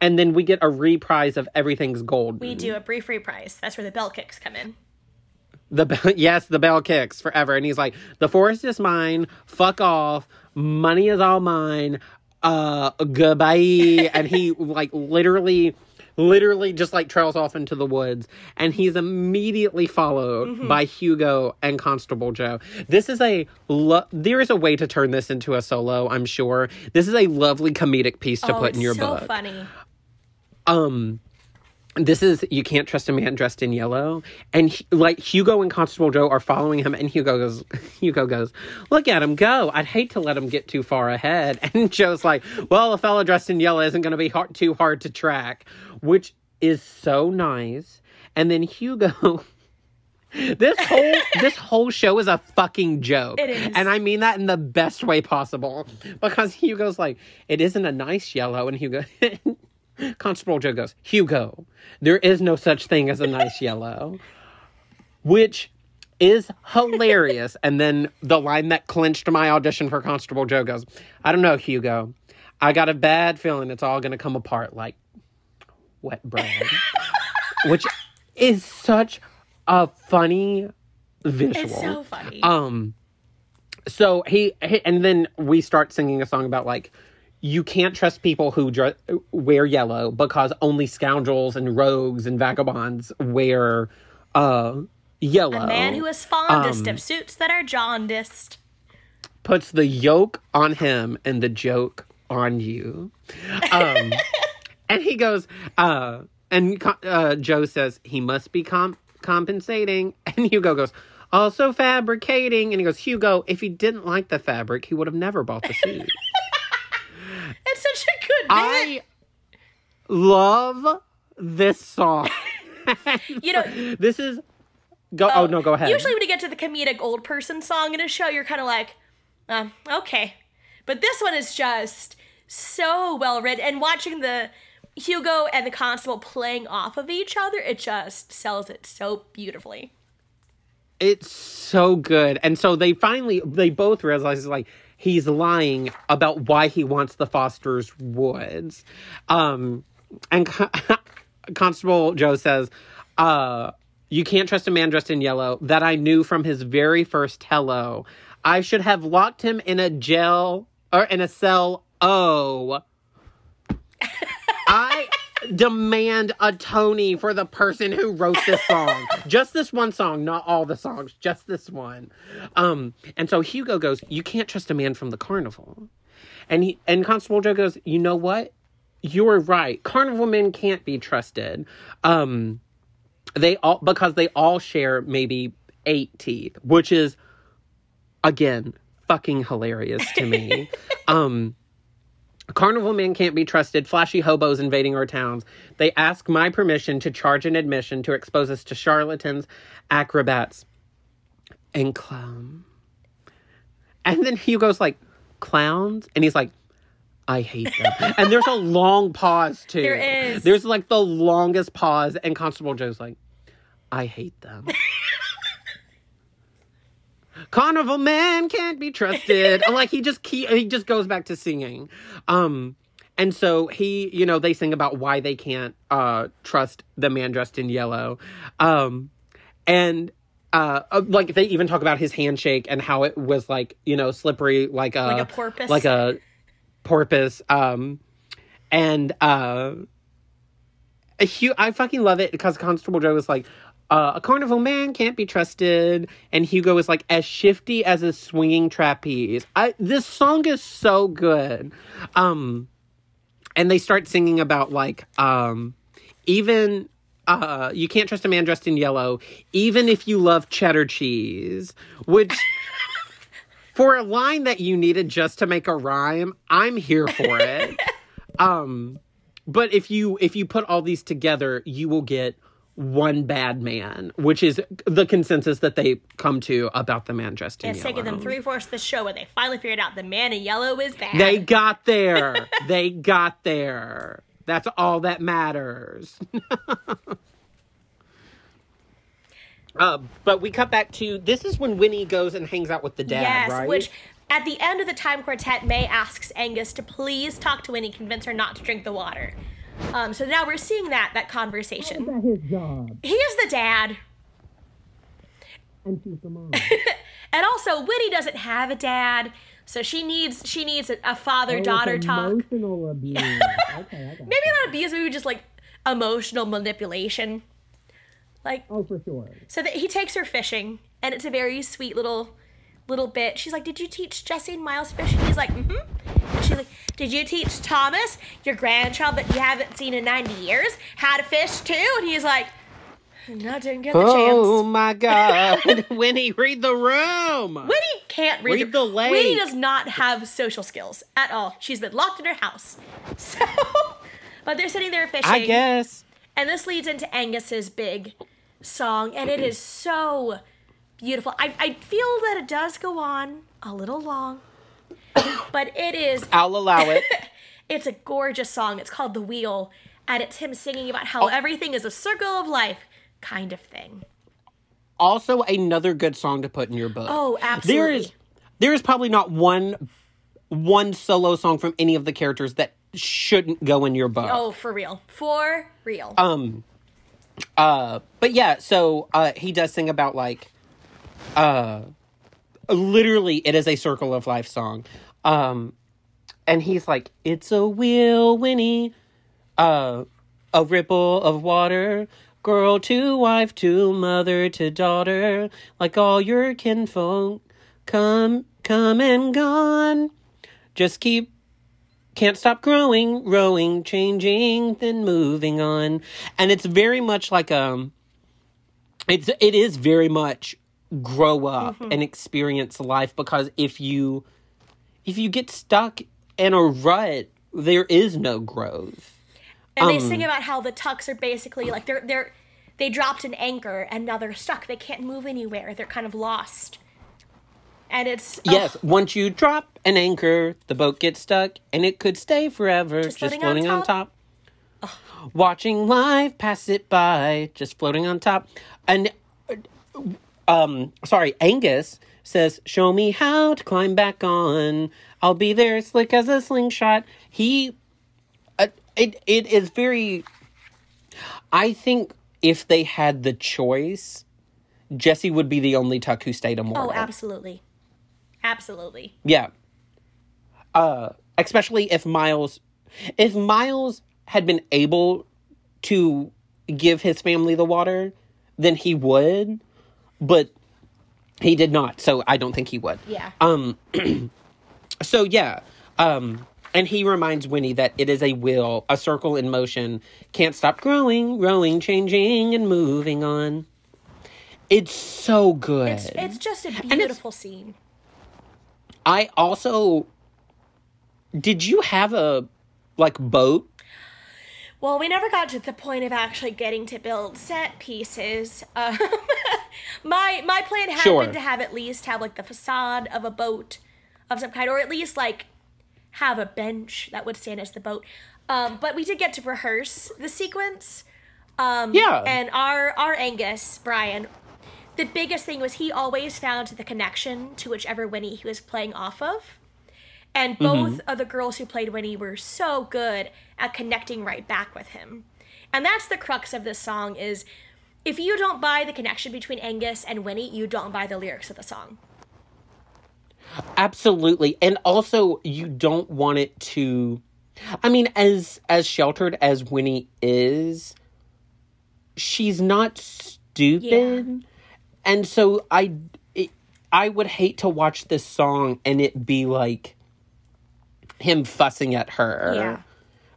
and then we get a reprise of everything's gold. We do a brief reprise. That's where the bell kicks come in. The bell, yes, the bell kicks forever, and he's like, "The forest is mine. Fuck off. Money is all mine. Uh, goodbye." and he like literally, literally just like trails off into the woods, and he's immediately followed by Hugo and Constable Joe. This is a lo- there is a way to turn this into a solo. I'm sure this is a lovely comedic piece to oh, put in your book. So book. funny. Um, this is you can't trust a man dressed in yellow, and he- like Hugo and Constable Joe are following him, and Hugo goes, Hugo goes, look at him go. I'd hate to let him get too far ahead, and Joe's like, well, a fellow dressed in yellow isn't going to be hard, too hard to track, which is so nice. And then Hugo. This whole this whole show is a fucking joke. It is. And I mean that in the best way possible. Because Hugo's like, it isn't a nice yellow. And Hugo Constable Joe goes, Hugo, there is no such thing as a nice yellow. Which is hilarious. and then the line that clinched my audition for Constable Joe goes, I don't know, Hugo. I got a bad feeling it's all gonna come apart like wet bread. Which is such a funny visual. It's so funny. Um, so he, he and then we start singing a song about like you can't trust people who dr- wear yellow because only scoundrels and rogues and vagabonds wear uh yellow. a man who is fondest um, of suits that are jaundiced. puts the yoke on him and the joke on you. Um, and he goes, uh, and uh, Joe says he must be com- compensating, and Hugo goes, also fabricating. And he goes, Hugo, if he didn't like the fabric, he would have never bought the suit. It's such a good bit. I love this song. you know, this is go. Oh, no, go ahead. Usually, when you get to the comedic old person song in a show, you're kind of like, um, okay. But this one is just so well written. And watching the Hugo and the constable playing off of each other, it just sells it so beautifully. It's so good. And so they finally, they both realize, like, he's lying about why he wants the Foster's Woods. Um, and Constable Joe says, uh, you can't trust a man dressed in yellow that I knew from his very first hello. I should have locked him in a jail or in a cell. Oh. I demand a Tony for the person who wrote this song. just this one song, not all the songs, just this one. Um, and so Hugo goes, "You can't trust a man from the carnival." And he and Constable Joe goes, "You know what? You're right. Carnival men can't be trusted. Um, they all because they all share maybe eight teeth, which is again fucking hilarious to me. um Carnival men can't be trusted, flashy hobos invading our towns. They ask my permission to charge an admission to expose us to charlatans, acrobats, and clowns. And then Hugo's like, clowns? And he's like, I hate them. and there's a long pause too. There is. There's like the longest pause, and Constable Joe's like, I hate them. Carnival man can't be trusted. like he just keep, he just goes back to singing. Um and so he, you know, they sing about why they can't uh trust the man dressed in yellow. Um and uh, uh like they even talk about his handshake and how it was like, you know, slippery like a Like a porpoise. Like a porpoise um and uh Hugh, I fucking love it because Constable Joe was like, uh, a carnival man can't be trusted, and Hugo is like as shifty as a swinging trapeze. I this song is so good. Um, and they start singing about like um, even uh, you can't trust a man dressed in yellow, even if you love cheddar cheese, which. for a line that you needed just to make a rhyme, I'm here for it. um, but if you if you put all these together, you will get one bad man, which is the consensus that they come to about the man dressed in It's yellow. taken them three fourths of the show and they finally figured out the man in yellow is bad. They got there. they got there. That's all that matters. uh, but we cut back to this is when Winnie goes and hangs out with the dad, yes, right? which at the end of the time quartet, May asks Angus to please talk to Winnie, convince her not to drink the water. Um, so now we're seeing that that conversation. that his job? He is the dad, And she's the mom. and also Winnie doesn't have a dad, so she needs she needs a, a father daughter talk. Emotional abuse. okay, okay. Maybe not abuse, maybe just like emotional manipulation. Like Oh, for sure. So that he takes her fishing, and it's a very sweet little little bit. She's like, "Did you teach Jesse and Miles fishing?" He's like, "Mm-hmm." And she's like, "Did you teach Thomas, your grandchild that you haven't seen in ninety years, how to fish too?" And he's like, "No, didn't get the Oh chance." Oh my God. Winnie, read the room. Winnie can't read, Read the lake. Winnie does not have social skills at all. She's been locked in her house. So, but they're sitting there fishing. I guess. And this leads into Angus's big song, and it is so beautiful. I, I feel that it does go on a little long, but it is I'll allow it. it's a gorgeous song. It's called The Wheel, and it's him singing about how everything is a circle of life kind of thing. also, another good song to put in your book. Oh, absolutely. is there is probably not one one solo song from any of the characters that shouldn't go in your book. Oh, for real. For real. Um uh but yeah, so uh he does sing about like uh literally it is a circle of life song. Um and he's like, It's a wheel, Winnie, uh a ripple of water, girl to wife to mother to daughter, like all your kinfolk, come come and gone. Just keep can't stop growing, rowing, changing, then moving on. And it's very much like um it's it is very much grow up Mm-hmm. and experience life because if you if you get stuck in a rut, there is no growth. And they Um, sing about how the tucks are basically like they're they're they dropped an anchor and now they're stuck. They can't move anywhere. They're kind of lost. And it's oh, Yes, once you drop an anchor, the boat gets stuck and it could stay forever just, floating floating, on on top. Watching life pass it by, just floating on top. And um sorry, Angus says, "Show me how to climb back on. I'll be there slick as a slingshot." He uh, it it is very I think if they had the choice, Jesse would be the only Tuck who stayed immortal. oh, absolutely, absolutely. Yeah. Uh, especially if Miles, if Miles had been able to give his family the water, then he would, but he did not. So I don't think he would. Yeah. Um. So yeah. Um. And he reminds Winnie that it is a wheel, a circle in motion, can't stop growing, growing, changing, and moving on. It's so good. It's it's just a beautiful scene. I also did you have a like boat? Well, we never got to the point of actually getting to build set pieces. Um, my my plan had Sure. been to have at least have like the facade of a boat of some kind, or at least like have a bench that would stand as the boat. Um, but we did get to rehearse the sequence. Um, Yeah. And our our Angus Brian, the biggest thing was he always found the connection to whichever Winnie he was playing off of. And both of the girls who played Winnie were so good at connecting right back with him. And that's the crux of this song is if you don't buy the connection between Angus and Winnie, you don't buy the lyrics of the song. Absolutely. And also you don't want it to I mean as as sheltered as Winnie is, she's not stupid. And so I it, I would hate to watch this song and it be like him fussing at her. Yeah.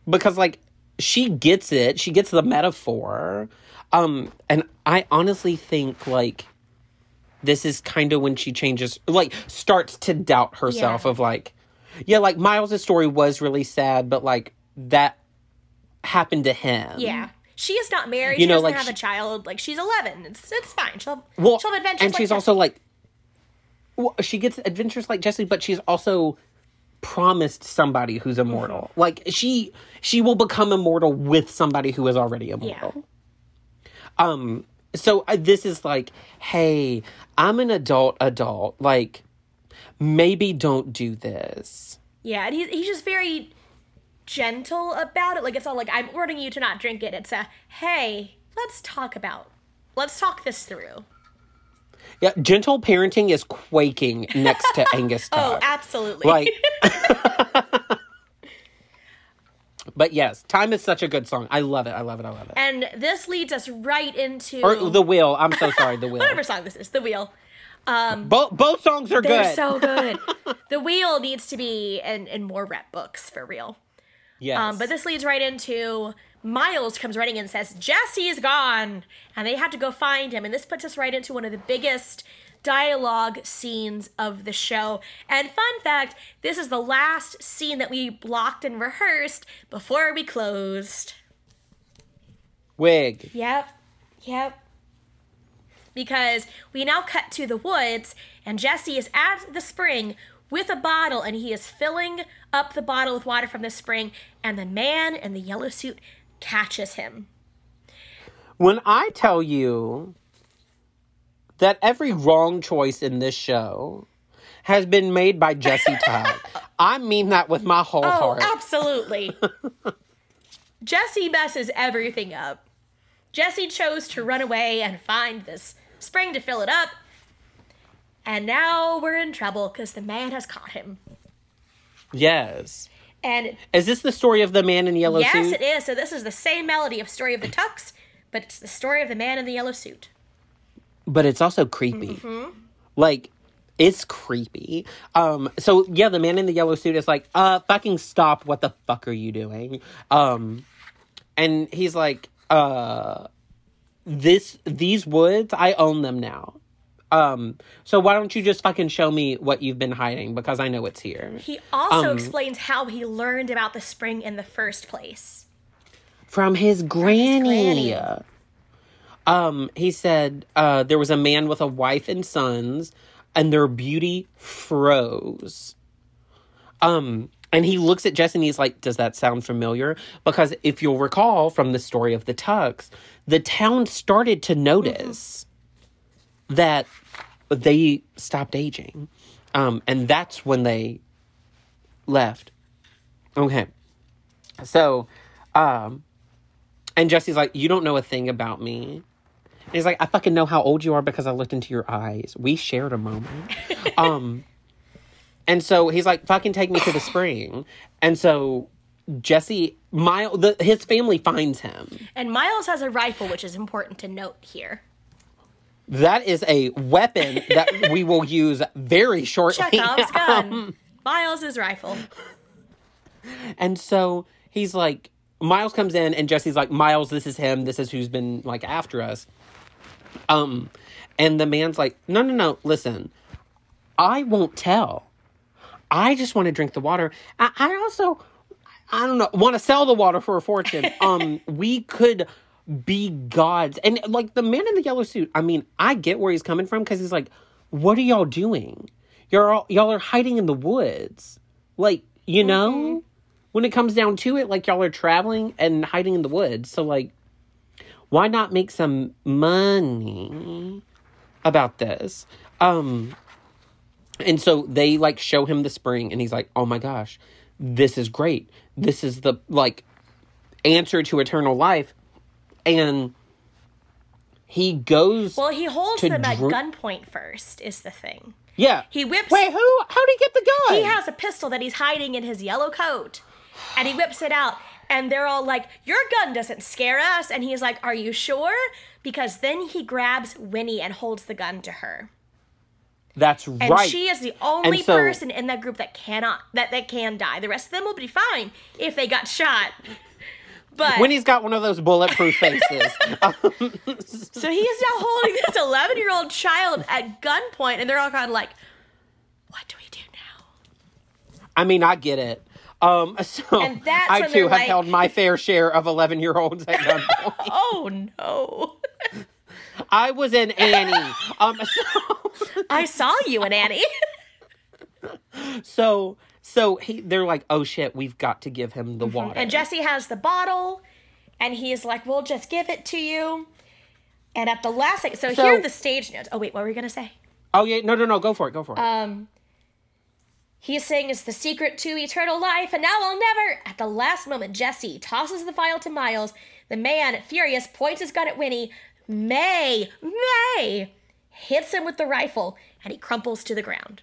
because like she gets it she gets the metaphor um and i honestly think like this is kind of when she changes like starts to doubt herself Yeah. of like yeah like miles's story was really sad but like that happened to him Yeah. She is not married. You she know, doesn't like have she- a child. Like she's eleven. It's it's fine. She'll well she'll have adventures. and like she's Jesse. also like well, she gets adventures like jesse but she's also promised somebody who's immortal Mm-hmm. like she she will become immortal with somebody who is already immortal um so uh, this is like hey i'm an adult adult like maybe don't do this Yeah, and he's he's just very gentle about it. Like it's all like I'm ordering you to not drink it. It's a hey, let's talk about, let's talk this through. yeah gentle parenting is quaking next to angus Oh, absolutely. like but yes time is such a good song i love it i love it i love it and this leads us right into or the wheel i'm so sorry the wheel whatever song this is, the wheel. Um, both both songs are They're good so good. the wheel needs to be in in more rep books for real. yes Um, but this leads right into Miles comes running and says, Jesse's gone. And they have to go find him. And this puts us right into one of the biggest dialogue scenes of the show. And fun fact this is the last scene that we blocked and rehearsed before we closed. wig Yep. Yep. Because we now cut to the woods, and Jesse is at the spring with a bottle, and he is filling up the bottle with water from the spring, and the man in the yellow suit catches him. when i tell you that every wrong choice in this show has been made by jesse tuck i mean that with my whole Oh, heart absolutely. Jesse messes everything up. Jesse chose to run away and find this spring to fill it up. And now we're in trouble because the man has caught him. yes And is this the story of the man in the yellow yes, suit Yes, it is. So this is the same melody of Story of the Tucks, but it's the story of the man in the yellow suit. But it's also creepy. Mm-hmm. Like it's creepy. Um so yeah, the man in the yellow suit is like, "Uh fucking stop. What the fuck are you doing?" Um and he's like, "Uh this these woods, I own them now. Um, so why don't you just fucking show me what you've been hiding because I know it's here. He also Um, explains how he learned about the spring in the first place. From his granny. granny. Um, he said uh, there was a man with a wife and sons, and their beauty froze. Um, and he looks at Jesse and he's like, Does that sound familiar? Because if you'll recall from the story of the Tucks, the town started to notice that they stopped aging. Um, and that's when they left. Okay. So, um, and Jesse's like, You don't know a thing about me. And he's like, I fucking know how old you are because I looked into your eyes. We shared a moment. um, and so he's like, fucking take me to the spring. And so Jesse, Miles, the, his family finds him. And Miles has a rifle, which is important to note here. That is a weapon that we will use very shortly. Chekhov's gun. Miles' rifle. And so he's like, Miles comes in, and Jesse's like, Miles, this is him. This is who's been like after us. Um, and the man's like, No, no, no. Listen, I won't tell. I just want to drink the water. I, I also, I don't know, want to sell the water for a fortune. Um, we could be gods, and like the man in the yellow suit. I mean, I get where he's coming from because he's like, What are y'all doing? You're all, y'all are hiding in the woods, like you know when it comes down to it, like y'all are traveling and hiding in the woods. So like, why not make some money about this? Um, and so they like show him the spring, and he's like, "Oh my gosh, this is great. This is the like answer to eternal life." And he goes, Well, he holds them at gunpoint first, is the thing. yeah. He whips. Wait, who? How would he get the gun? He has a pistol that he's hiding in his yellow coat, and he whips it out. And they're all like, "Your gun doesn't scare us." And he's like, "Are you sure?" Because then he grabs Winnie and holds the gun to her. That's And right. she is the only so- person in that group that cannot that that can die. The rest of them will be fine if they got shot. But when he's got one of those bulletproof faces. Um, so he is now holding this 11 year old child at gunpoint, and they're all kind of like, "What do we do now?" I mean, I get it. Um, so And that's I too have like- held my fair share of eleven year olds at gunpoint. Oh no! I was in Annie. Um, so, I saw you and Annie. so so he, they're like, oh shit, we've got to give him the water. And Jesse has the bottle, and he's like, "We'll just give it to you." And at the last so, So- here are the stage notes. Oh wait, what were we gonna say? oh yeah, no, no, no, go for it, go for it. Um, he's saying it's the secret to eternal life, and now I'll never. At the last moment, Jesse tosses the vial to Miles. The man, furious, points his gun at Winnie. May, May, hits him with the rifle, and he crumples to the ground.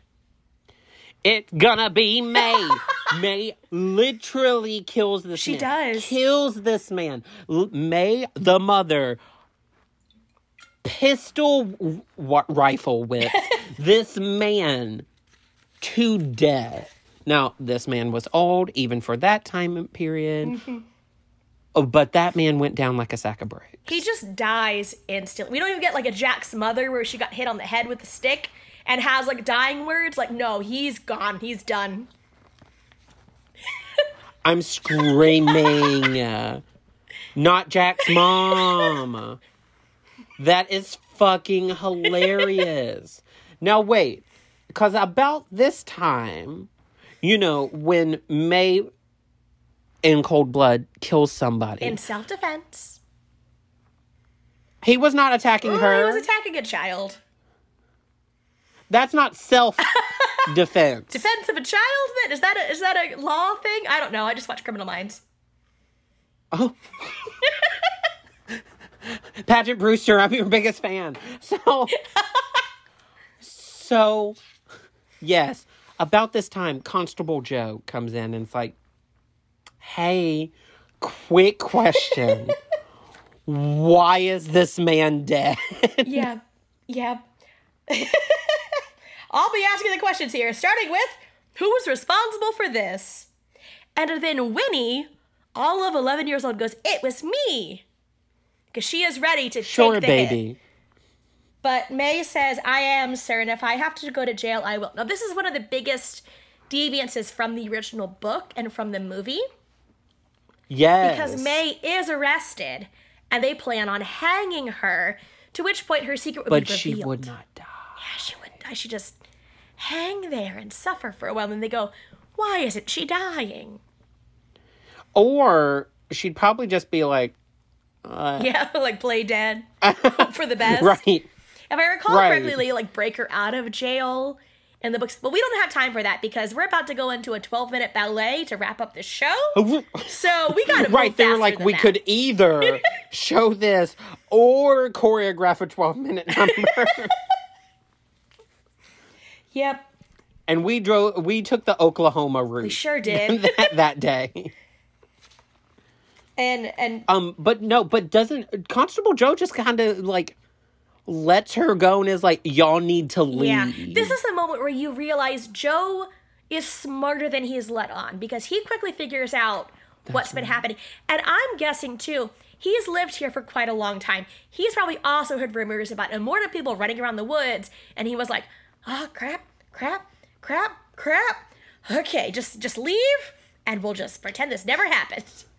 it's gonna be May. May literally kills this She man. does. Kills this man. May, the mother, pistol w- w- rifle with this man to death. Now, this man was old, even for that time period. Mm-hmm. Oh, but that man went down like a sack of bricks. He just dies instantly. We don't even get like a Jack's mother where she got hit on the head with a stick and has like dying words. Like, no, he's gone. He's done. I'm screaming. uh, Not Jack's mom. That is fucking hilarious. now, wait. Because about this time, you know, when May in cold blood kills somebody, In self defense, he was not attacking he her. He was attacking a child. That's not self defense. Defense of a child? Then is that a, is that a law thing? I don't know. I just watch Criminal Minds. Oh. Paget Brewster, I'm your biggest fan. So, so, yes, about this time, Constable Joe comes in and it's like, hey, quick question. Why is this man dead? Yeah, yeah. I'll be asking the questions here, starting with who was responsible for this? And then Winnie, all of 11 years old, goes, It was me. Because she is ready to sure, take the hit. But May says, I am, sir, and if I have to go to jail, I will. Now, this is one of the biggest deviances from the original book and from the movie Yes. because May is arrested and they plan on hanging her, to which point her secret would But be she revealed. would not die. Yeah, she wouldn't die. She just hang there and suffer for a while. And then they go, why isn't she dying? Or she'd probably just be like, uh, Yeah, like play dead. For the best. right. If I recall Right. correctly, they like break her out of jail in the books. But we don't have time for that because we're about to go into a 12 minute ballet to wrap up the show. So we got to Right, they were like, we could either show this or choreograph a 12 minute number. Yep, and we drove, we took the Oklahoma route we sure did. that, that day. and and Um, but no, but doesn't Constable Joe just kind of like lets her go and is like, y'all need to leave. yeah, this is the moment where you realize Joe is smarter than he's let on because he quickly figures out what's been happening. And I'm guessing too, he's lived here for quite a long time. He's probably also heard rumors about immortal people running around the woods, and he was like, "Oh crap, crap, crap, crap. Okay, just just leave, and we'll just pretend this never happened."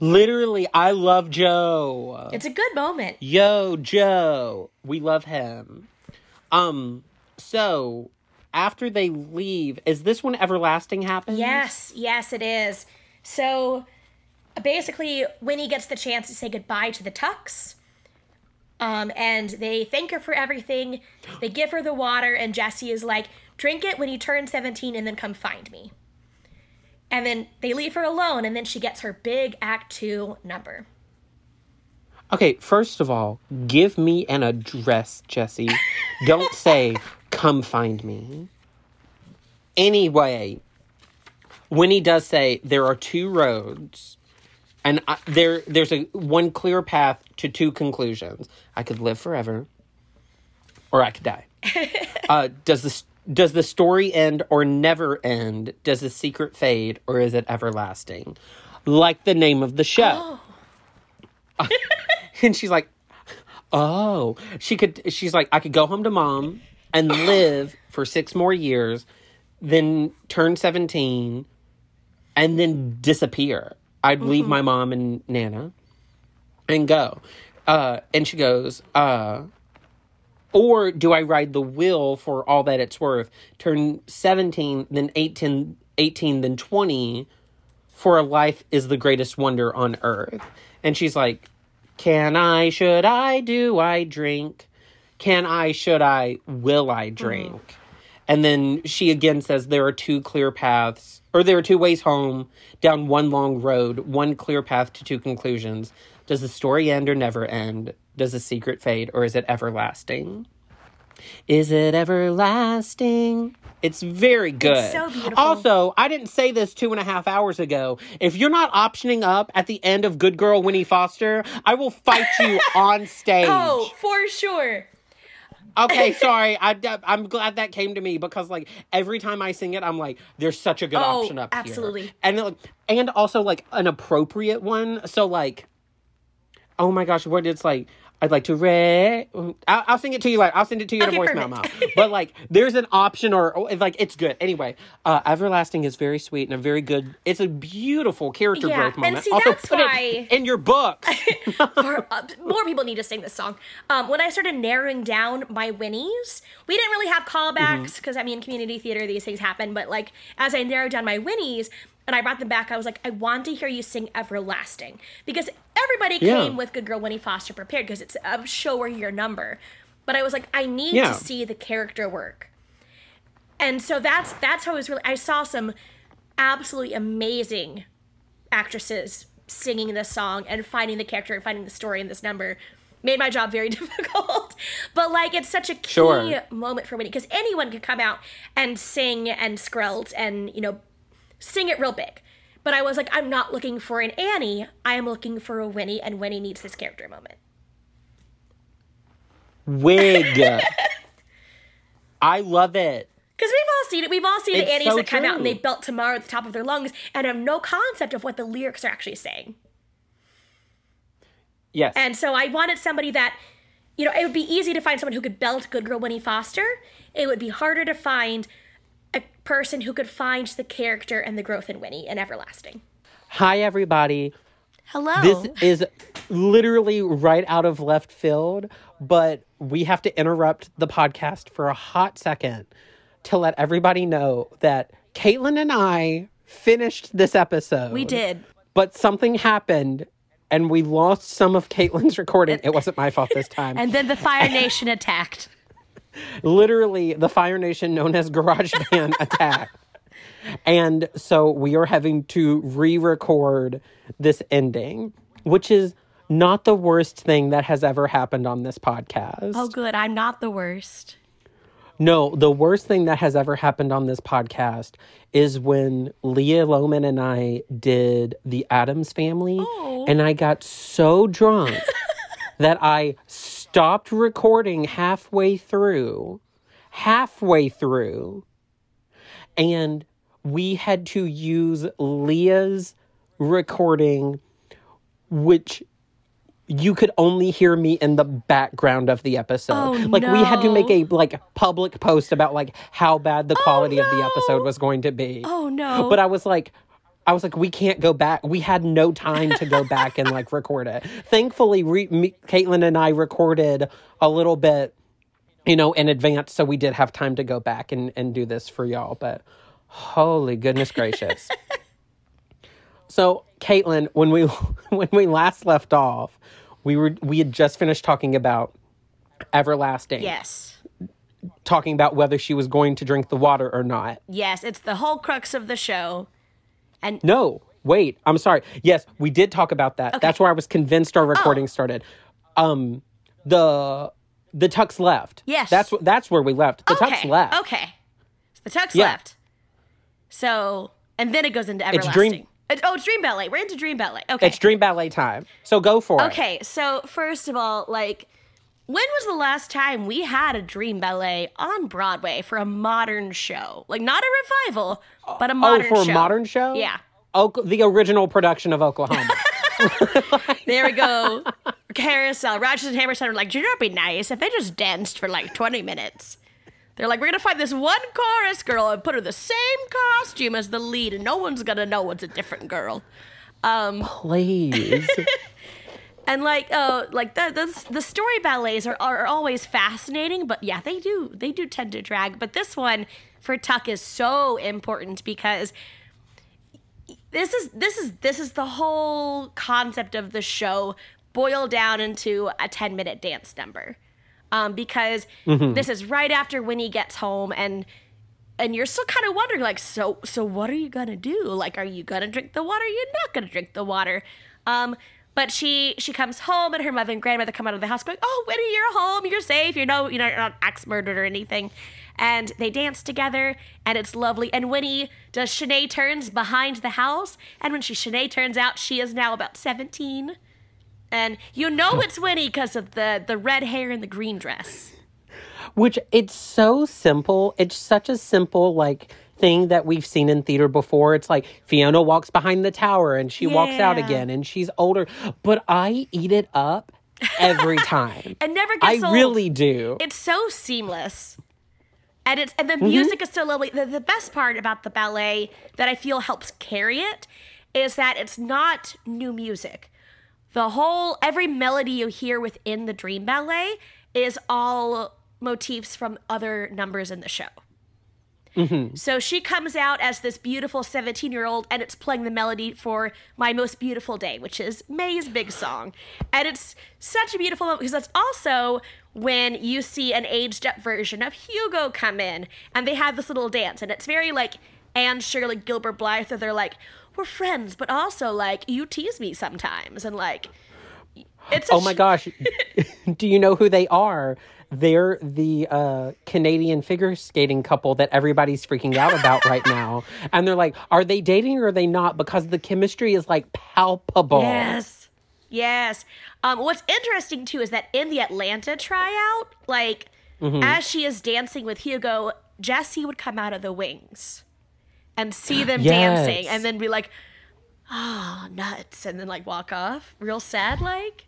Literally, I love Joe. It's a good moment. Yo, Joe. We love him. Um, so after they leave, is this when everlasting happens? Yes, yes, it is. So basically, Winnie gets the chance to say goodbye to the Tucks. Um, and they thank her for everything. They give her the water, and Jesse is like, drink it when you turn 17 and then come find me. And then they leave her alone, and then she gets her big Act Two number. Okay, first of all, give me an address, Jesse. Don't say, come find me. Anyway, Winnie does say there are two roads, and I, there there's a one clear path to two conclusions. I could live forever, or I could die. uh, does this does the story end or never end? Does the secret fade or is it everlasting? Like the name of the show. and she's like, "Oh, she could." She's like, "I could go home to mom and live for six more years, then turn seventeen, and then disappear. I'd leave my mom and Nana, and go." Uh, and she goes, uh, or do I ride the wheel for all that it's worth? Turn 17, then 18, 18 then 20, for a life is the greatest wonder on earth. And she's like, Can I, should I, do I drink? Can I, should I, will I mm-hmm. drink? And then she again says there are two clear paths, or there are two ways home, down one long road, one clear path to two conclusions. Does the story end or never end? Does the secret fade or is it everlasting? Is it everlasting? It's very good. so beautiful. Also, I didn't say this two and a half hours ago. If you're not optioning up at the end of Good Girl Winnie Foster, I will fight you on stage. Oh, for sure. Okay, sorry. I, I'm glad that came to me because like every time I sing it, I'm like, there's such a good Oh, option up here. absolutely. and and also like an appropriate one. So like, oh my gosh, what it's like. I'd like to re. I'll, I'll sing it to you. Like I'll send it to you in a voicemail now. perfect. But like, there's an option, or, or like it's good. Anyway, uh, everlasting is very sweet and a very good. It's a beautiful character Yeah, growth and moment. see, also, that's put why- it in your books. More, uh, more people need to sing this song. Um, when I started narrowing down my Winnies, we didn't really have Mm-hmm. callbacks because I mean, community theater, these things happen. But like, as I narrowed down my Winnies and I brought them back, I was like, I want to hear you sing "Everlasting" because everybody Yeah. came with "Good Girl Winnie Foster" prepared because it's a show or your number. But I was like, I need Yeah. to see the character work, and so that's that's how I was really. I saw some absolutely amazing actresses singing this song and finding the character and finding the story in this number made my job very difficult. but like it's such a key Sure. moment for Winnie because anyone could come out and sing and skrelt and you know sing it real big. But I was like, I'm not looking for an Annie. I am looking for a Winnie, and Winnie needs this character moment. Wig. I love it. Because we've all seen it. We've all seen the It's Annies so that come out and they belt tomorrow at the top of their lungs and have no concept of what the lyrics are actually saying. Yes. And so I wanted somebody that you know, it would be easy to find someone who could belt good girl Winnie Foster. It would be harder to find person who could find the character and the growth in Winnie and Everlasting. Hi, everybody. Hello. This is literally right out of left field, but we have to interrupt the podcast for a hot second to let everybody know that Caitlin and I finished this episode. we did. But something happened and we lost some of Caitlin's recording. It wasn't my fault this time. And then the Fire Nation attacked. Literally the Fire Nation known as GarageBand attack. And so we are having to re-record this ending, which is not the worst thing that has ever happened on this podcast. Oh, good. I'm not the worst. No, the worst thing that has ever happened on this podcast is when Leah Loman and I did the Addams family, Oh. and I got so drunk that I stopped recording halfway through. Halfway through. And we had to use Leah's recording, which you could only hear me in the background of the episode. Oh, like we had to make a like public post about like how bad the oh, quality of the episode was going to be. Oh, no. But I was like I was like, we can't go back. We had no time to go back and like record it. Thankfully, re- me, Caitlin and I recorded a little bit, you know, in advance, so we did have time to go back and and do this for y'all. But holy goodness gracious! so, Caitlin, when we when we last left off, we were we had just finished talking about everlasting, Yes. talking about whether she was going to drink the water or not. Yes. It's the whole crux of the show. And No, wait. I'm sorry. Yes, we did talk about that. That's where I was convinced our recording started. Um, the the Tucks left. Yes. that's that's where we left. The okay. Tucks left. Okay. So the Tucks Yeah. left. So, and then it goes into It's Everlasting. Dream- It- oh, it's Dream Ballet. We're into Dream Ballet. Okay. It's Dream Ballet time. So go for it. Okay, so first of all, like, when was the last time we had a Dream Ballet on Broadway for a modern show? Like, not a revival, but a oh, modern show. Oh, for show. a modern show? Yeah. Oak- the original production of Oklahoma. There we go. Carousel. Rodgers and Hammerstein were like, you know, it'd be nice if they just danced for like 20 minutes. They're like, we're gonna find this one chorus girl and put her the same costume as the lead, and no one's gonna know it's a different girl. Um, Please. And like, oh, like the, the the story ballets are, are always fascinating, but yeah, they do they do tend to drag. But this one for Tuck is so important because this is this is this is the whole concept of the show boiled down into a 10 minute dance number. Um, because this is right after winnie gets home and and you're still kind of wondering like so so what are you gonna do? Like are you gonna drink the water? You're not gonna drink the water. Um but she she comes home and her mother and grandmother come out of the house going oh winnie you're home. You're safe. You're no you know you're not axe murdered or anything. And they dance together and it's lovely. And winnie does chaîné turns behind the house. And when she chaîné turns out she is now about 17 and you know it's winnie because of the the red hair and the green dress. Which it's so simple. It's such a simple like thing that we've seen in theater before. It's like Fiona walks behind the tower and she walks out again and she's older, but I eat it up every time. and never I gets old. I really do. it's so seamless and it's and the Mm-hmm. music is so lovely the, the best part about the ballet that i feel helps carry it is that it's not new music the whole every melody you hear within the dream ballet is all motifs from other numbers in the show Mm-hmm. so she comes out as this beautiful 17 year old, and it's playing the melody for My Most Beautiful Day, which is May's big song. And it's such a beautiful moment because that's also when you see an aged up version of Hugo come in, and they have this little dance, and it's very like Anne Shirley Gilbert Blythe, where they're like, We're friends, but also like, you tease me sometimes, and like, it's a Oh my sh- gosh. Do you know who they are? They're the uh, Canadian figure skating couple that everybody's freaking out about right now. And they're like, are they dating or are they not? Because the chemistry is like palpable. Yes. Yes. Um, what's interesting too is that in the Atlanta tryout, like Mm-hmm. as she is dancing with Hugo, Jesse would come out of the wings and see them Yes. dancing and then be like, oh, nuts, and then like walk off, real sad like.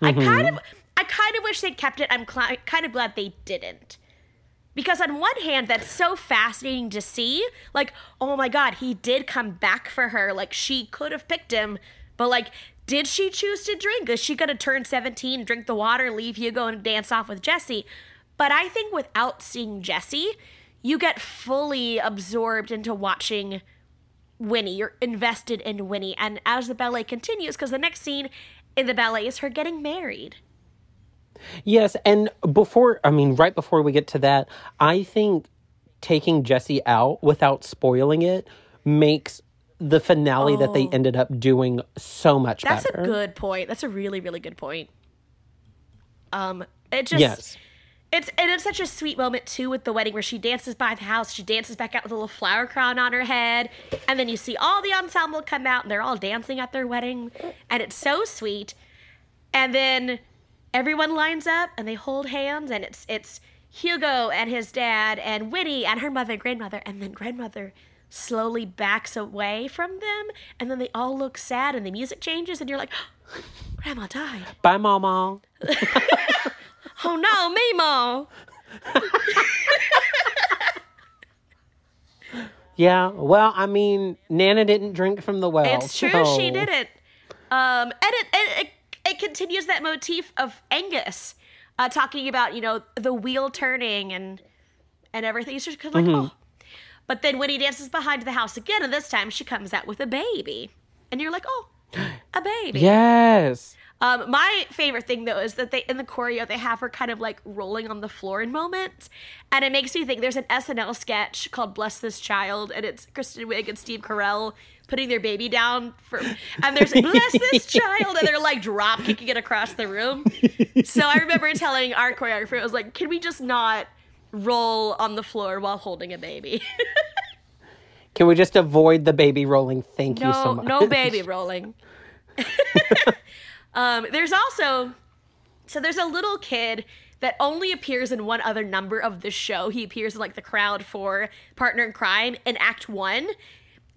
Mm-hmm. I kind of I kind of wish they'd kept it. I'm cl- kind of glad they didn't. Because on one hand, that's so fascinating to see. Like, oh my god, he did come back for her. Like, she could have picked him, but like, did she choose to drink? Is she gonna turn 17, drink the water, leave Hugo, and dance off with Jesse? But I think without seeing Jesse, you get fully absorbed into watching Winnie. You're invested in Winnie. And as the ballet continues, because the next scene in the ballet is her getting married. Yes, and before I mean, right before we get to that, I think taking Jesse out without spoiling it makes the finale that they ended up doing so much Oh. That's better. a good point. That's a really, really good point. Um, it just Yes. it's and it's such a sweet moment too with the wedding where she dances by the house, she dances back out with a little flower crown on her head, and then you see all the ensemble come out and they're all dancing at their wedding, and it's so sweet. And then everyone lines up and they hold hands, and it's it's Hugo and his dad and Winnie and her mother and grandmother, and then grandmother slowly backs away from them, and then they all look sad, and the music changes, and you're like, Grandma died. Bye, Mama. Oh no, Mimo! Yeah, well, I mean, Nana didn't drink from the well. It's true, so- she didn't. Um, and it, it, it, it continues that motif of Angus uh, talking about, you know, the wheel turning and and everything. It's just kind of like, Mm-hmm. oh. But then when he dances behind the house again, and this time she comes out with a baby. And you're like, oh, a baby. Yes. Um, my favorite thing though is that they in the choreo they have her kind of like rolling on the floor in moments, and it makes me think there's an SNL sketch called "Bless This Child," and it's Kristen Wiig and Steve Carell putting their baby down for, and there's "Bless this child," and they're like drop kicking it across the room. So I remember telling our choreographer, I was like, "Can we just not roll on the floor while holding a baby? Can we just avoid the baby rolling? Thank you so much. no baby rolling." Um, there's also so there's a little kid that only appears in one other number of the show. He appears in like the crowd for Partner in Crime in Act One,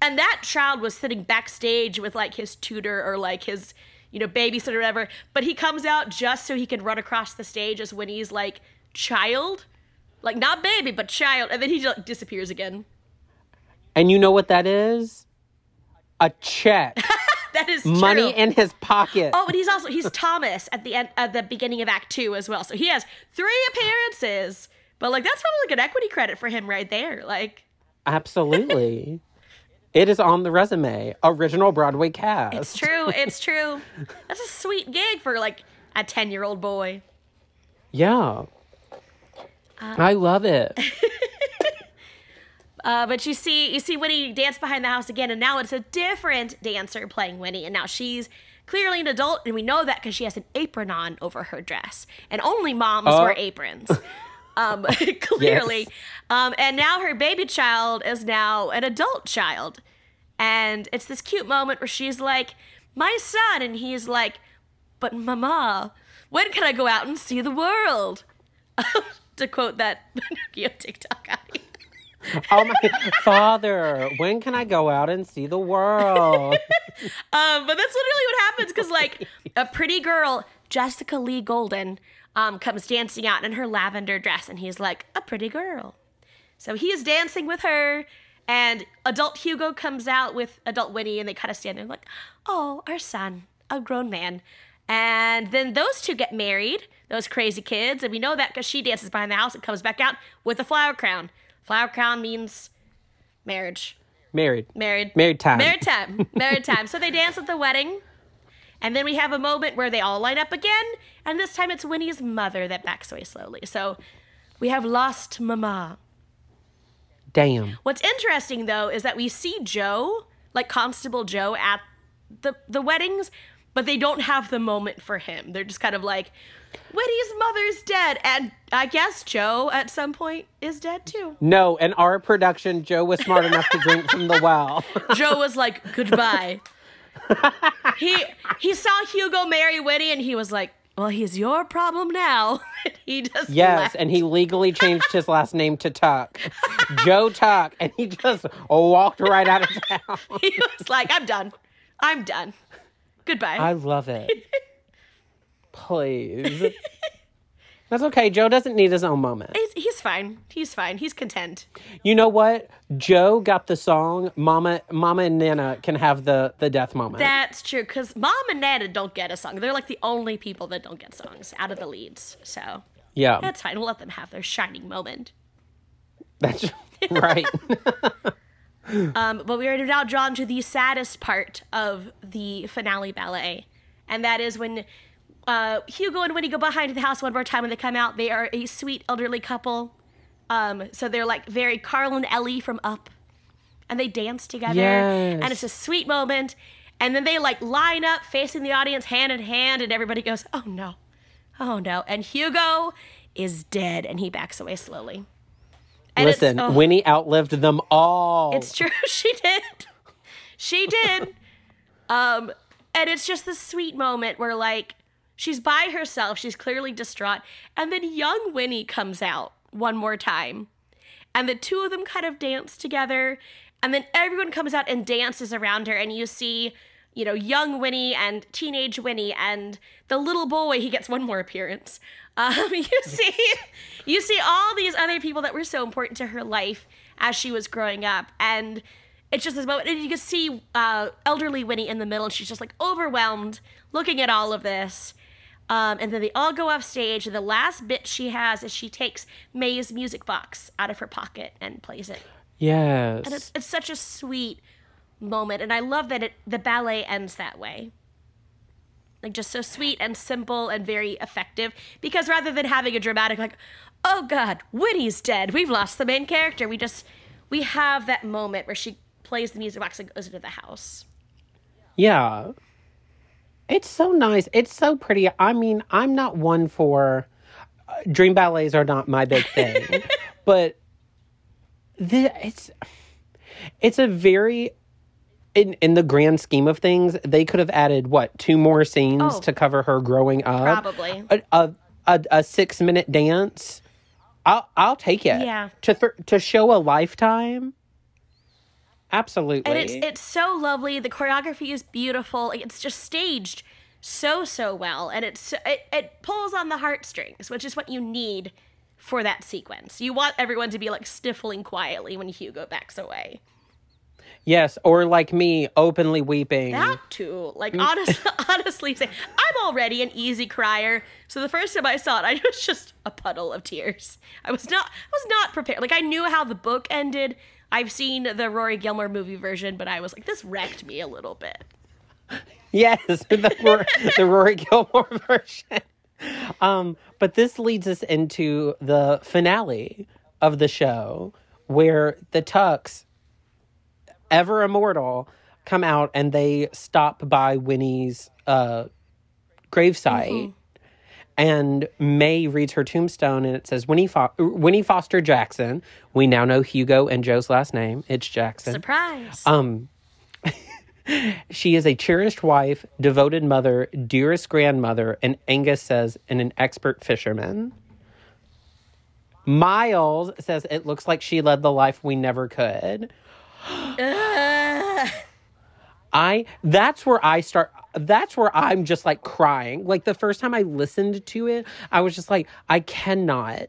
and that child was sitting backstage with like his tutor or like his you know babysitter or whatever. But he comes out just so he can run across the stage as Winnie's like child, like not baby but child, and then he just disappears again. And you know what that is? A check. That is Money true. in his pocket. Oh, but he's also he's Thomas at the end at the beginning of Act Two as well. So he has three appearances. But like that's probably like an equity credit for him right there. Like Absolutely. it is on the resume. Original Broadway cast. it's true, it's true. That's a sweet gig for like a ten year old boy. Yeah. Uh, I love it. Uh, but you see, you see Winnie dance behind the house again, and now it's a different dancer playing Winnie, and now she's clearly an adult, and we know that because she has an apron on over her dress, and only moms Oh. wear aprons. Um, clearly, um, and now her baby child is now an adult child, and it's this cute moment where she's like, "My son," and he's like, "But mama, when can I go out and see the world?" to quote that Pinocchio TikTok. Oh my father, when can I go out and see the world? Um, but that's literally what happens because like a pretty girl, Jessica Lee Golden, um, comes dancing out in her lavender dress, and he's like a pretty girl. So he is dancing with her, and adult Hugo comes out with adult Winnie, and they kind of stand there like, "Oh, our son, a grown man." And then those two get married, those crazy kids, and we know that because she dances behind the house and comes back out with a flower crown. Flower crown means marriage. Married. Married. Married time. Married time. Married time. So they dance at the wedding. And then we have a moment where they all line up again. And this time it's Winnie's mother that backs away slowly. So we have lost Mama. Damn. What's interesting though is that we see Joe, like Constable Joe, at the, the weddings, but they don't have the moment for him. They're just kind of like, Winnie's mother's dead. And I guess Joe at some point is dead too. No, in our production, Joe was smart enough to drink from the well. Joe was like, goodbye. He he saw Hugo marry Winnie and he was like, well, he's your problem now. He just yes, left. and he legally changed his last name to Tuck. Joe Tuck. And he just walked right out of town. he was like, I'm done. I'm done. Goodbye. I love it. Please. That's okay. Joe doesn't need his own moment. He's, he's fine. He's fine. He's content. You know what? Joe got the song. Mama, Mama and Nana can have the the death moment. That's true, because Mom and Nana don't get a song. They're like the only people that don't get songs out of the leads. So yeah, that's fine. We'll let them have their shining moment. that's right. Um, but we are now drawn to the saddest part of the finale ballet, and that is when uh, Hugo and Winnie go behind the house one more time when they come out. They are a sweet elderly couple. Um, so they're like very Carl and Ellie from Up, and they dance together, Yes. and it's a sweet moment. And then they like line up facing the audience hand in hand, and everybody goes, "Oh no, oh no!" And Hugo is dead, and he backs away slowly. And Listen, oh. Winnie outlived them all. It's true. She did. She did. um, and it's just this sweet moment where like she's by herself, she's clearly distraught, and then young Winnie comes out one more time. And the two of them kind of dance together, and then everyone comes out and dances around her, and you see, you know, young Winnie and teenage Winnie and the little boy. He gets one more appearance. Um, you see, you see all these other people that were so important to her life as she was growing up, and it's just this moment, and you can see uh, elderly Winnie in the middle, and she's just like overwhelmed, looking at all of this. Um, and then they all go off stage, and the last bit she has is she takes May's music box out of her pocket and plays it. yes. And it's it's such a sweet moment, and I love that it the ballet ends that way. Like just so sweet and simple and very effective. Because rather than having a dramatic like, oh God, Winnie's dead, we've lost the main character. We just we have that moment where she plays the music box and goes into the house. Yeah. It's so nice. It's so pretty. I mean, I'm not one for uh, dream ballets are not my big thing, but the, it's it's a very in in the grand scheme of things, they could have added what two more scenes Oh. to cover her growing up. Probably. a a, a, a six minute dance. I'll I'll take it. Yeah. To th- to show a lifetime. Absolutely. And it's it's so lovely. The choreography is beautiful. It's just staged so so well, and it's it, it pulls on the heartstrings, which is what you need for that sequence. You want everyone to be like sniffling quietly when Hugo backs away. yes, or like me, openly weeping. That too, like mm. honest, honestly, say I'm already an easy crier. So the first time I saw it, I was just a puddle of tears. I was not, I was not prepared. Like I knew how the book ended. I've seen the Rory Gilmore movie version, but I was like, this wrecked me a little bit. Yes, the, Rory- the Rory Gilmore version. Um, but this leads us into the finale of the show where the Tucks, ever immortal, come out and they stop by Winnie's uh, gravesite. And May reads her tombstone and it says Winnie, Fo- Winnie Foster Jackson. We now know Hugo and Joe's last name. It's Jackson. Surprise! Um, she is a cherished wife, devoted mother, dearest grandmother, and Angus says, and an expert fisherman. Miles says it looks like she led the life we never could. Ugh. I that's where I start that's where I'm just like crying. Like the first time I listened to it, I was just like I cannot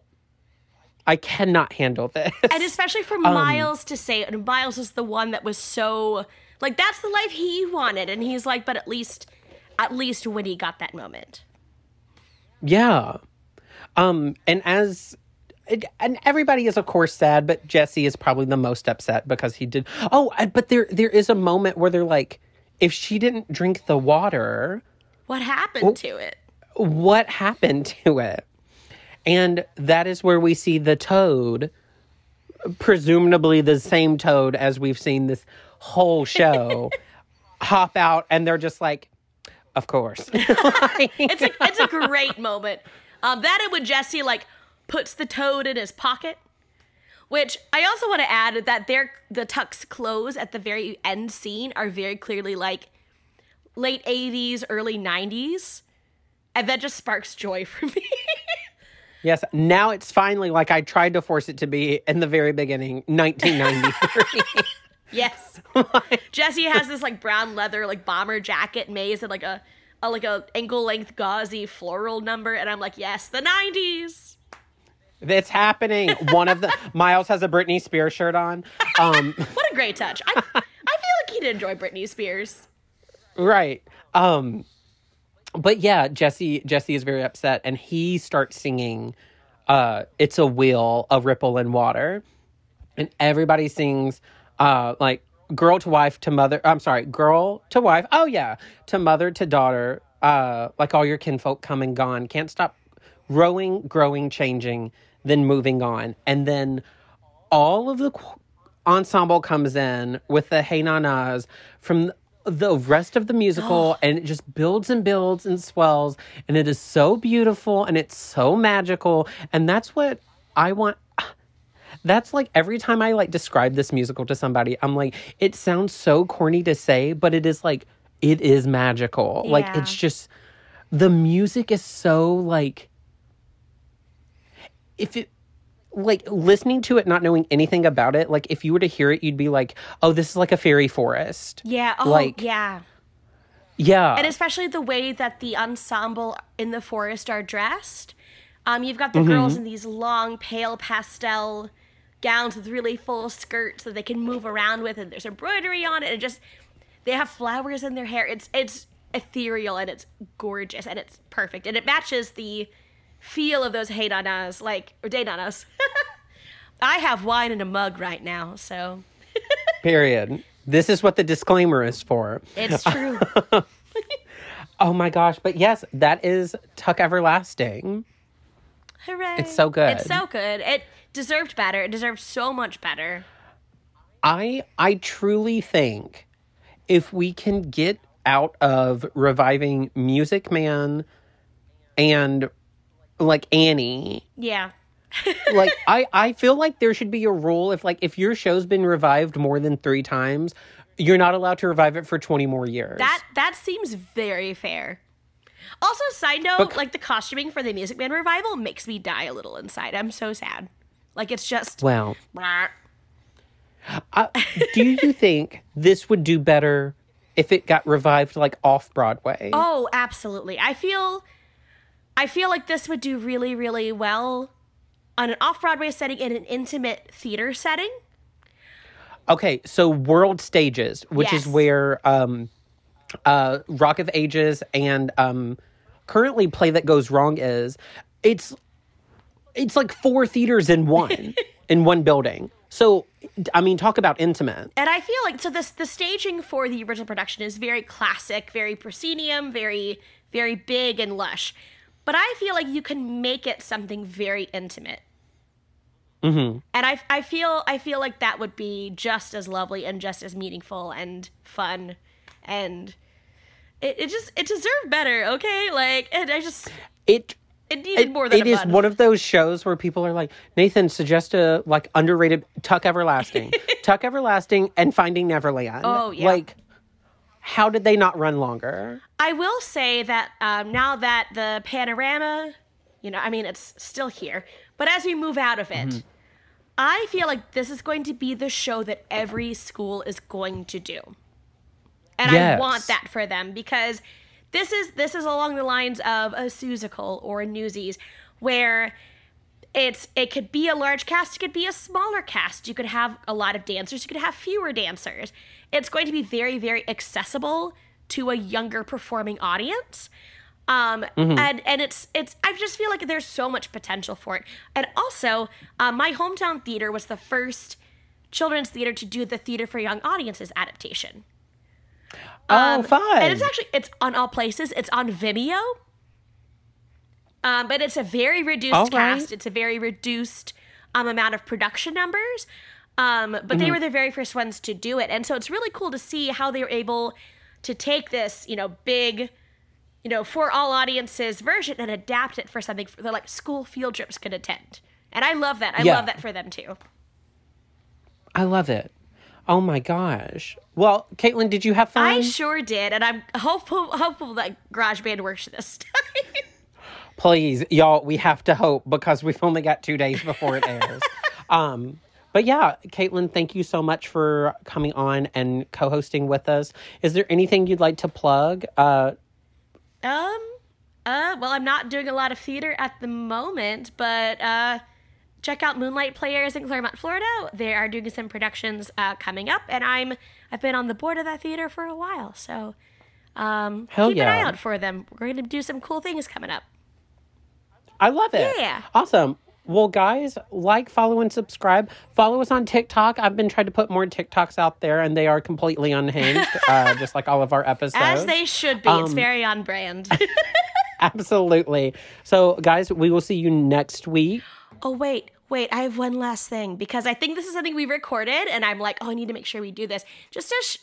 I cannot handle this. and especially for Miles to say and Miles is the one that was so like that's the life he wanted, and he's like, but at least, at least Winnie got that moment. Yeah. Um, and as and everybody is of course sad, but Jesse is probably the most upset because he did. Oh, but there there is a moment where they're like, if she didn't drink the water, What happened to it? what happened to it? And that is where we see the toad, presumably the same toad as we've seen this whole show, hop out, and they're just like, of course. It's a it's a great moment. Um, that and when Jesse like puts the toad in his pocket. Which I also want to add that their the Tuck's clothes at the very end scene are very clearly like late '80s, early '90s, and that just sparks joy for me. Yes, now it's finally like I tried to force it to be in the very beginning, 1993. Yes. Jesse has this like brown leather like bomber jacket, May's and like a a like a ankle length gauzy floral number, and I'm like, yes, the '90s. It's happening. One of the Miles has a Britney Spears shirt on. Um, What a great touch! I I feel like he'd enjoy Britney Spears. right. Um, but yeah, Jesse Jesse is very upset, and he starts singing. Uh, it's a wheel, a ripple in water, and everybody sings. Uh, like girl to wife to mother. I'm sorry, girl to wife. Oh yeah, to mother to daughter. Uh, like all your kinfolk come and gone. Can't stop growing, growing, changing, then moving on, and then all of the qu- ensemble comes in with the hey nanas from the rest of the musical and it just builds and builds and swells and it is so beautiful and it's so magical and that's what i want that's like every time i like describe this musical to somebody i'm like it sounds so corny to say but it is like it is magical. Like it's just the music is so like if it like listening to it not knowing anything about it like if you were to hear it you'd be like oh this is like a fairy forest Yeah. Oh, Like- yeah. yeah and especially the way that the ensemble in the forest are dressed. Um, you've got the Mm-hmm. girls in these long, pale pastel gowns with really full skirts that they can move around with, and there's embroidery on it, and just they have flowers in their hair. It's it's ethereal and it's gorgeous and it's perfect, and it matches the feel of those hey nanas, like or day nanas. I have wine in a mug right now, so period this is what the disclaimer is for it's true. oh my gosh but yes that is tuck everlasting Hooray! It's so good. It's so good. It deserved better. It deserved so much better. i i truly think if we can get out of reviving music man and like annie Yeah. like I I feel like there should be a rule if like if your show's been revived more than 3 times, you're not allowed to revive it for 20 more years. That that seems very fair. Also, side note, Bec- like the costuming for the Music Man revival makes me die a little inside. I'm so sad. Like it's just well, uh, do you think this would do better if it got revived like off Broadway? Oh, absolutely. I feel I feel like this would do really, really well on an off-Broadway setting in an intimate theater setting. Okay, so World Stages, which is where um uh Rock of Ages and um currently Play That Goes Wrong is, it's it's like four theaters in one in one building. So I mean talk about intimate. And I feel like so this the staging for the original production is very classic, very proscenium, very very big and lush. But I feel like you can make it something very intimate. Mm-hmm. And I, I feel I feel like that would be just as lovely and just as meaningful and fun, and it, it just it deserved better. Okay, like and I just It it needed it, more than it is one of those shows where people are like, Nathan, suggest a like underrated Tuck Everlasting, Tuck Everlasting, and Finding Neverland. Oh, yeah. Like, how did they not run longer? I will say that um, now that the panorama, you know, I mean, it's still here, but as we move out of it, Mm-hmm. I feel like this is going to be the show that every school is going to do. And I want that for them because this is this is along the lines of a Seussical or a Newsies where it's it could be a large cast, it could be a smaller cast. You could have a lot of dancers, you could have fewer dancers. It's going to be very, very accessible to a younger performing audience. Um, and and it's it's I just feel like there's so much potential for it. And also, um, my hometown theater was the first children's theater to do the theater for young audiences adaptation. oh, fun! Um, And it's actually it's on all places. It's on Vimeo. Um, but it's a very reduced right. cast. It's a very reduced um, amount of production numbers. Um, but Mm-hmm. they were the very first ones to do it, and so it's really cool to see how they were able to take this, you know, big, you know, for all audiences version and adapt it for something that like school field trips could attend. And I love that. I Yeah. love that for them too. I love it. Oh my gosh. Well, Caitlin, did you have fun? I sure did, and I'm hopeful hopeful that GarageBand works this time. Please, y'all, we have to hope because we've only got two days before it airs. um, but yeah, Caitlin, thank you so much for coming on and co-hosting with us. Is there anything you'd like to plug? Uh, Um, uh, well, I'm not doing a lot of theater at the moment, but uh, check out Moonlight Players in Clermont, Florida. They are doing some productions uh, coming up, and I'm I've been on the board of that theater for a while, so um, Hell keep an eye out for them. We're going to do some cool things coming up. I love it. Yeah. Awesome. Well, guys, like, follow, and subscribe. Follow us on TikTok. I've been trying to put more TikToks out there, and they are completely unhinged, uh, just like all of our episodes. As they should be. it's Um, very on brand. Absolutely. So, guys, we will see you next week. oh wait, wait, I have one last thing because I think this is something we recorded, and I'm like, oh, I need to make sure we do this. Just a. Sh-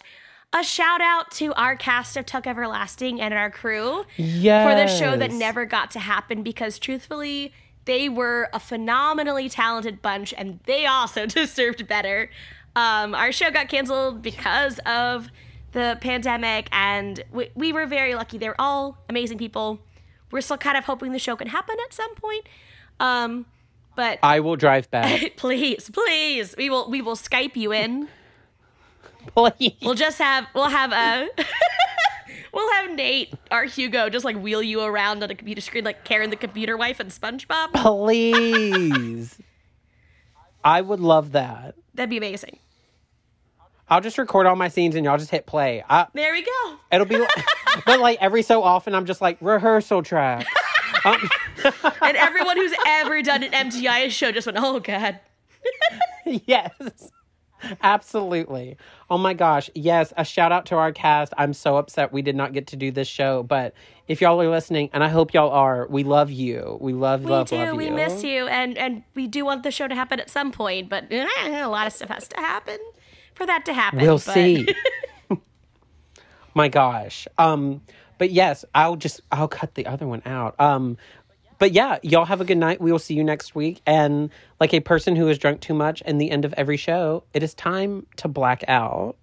a shout out to our cast of Tuck Everlasting and our crew. Yes. for the show that never got to happen because truthfully they were a phenomenally talented bunch and they also deserved better. Um, our show got canceled because of the pandemic and we, we were very lucky. They're all amazing people. We're still kind of hoping the show can happen at some point um, but I will drive back. please please. We will we will skype you in. Please. we'll just have we'll have a We'll have Nate, our Hugo, just like wheel you around on a computer screen like Karen the computer wife and SpongeBob. Please. I would love that. That'd be amazing. I'll just record all my scenes and y'all just hit play. I, There we go. it'll be, like, but like every so often, I'm just like rehearsal track. Um, And everyone who's ever done an MTI show just went, oh god. yes, absolutely. Oh my gosh, yes. A shout out to our cast. I'm so upset we did not get to do this show, but if y'all are listening, and I hope y'all are, we love you. We love, We love, do. love we you. miss you, and and we do want the show to happen at some point, but eh, a lot of stuff has to happen for that to happen. We'll but- see. My gosh. Um, but yes, I'll just I'll cut the other one out. Um, but yeah, y'all have a good night. We will see you next week. And like a person who has drunk too much, and the end of every show, it is time to black out.